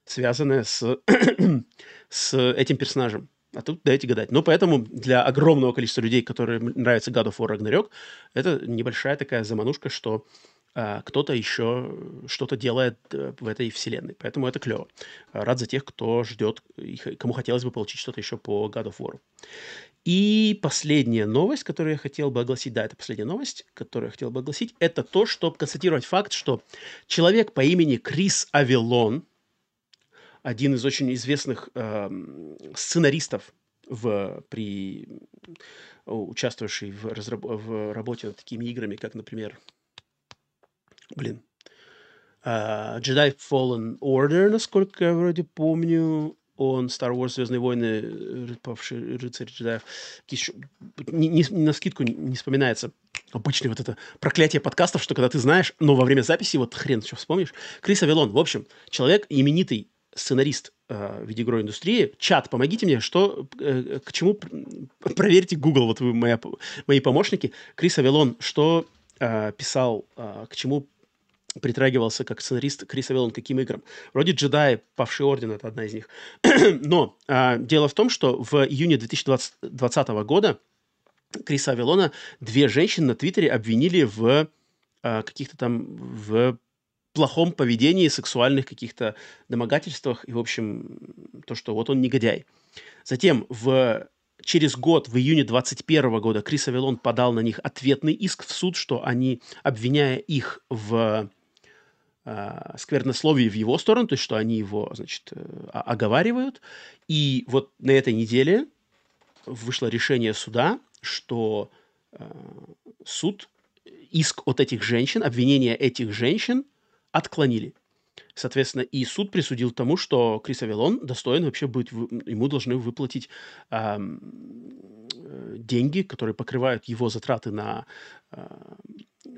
связанное с, [coughs] с этим персонажем. А тут дайте гадать. Но поэтому для огромного количества людей, которые нравится God of War Ragnarok, это небольшая такая заманушка, что кто-то еще что-то делает э, в этой вселенной. Поэтому это клево. Рад за тех, кто ждет, кому хотелось бы получить что-то еще по God of War. И последняя новость, которую я хотел бы огласить, да, это последняя новость, которую я хотел бы огласить, это то, чтобы констатировать факт, что человек по имени Крис Авилон, один из очень известных э, сценаристов в, при участвовавший в, разраб, в работе над такими играми, как, например, блин, uh, Jedi Fallen Order, насколько я вроде помню, он Star Wars Звездные войны, павший рыцарь джедаев. Еще, не, не, на скидку не, вспоминается обычное вот это проклятие подкастов, что когда ты знаешь, но во время записи вот хрен что вспомнишь. Крис Авилон, в общем, человек именитый сценарист э, видеоигровой индустрии. Чат, помогите мне, что, э, к чему, проверьте Google, вот вы моя, мои помощники. Крис Авилон, что э, писал, э, к чему притрагивался как сценарист Крис Авилон каким играм. Вроде «Джедаи», «Павший орден» — это одна из них. [clears throat] Но э, дело в том, что в июне 2020 года Криса Авилона две женщины на Твиттере обвинили в э, каких-то там в плохом поведении, сексуальных каких-то домогательствах и, в общем, то, что вот он негодяй. Затем в через год, в июне 2021 года, Крис Авилон подал на них ответный иск в суд, что они, обвиняя их в э, сквернословии в его сторону, то есть что они его, значит, э, оговаривают. И вот на этой неделе вышло решение суда, что э, суд иск от этих женщин, обвинения этих женщин – отклонили. Соответственно, и суд присудил тому, что Крис Авилон достоин вообще быть, ему должны выплатить э, деньги, которые покрывают его затраты на э,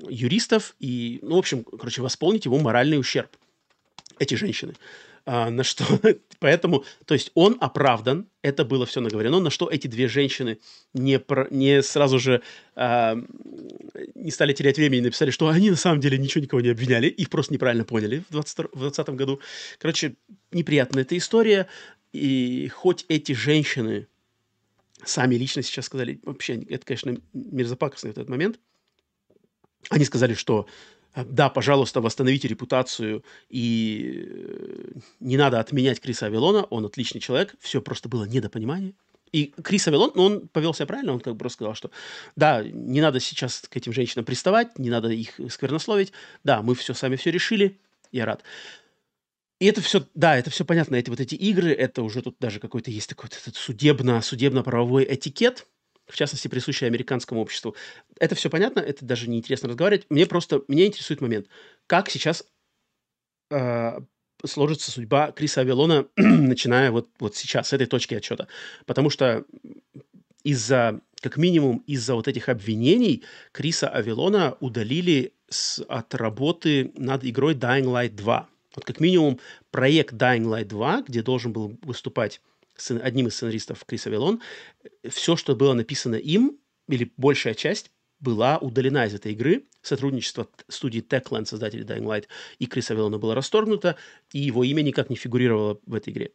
юристов и, ну, в общем, короче, восполнить его моральный ущерб. Эти женщины. А, на что, [laughs] поэтому, то есть он оправдан, это было все наговорено, на что эти две женщины не, про, не сразу же а, не стали терять время и написали, что они на самом деле ничего никого не обвиняли, их просто неправильно поняли в 2020 году. Короче, неприятная эта история, и хоть эти женщины сами лично сейчас сказали, вообще, это, конечно, мерзопакостный этот момент, они сказали, что Э, да, пожалуйста, восстановите репутацию, и э, не надо отменять Криса Авилона, он отличный человек, все просто было недопонимание. И Крис Авилон, ну, он повел себя правильно, он как бы просто сказал, что да, не надо сейчас к этим женщинам приставать, не надо их сквернословить, да, мы все сами все решили, я рад. И это все, да, это все понятно, эти вот эти игры, это уже тут даже какой-то есть такой вот судебно, судебно-правовой этикет, в частности, присущее американскому обществу. Это все понятно, это даже не интересно разговаривать. Мне просто, меня интересует момент, как сейчас э, сложится судьба Криса Авилона, [clears throat] начиная вот, вот сейчас, с этой точки отчета. Потому что из-за, как минимум, из-за вот этих обвинений Криса Авилона удалили с, от работы над игрой Dying Light 2. Вот как минимум проект Dying Light 2, где должен был выступать одним из сценаристов Крис Авилон, все, что было написано им, или большая часть, была удалена из этой игры. Сотрудничество студии Techland, создателей Dying Light, и Криса Авилона было расторгнуто, и его имя никак не фигурировало в этой игре.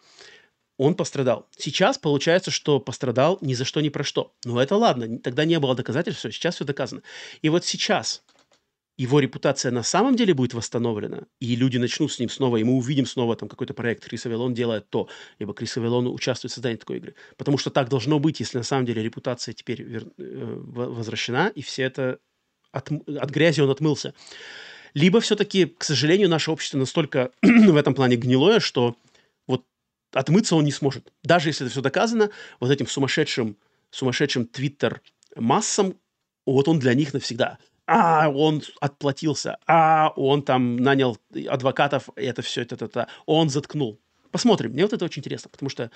Он пострадал. Сейчас получается, что пострадал ни за что, ни про что. Но это ладно, тогда не было доказательств, все, сейчас все доказано. И вот сейчас его репутация на самом деле будет восстановлена, и люди начнут с ним снова, и мы увидим снова там какой-то проект, Крис Авелон делает то, либо Крис Авелон участвует в создании такой игры. Потому что так должно быть, если на самом деле репутация теперь вер... Э, возвращена, и все это от, от грязи он отмылся. Либо все-таки, к сожалению, наше общество настолько [clears throat] в этом плане гнилое, что вот отмыться он не сможет. Даже если это все доказано, вот этим сумасшедшим, сумасшедшим твиттер-массам, вот он для них навсегда – а, он отплатился, а, он там нанял адвокатов, и это все, это, это, он заткнул. Посмотрим. Мне вот это очень интересно, потому что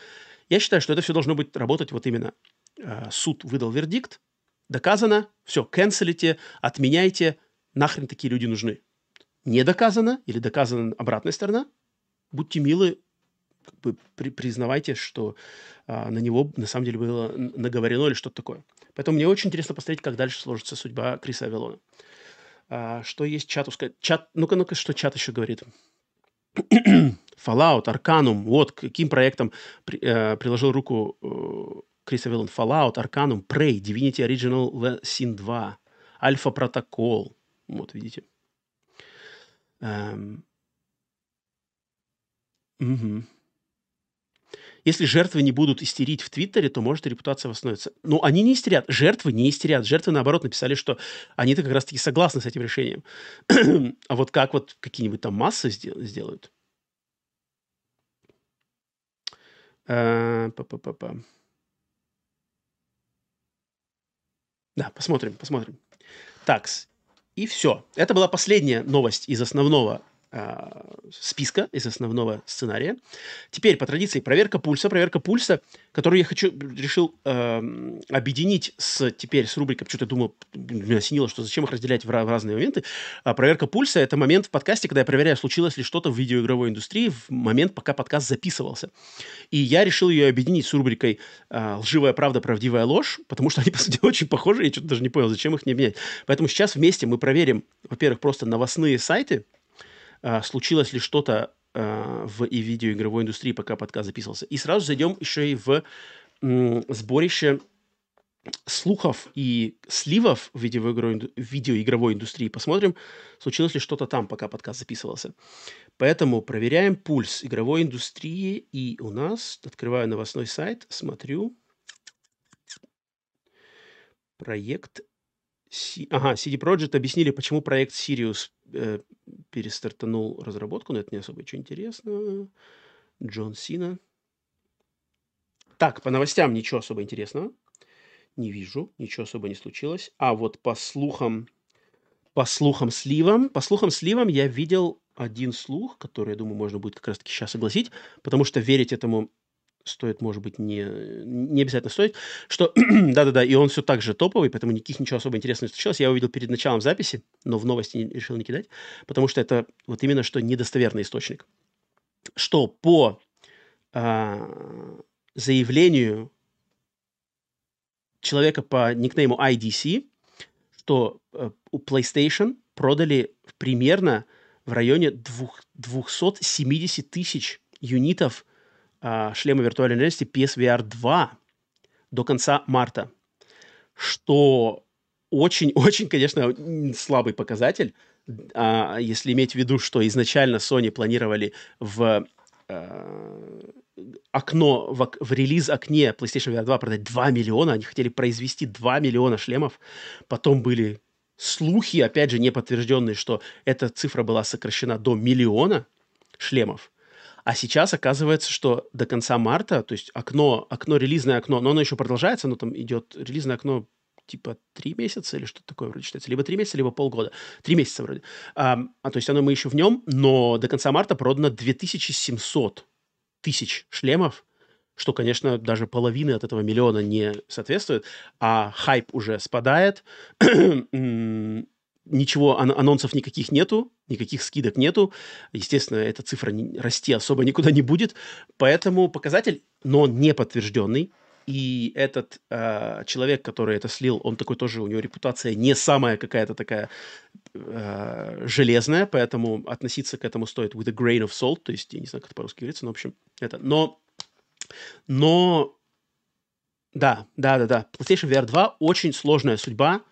я считаю, что это все должно быть работать вот именно. Э, суд выдал вердикт, доказано, все, канцелите, отменяйте, нахрен такие люди нужны. Не доказано или доказана обратная сторона, будьте милы, как бы при, признавайте, что а, на него на самом деле было наговорено или что-то такое. Поэтому мне очень интересно посмотреть, как дальше сложится судьба Криса Авилона. А, что есть сказать? Чат, ну-ка, ну-ка, что чат еще говорит? [clears throat] Fallout, Arcanum, вот каким проектом при, э, приложил руку э, Криса Виллан. Fallout, Arcanum, Prey, Divinity Original Sin 2, Alpha Protocol. Вот, видите. Эм. Угу. Если жертвы не будут истерить в Твиттере, то может репутация восстановиться. Но они не истерят. Жертвы не истерят. Жертвы, наоборот, написали, что они-то как раз-таки согласны с этим решением. [clears throat] а вот как вот какие-нибудь там массы сделают? Э, да, посмотрим, посмотрим. Такс. И все. Это была последняя новость из основного а, списка из основного сценария. Теперь, по традиции, проверка пульса. Проверка пульса, которую я хочу, решил э, объединить с, теперь с рубрикой, что-то думал, меня осенило, что зачем их разделять в, в разные моменты. А проверка пульса – это момент в подкасте, когда я проверяю, случилось ли что-то в видеоигровой индустрии в момент, пока подкаст записывался. И я решил ее объединить с рубрикой э, «Лживая правда, правдивая ложь», потому что они, по сути, [laughs] очень похожи, я что-то даже не понял, зачем их не объединять. Поэтому сейчас вместе мы проверим, во-первых, просто новостные сайты – а, случилось ли что-то а, в и видеоигровой индустрии, пока подкаст записывался. И сразу зайдем еще и в сборище слухов и сливов в видеоигровой, видеоигровой индустрии. Посмотрим, случилось ли что-то там, пока подкаст записывался. Поэтому проверяем пульс игровой индустрии. И у нас, открываю новостной сайт, смотрю, проект Ага, CD Projekt объяснили, почему проект Sirius э, перестартанул разработку, но это не особо ничего интересного. Джон Сина. Так, по новостям ничего особо интересного. Не вижу, ничего особо не случилось. А вот по слухам, по слухам сливам, по слухам сливам я видел один слух, который, я думаю, можно будет как раз-таки сейчас согласить, потому что верить этому стоит, может быть, не, не обязательно стоит, что [clears throat] да-да-да, и он все так же топовый, поэтому никаких ничего особо интересного не случилось. Я увидел перед началом записи, но в новости не, решил не кидать, потому что это вот именно что недостоверный источник. Что по а, заявлению человека по никнейму IDC, что а, у PlayStation продали примерно в районе 270 тысяч юнитов шлема виртуальной реальности PSVR 2 до конца марта, что очень-очень, конечно, слабый показатель, а, если иметь в виду, что изначально Sony планировали в а, окно, в, в релиз-окне PlayStation VR 2 продать 2 миллиона, они хотели произвести 2 миллиона шлемов, потом были слухи, опять же, не подтвержденные, что эта цифра была сокращена до миллиона шлемов. А сейчас оказывается, что до конца марта, то есть окно, окно, релизное окно, но оно еще продолжается, но там идет релизное окно типа три месяца или что-то такое вроде считается. Либо три месяца, либо полгода. Три месяца вроде. А, а то есть оно мы еще в нем, но до конца марта продано 2700 тысяч шлемов, что, конечно, даже половины от этого миллиона не соответствует, а хайп уже спадает, [clears throat] ничего, анонсов никаких нету, никаких скидок нету. Естественно, эта цифра не, расти особо никуда не будет. Поэтому показатель, но он не подтвержденный. И этот э, человек, который это слил, он такой тоже, у него репутация не самая какая-то такая э, железная, поэтому относиться к этому стоит with a grain of salt, то есть, я не знаю, как это по-русски говорится, но, в общем, это. Но, но, да, да, да, да, PlayStation VR 2 очень сложная судьба,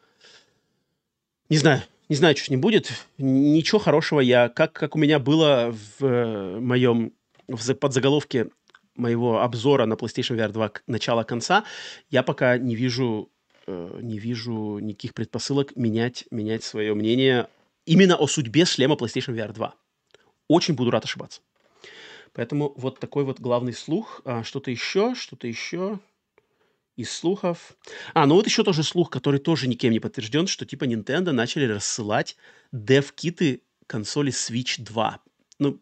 не знаю, не знаю, что с ним будет. Ничего хорошего я, как, как у меня было в э, моем в подзаголовке моего обзора на PlayStation VR 2 начала-конца, я пока не вижу, э, не вижу никаких предпосылок менять, менять свое мнение именно о судьбе шлема PlayStation VR 2. Очень буду рад ошибаться. Поэтому вот такой вот главный слух. А, что-то еще, что-то еще из слухов. А, ну вот еще тоже слух, который тоже никем не подтвержден, что типа Nintendo начали рассылать дев-киты консоли Switch 2. Ну,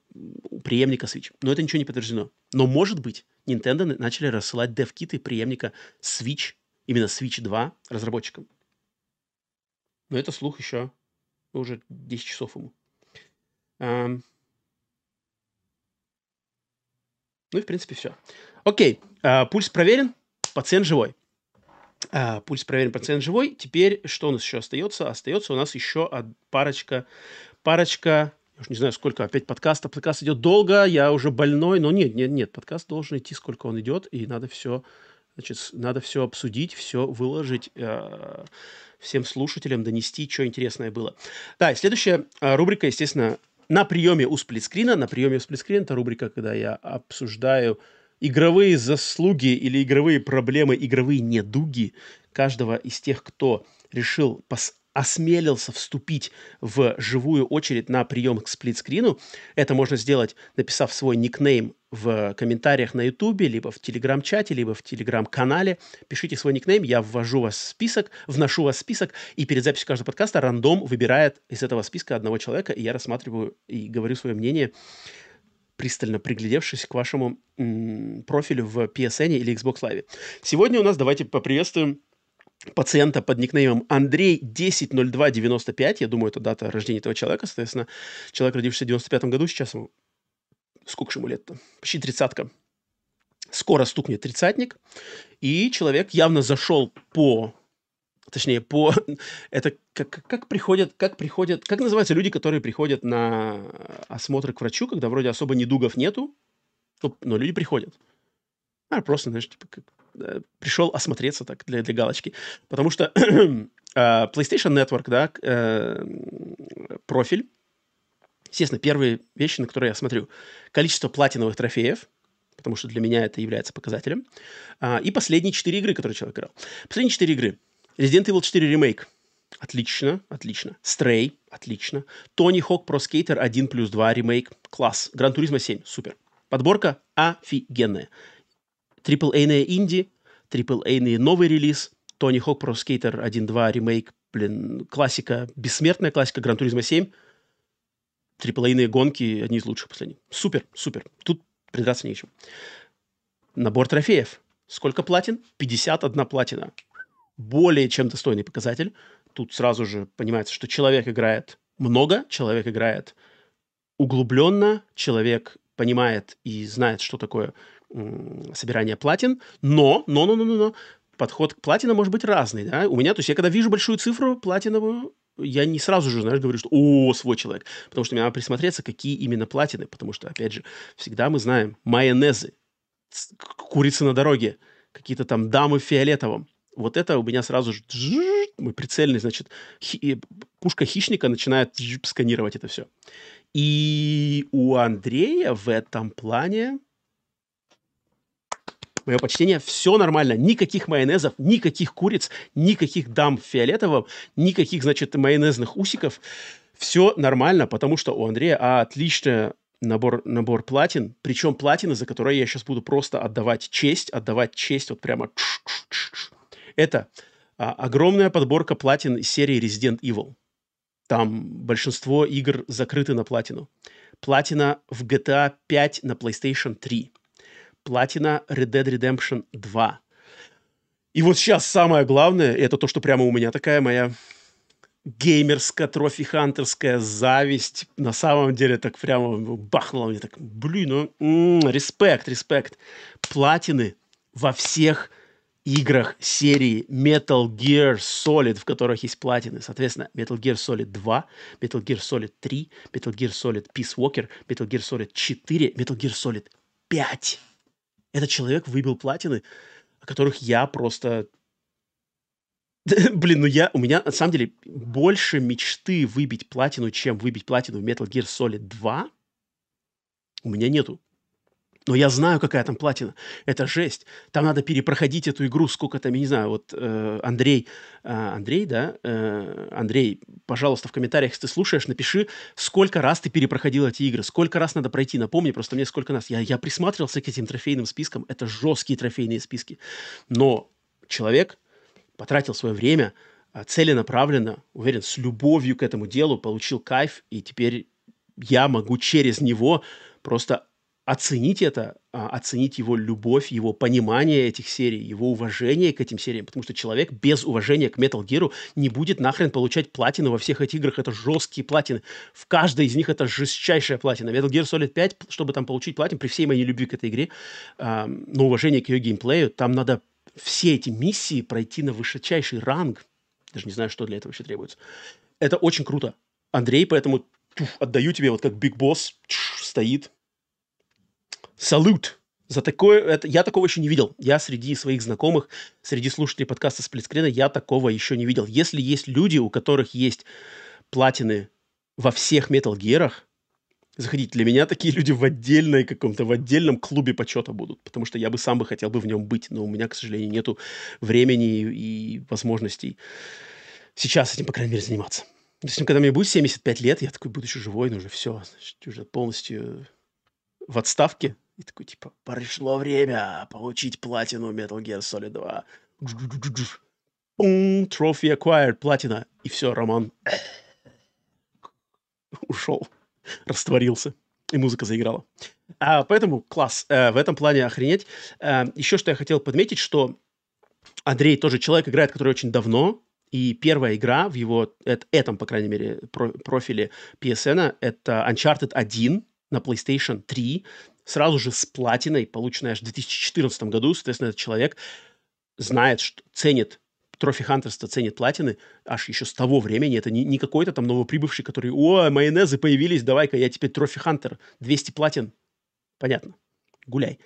преемника Switch. Но это ничего не подтверждено. Но может быть, Nintendo начали рассылать дев-киты преемника Switch, именно Switch 2 разработчикам. Но это слух еще уже 10 часов ему. Um, ну и, в принципе, все. Окей, uh, пульс проверен пациент живой. А, пульс проверен, пациент живой. Теперь что у нас еще остается? Остается у нас еще парочка, парочка Я уж не знаю, сколько опять подкаста. Подкаст идет долго, я уже больной, но нет, нет, нет, подкаст должен идти, сколько он идет, и надо все, значит, надо все обсудить, все выложить, э, всем слушателям донести, что интересное было. Да, и следующая э, рубрика, естественно, на приеме у сплитскрина. На приеме у сплитскрина это рубрика, когда я обсуждаю игровые заслуги или игровые проблемы, игровые недуги каждого из тех, кто решил осмелился вступить в живую очередь на прием к сплитскрину. Это можно сделать, написав свой никнейм в комментариях на YouTube, либо в Телеграм-чате, либо в Телеграм-канале. Пишите свой никнейм, я ввожу вас в список, вношу вас в список, и перед записью каждого подкаста рандом выбирает из этого списка одного человека, и я рассматриваю и говорю свое мнение пристально приглядевшись к вашему м- профилю в PSN или Xbox Live. Сегодня у нас давайте поприветствуем пациента под никнеймом Андрей 100295. Я думаю, это дата рождения этого человека. Соответственно, человек, родившийся в 95 году, сейчас ему... Сколько же ему лет-то? Почти тридцатка. Скоро стукнет тридцатник. И человек явно зашел по... Точнее, по... [laughs] Это как, как приходят... Как приходят... Как называются люди, которые приходят на осмотры к врачу, когда вроде особо недугов нету, но люди приходят. А просто, знаешь, типа, как пришел осмотреться так для, для галочки. Потому что [clears throat] а, PlayStation Network, да, э, профиль, естественно, первые вещи, на которые я смотрю, количество платиновых трофеев, потому что для меня это является показателем, а, и последние четыре игры, которые человек играл. Последние четыре игры. Resident Evil 4 ремейк. Отлично, отлично. Stray, отлично. Tony Hawk Pro Skater 1 плюс 2 ремейк. Класс. Gran Turismo 7, супер. Подборка офигенная. AAA-ная инди, AAA-ный новый релиз, Tony Hawk Pro Skater 1.2 ремейк, блин, классика, бессмертная классика, Gran Turismo 7, AAA-ные гонки, одни из лучших последних. Супер, супер. Тут придраться нечем. Набор трофеев. Сколько платин? 51 платина. Более чем достойный показатель. Тут сразу же понимается, что человек играет много, человек играет углубленно, человек понимает и знает, что такое собирания платин, но, но, но, но, но, но, подход к платина может быть разный, да, у меня, то есть я когда вижу большую цифру платиновую, я не сразу же, знаешь, говорю, что «О, свой человек», потому что мне надо присмотреться, какие именно платины, потому что, опять же, всегда мы знаем майонезы, курицы на дороге, какие-то там дамы в фиолетовом. Вот это у меня сразу же мой прицельный, значит, хи, пушка хищника начинает сканировать это все. И у Андрея в этом плане мое почтение, все нормально. Никаких майонезов, никаких куриц, никаких дам фиолетового, никаких, значит, майонезных усиков. Все нормально, потому что у Андрея отличный набор, набор платин, причем платины, за которые я сейчас буду просто отдавать честь, отдавать честь вот прямо. Это а, огромная подборка платин из серии Resident Evil. Там большинство игр закрыты на платину. Платина в GTA 5 на PlayStation 3 платина Red Dead Redemption 2. И вот сейчас самое главное, это то, что прямо у меня такая моя геймерская, трофи-хантерская зависть. На самом деле так прямо бахнуло мне так, блин, ну, м-м, респект, респект. Платины во всех играх серии Metal Gear Solid, в которых есть платины. Соответственно, Metal Gear Solid 2, Metal Gear Solid 3, Metal Gear Solid Peace Walker, Metal Gear Solid 4, Metal Gear Solid 5. Этот человек выбил платины, о которых я просто... [laughs] Блин, ну я... У меня, на самом деле, больше мечты выбить платину, чем выбить платину в Metal Gear Solid 2 у меня нету. Но я знаю, какая там платина. Это жесть. Там надо перепроходить эту игру сколько там, я не знаю, вот э, Андрей, э, Андрей, да, э, Андрей, пожалуйста, в комментариях, если ты слушаешь, напиши, сколько раз ты перепроходил эти игры, сколько раз надо пройти. Напомни просто мне, сколько раз. Я, я присматривался к этим трофейным спискам. Это жесткие трофейные списки. Но человек потратил свое время а, целенаправленно, уверен, с любовью к этому делу, получил кайф, и теперь я могу через него просто оценить это, а, оценить его любовь, его понимание этих серий, его уважение к этим сериям, потому что человек без уважения к Metal Gear не будет нахрен получать платину во всех этих играх. Это жесткие платины. В каждой из них это жестчайшая платина. Metal Gear Solid 5, чтобы там получить платину, при всей моей любви к этой игре, э, но уважение к ее геймплею, там надо все эти миссии пройти на высочайший ранг. Даже не знаю, что для этого еще требуется. Это очень круто. Андрей, поэтому отдаю тебе, вот как Биг Босс стоит. Салют! За такое, это, я такого еще не видел. Я среди своих знакомых, среди слушателей подкаста Сплитскрина, я такого еще не видел. Если есть люди, у которых есть платины во всех Metal Gear'ах, заходите. Для меня такие люди в отдельной каком-то, в отдельном клубе почета будут, потому что я бы сам бы хотел бы в нем быть, но у меня, к сожалению, нету времени и возможностей сейчас этим, по крайней мере, заниматься. Допустим, когда мне будет 75 лет, я такой буду еще живой, но уже все, значит, уже полностью в отставке. И такой, типа, пришло время получить платину Metal Gear Solid 2. Пум, trophy acquired, платина. И все, Роман ушел, растворился. И музыка заиграла. А, поэтому класс. Э, в этом плане охренеть. Э, еще что я хотел подметить, что Андрей тоже человек играет, который очень давно и первая игра в его, этом, по крайней мере, профиле PSN, это Uncharted 1 на PlayStation 3, сразу же с платиной, полученной аж в 2014 году. Соответственно, этот человек знает, что ценит Трофи Хантерство ценит платины аж еще с того времени. Это не, не какой-то там новоприбывший, который, о, майонезы появились, давай-ка я теперь Трофи Хантер, 200 платин. Понятно. Гуляй.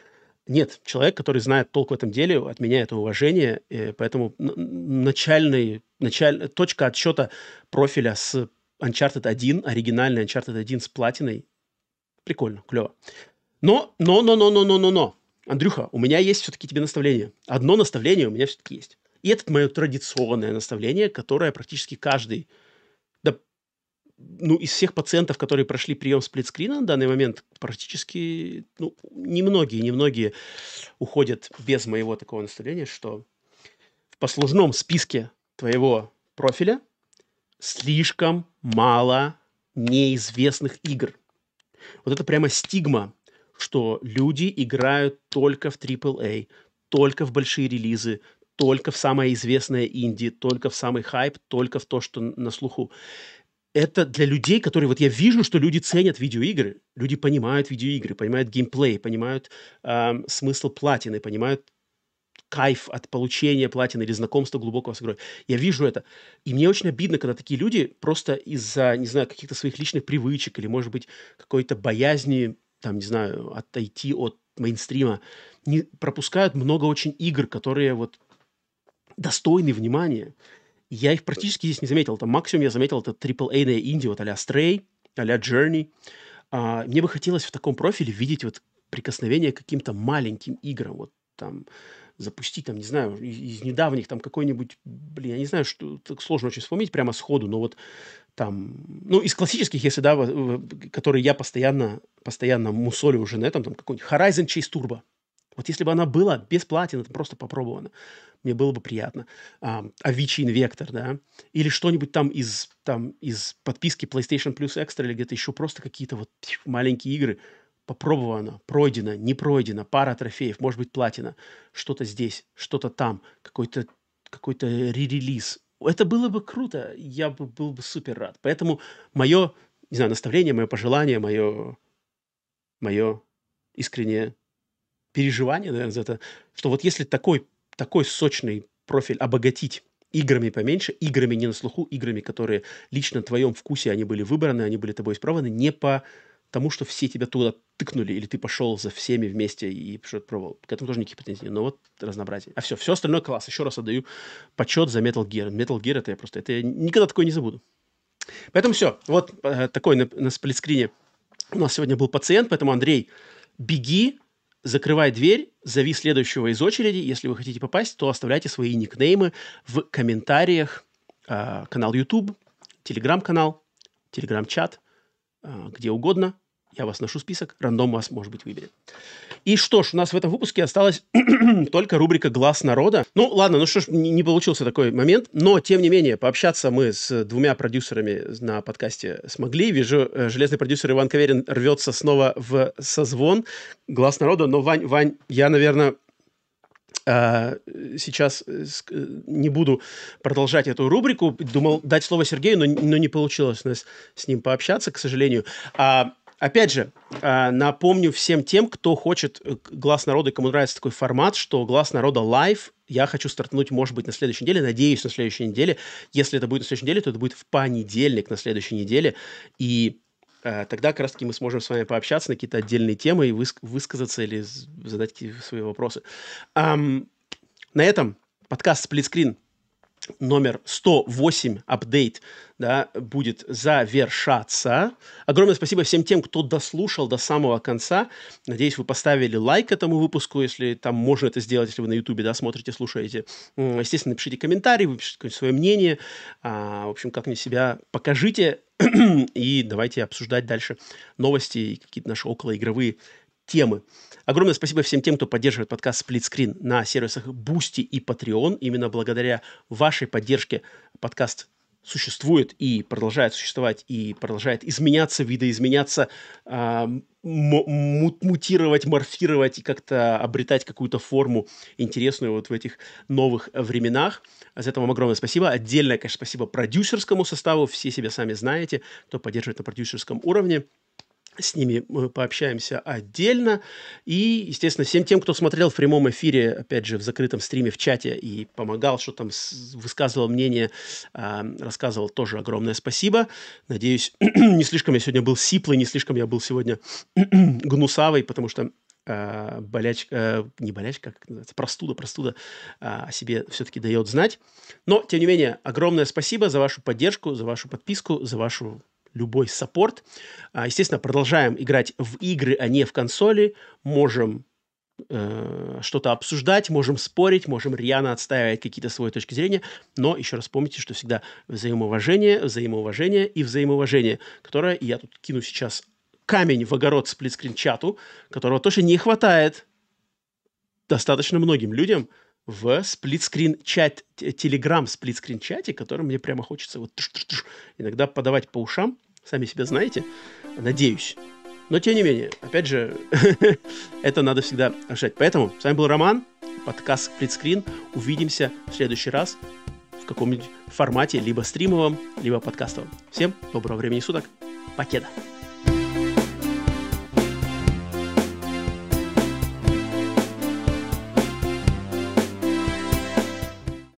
Нет, человек, который знает толк в этом деле, от меня это уважение, поэтому начальный, началь, точка отсчета профиля с Uncharted 1, оригинальный Uncharted 1 с платиной, прикольно, клево. Но, но, но, но, но, но, но, но, Андрюха, у меня есть все-таки тебе наставление. Одно наставление у меня все-таки есть. И это мое традиционное наставление, которое практически каждый ну, из всех пациентов, которые прошли прием сплитскрина на данный момент, практически, ну, немногие, немногие уходят без моего такого наставления, что в послужном списке твоего профиля слишком мало неизвестных игр. Вот это прямо стигма, что люди играют только в AAA, только в большие релизы, только в самое известное инди, только в самый хайп, только в то, что на слуху это для людей, которые... Вот я вижу, что люди ценят видеоигры. Люди понимают видеоигры, понимают геймплей, понимают э, смысл платины, понимают кайф от получения платины или знакомства глубокого с игрой. Я вижу это. И мне очень обидно, когда такие люди просто из-за, не знаю, каких-то своих личных привычек или, может быть, какой-то боязни, там, не знаю, отойти от мейнстрима, не пропускают много очень игр, которые вот достойны внимания. Я их практически здесь не заметил. Там максимум я заметил это AAA-ная инди, вот а-ля Stray, а-ля Journey. А, мне бы хотелось в таком профиле видеть вот прикосновение к каким-то маленьким играм. Вот там запустить, там, не знаю, из, из недавних там какой-нибудь, блин, я не знаю, что так сложно очень вспомнить прямо сходу, но вот там, ну, из классических, если, да, которые я постоянно, постоянно мусолю уже на этом, там какой-нибудь Horizon Chase Turbo. Вот если бы она была без это просто попробовано мне было бы приятно. А, Avicii Invector, да, или что-нибудь там из, там из подписки PlayStation Plus Extra или где-то еще просто какие-то вот маленькие игры. Попробовано, пройдено, не пройдено, пара трофеев, может быть, платина, что-то здесь, что-то там, какой-то какой-то ререлиз. Это было бы круто, я бы, был бы супер рад. Поэтому мое, не знаю, наставление, мое пожелание, мое, мое искреннее переживание, наверное, за это, что вот если такой такой сочный профиль обогатить играми поменьше, играми не на слуху, играми, которые лично в твоем вкусе, они были выбраны, они были тобой исправлены, не по тому, что все тебя туда тыкнули, или ты пошел за всеми вместе и что-то пробовал. К этому тоже никаких претензий. Но вот разнообразие. А все, все остальное класс. Еще раз отдаю почет за Metal Gear. Metal Gear это я просто, это я никогда такое не забуду. Поэтому все. Вот э, такой на, на сплитскрине у нас сегодня был пациент, поэтому, Андрей, беги, закрывай дверь, зови следующего из очереди. Если вы хотите попасть, то оставляйте свои никнеймы в комментариях. Э, канал YouTube, телеграм-канал, телеграм-чат, где угодно. Я вас ношу список, рандом вас, может быть, выберет. И что ж, у нас в этом выпуске осталась [clears throat] только рубрика «Глаз народа». Ну, ладно, ну что ж, не, получился такой момент, но, тем не менее, пообщаться мы с двумя продюсерами на подкасте смогли. Вижу, э, железный продюсер Иван Каверин рвется снова в созвон «Глаз народа», но, Вань, Вань, я, наверное, а, сейчас э, э, не буду продолжать эту рубрику. Думал дать слово Сергею, но, но не получилось у нас с ним пообщаться, к сожалению. А Опять же, а, напомню всем тем, кто хочет э, «Глаз народа» и кому нравится такой формат, что «Глаз народа» live я хочу стартануть, может быть, на следующей неделе, надеюсь, на следующей неделе. Если это будет на следующей неделе, то это будет в понедельник на следующей неделе. И тогда как раз-таки мы сможем с вами пообщаться на какие-то отдельные темы и выск- высказаться или задать свои вопросы. Um, на этом подкаст «Сплитскрин» номер 108 апдейт да, будет завершаться. Огромное спасибо всем тем, кто дослушал до самого конца. Надеюсь, вы поставили лайк этому выпуску, если там можно это сделать, если вы на Ютубе да, смотрите, слушаете. Естественно, напишите комментарий, выпишите свое мнение. А, в общем, как-нибудь себя покажите [clears throat] и давайте обсуждать дальше новости и какие-то наши околоигровые темы. Огромное спасибо всем тем, кто поддерживает подкаст Screen на сервисах Boosty и Patreon. Именно благодаря вашей поддержке подкаст существует и продолжает существовать, и продолжает изменяться, видоизменяться, э, мутировать, морфировать и как-то обретать какую-то форму интересную вот в этих новых временах. За это вам огромное спасибо. Отдельное, конечно, спасибо продюсерскому составу. Все себя сами знаете, кто поддерживает на продюсерском уровне с ними мы пообщаемся отдельно. И, естественно, всем тем, кто смотрел в прямом эфире, опять же, в закрытом стриме в чате и помогал, что там высказывал мнение, рассказывал, тоже огромное спасибо. Надеюсь, [clears throat] не слишком я сегодня был сиплый, не слишком я был сегодня [clears throat] гнусавый, потому что э, болячка, э, не болячка, как называется, простуда, простуда о себе все-таки дает знать. Но, тем не менее, огромное спасибо за вашу поддержку, за вашу подписку, за вашу любой саппорт. А, естественно, продолжаем играть в игры, а не в консоли. Можем э, что-то обсуждать, можем спорить, можем рьяно отстаивать какие-то свои точки зрения, но еще раз помните, что всегда взаимоуважение, взаимоуважение и взаимоуважение, которое я тут кину сейчас камень в огород сплитскрин-чату, которого тоже не хватает достаточно многим людям – в сплитскрин чат, телеграм сплитскрин чате, который мне прямо хочется вот туш -туш -туш, иногда подавать по ушам, сами себя знаете, надеюсь. Но тем не менее, опять же, [laughs] это надо всегда решать. Поэтому с вами был Роман, подкаст Сплитскрин. Увидимся в следующий раз в каком-нибудь формате, либо стримовом, либо подкастовом. Всем доброго времени суток. Покеда.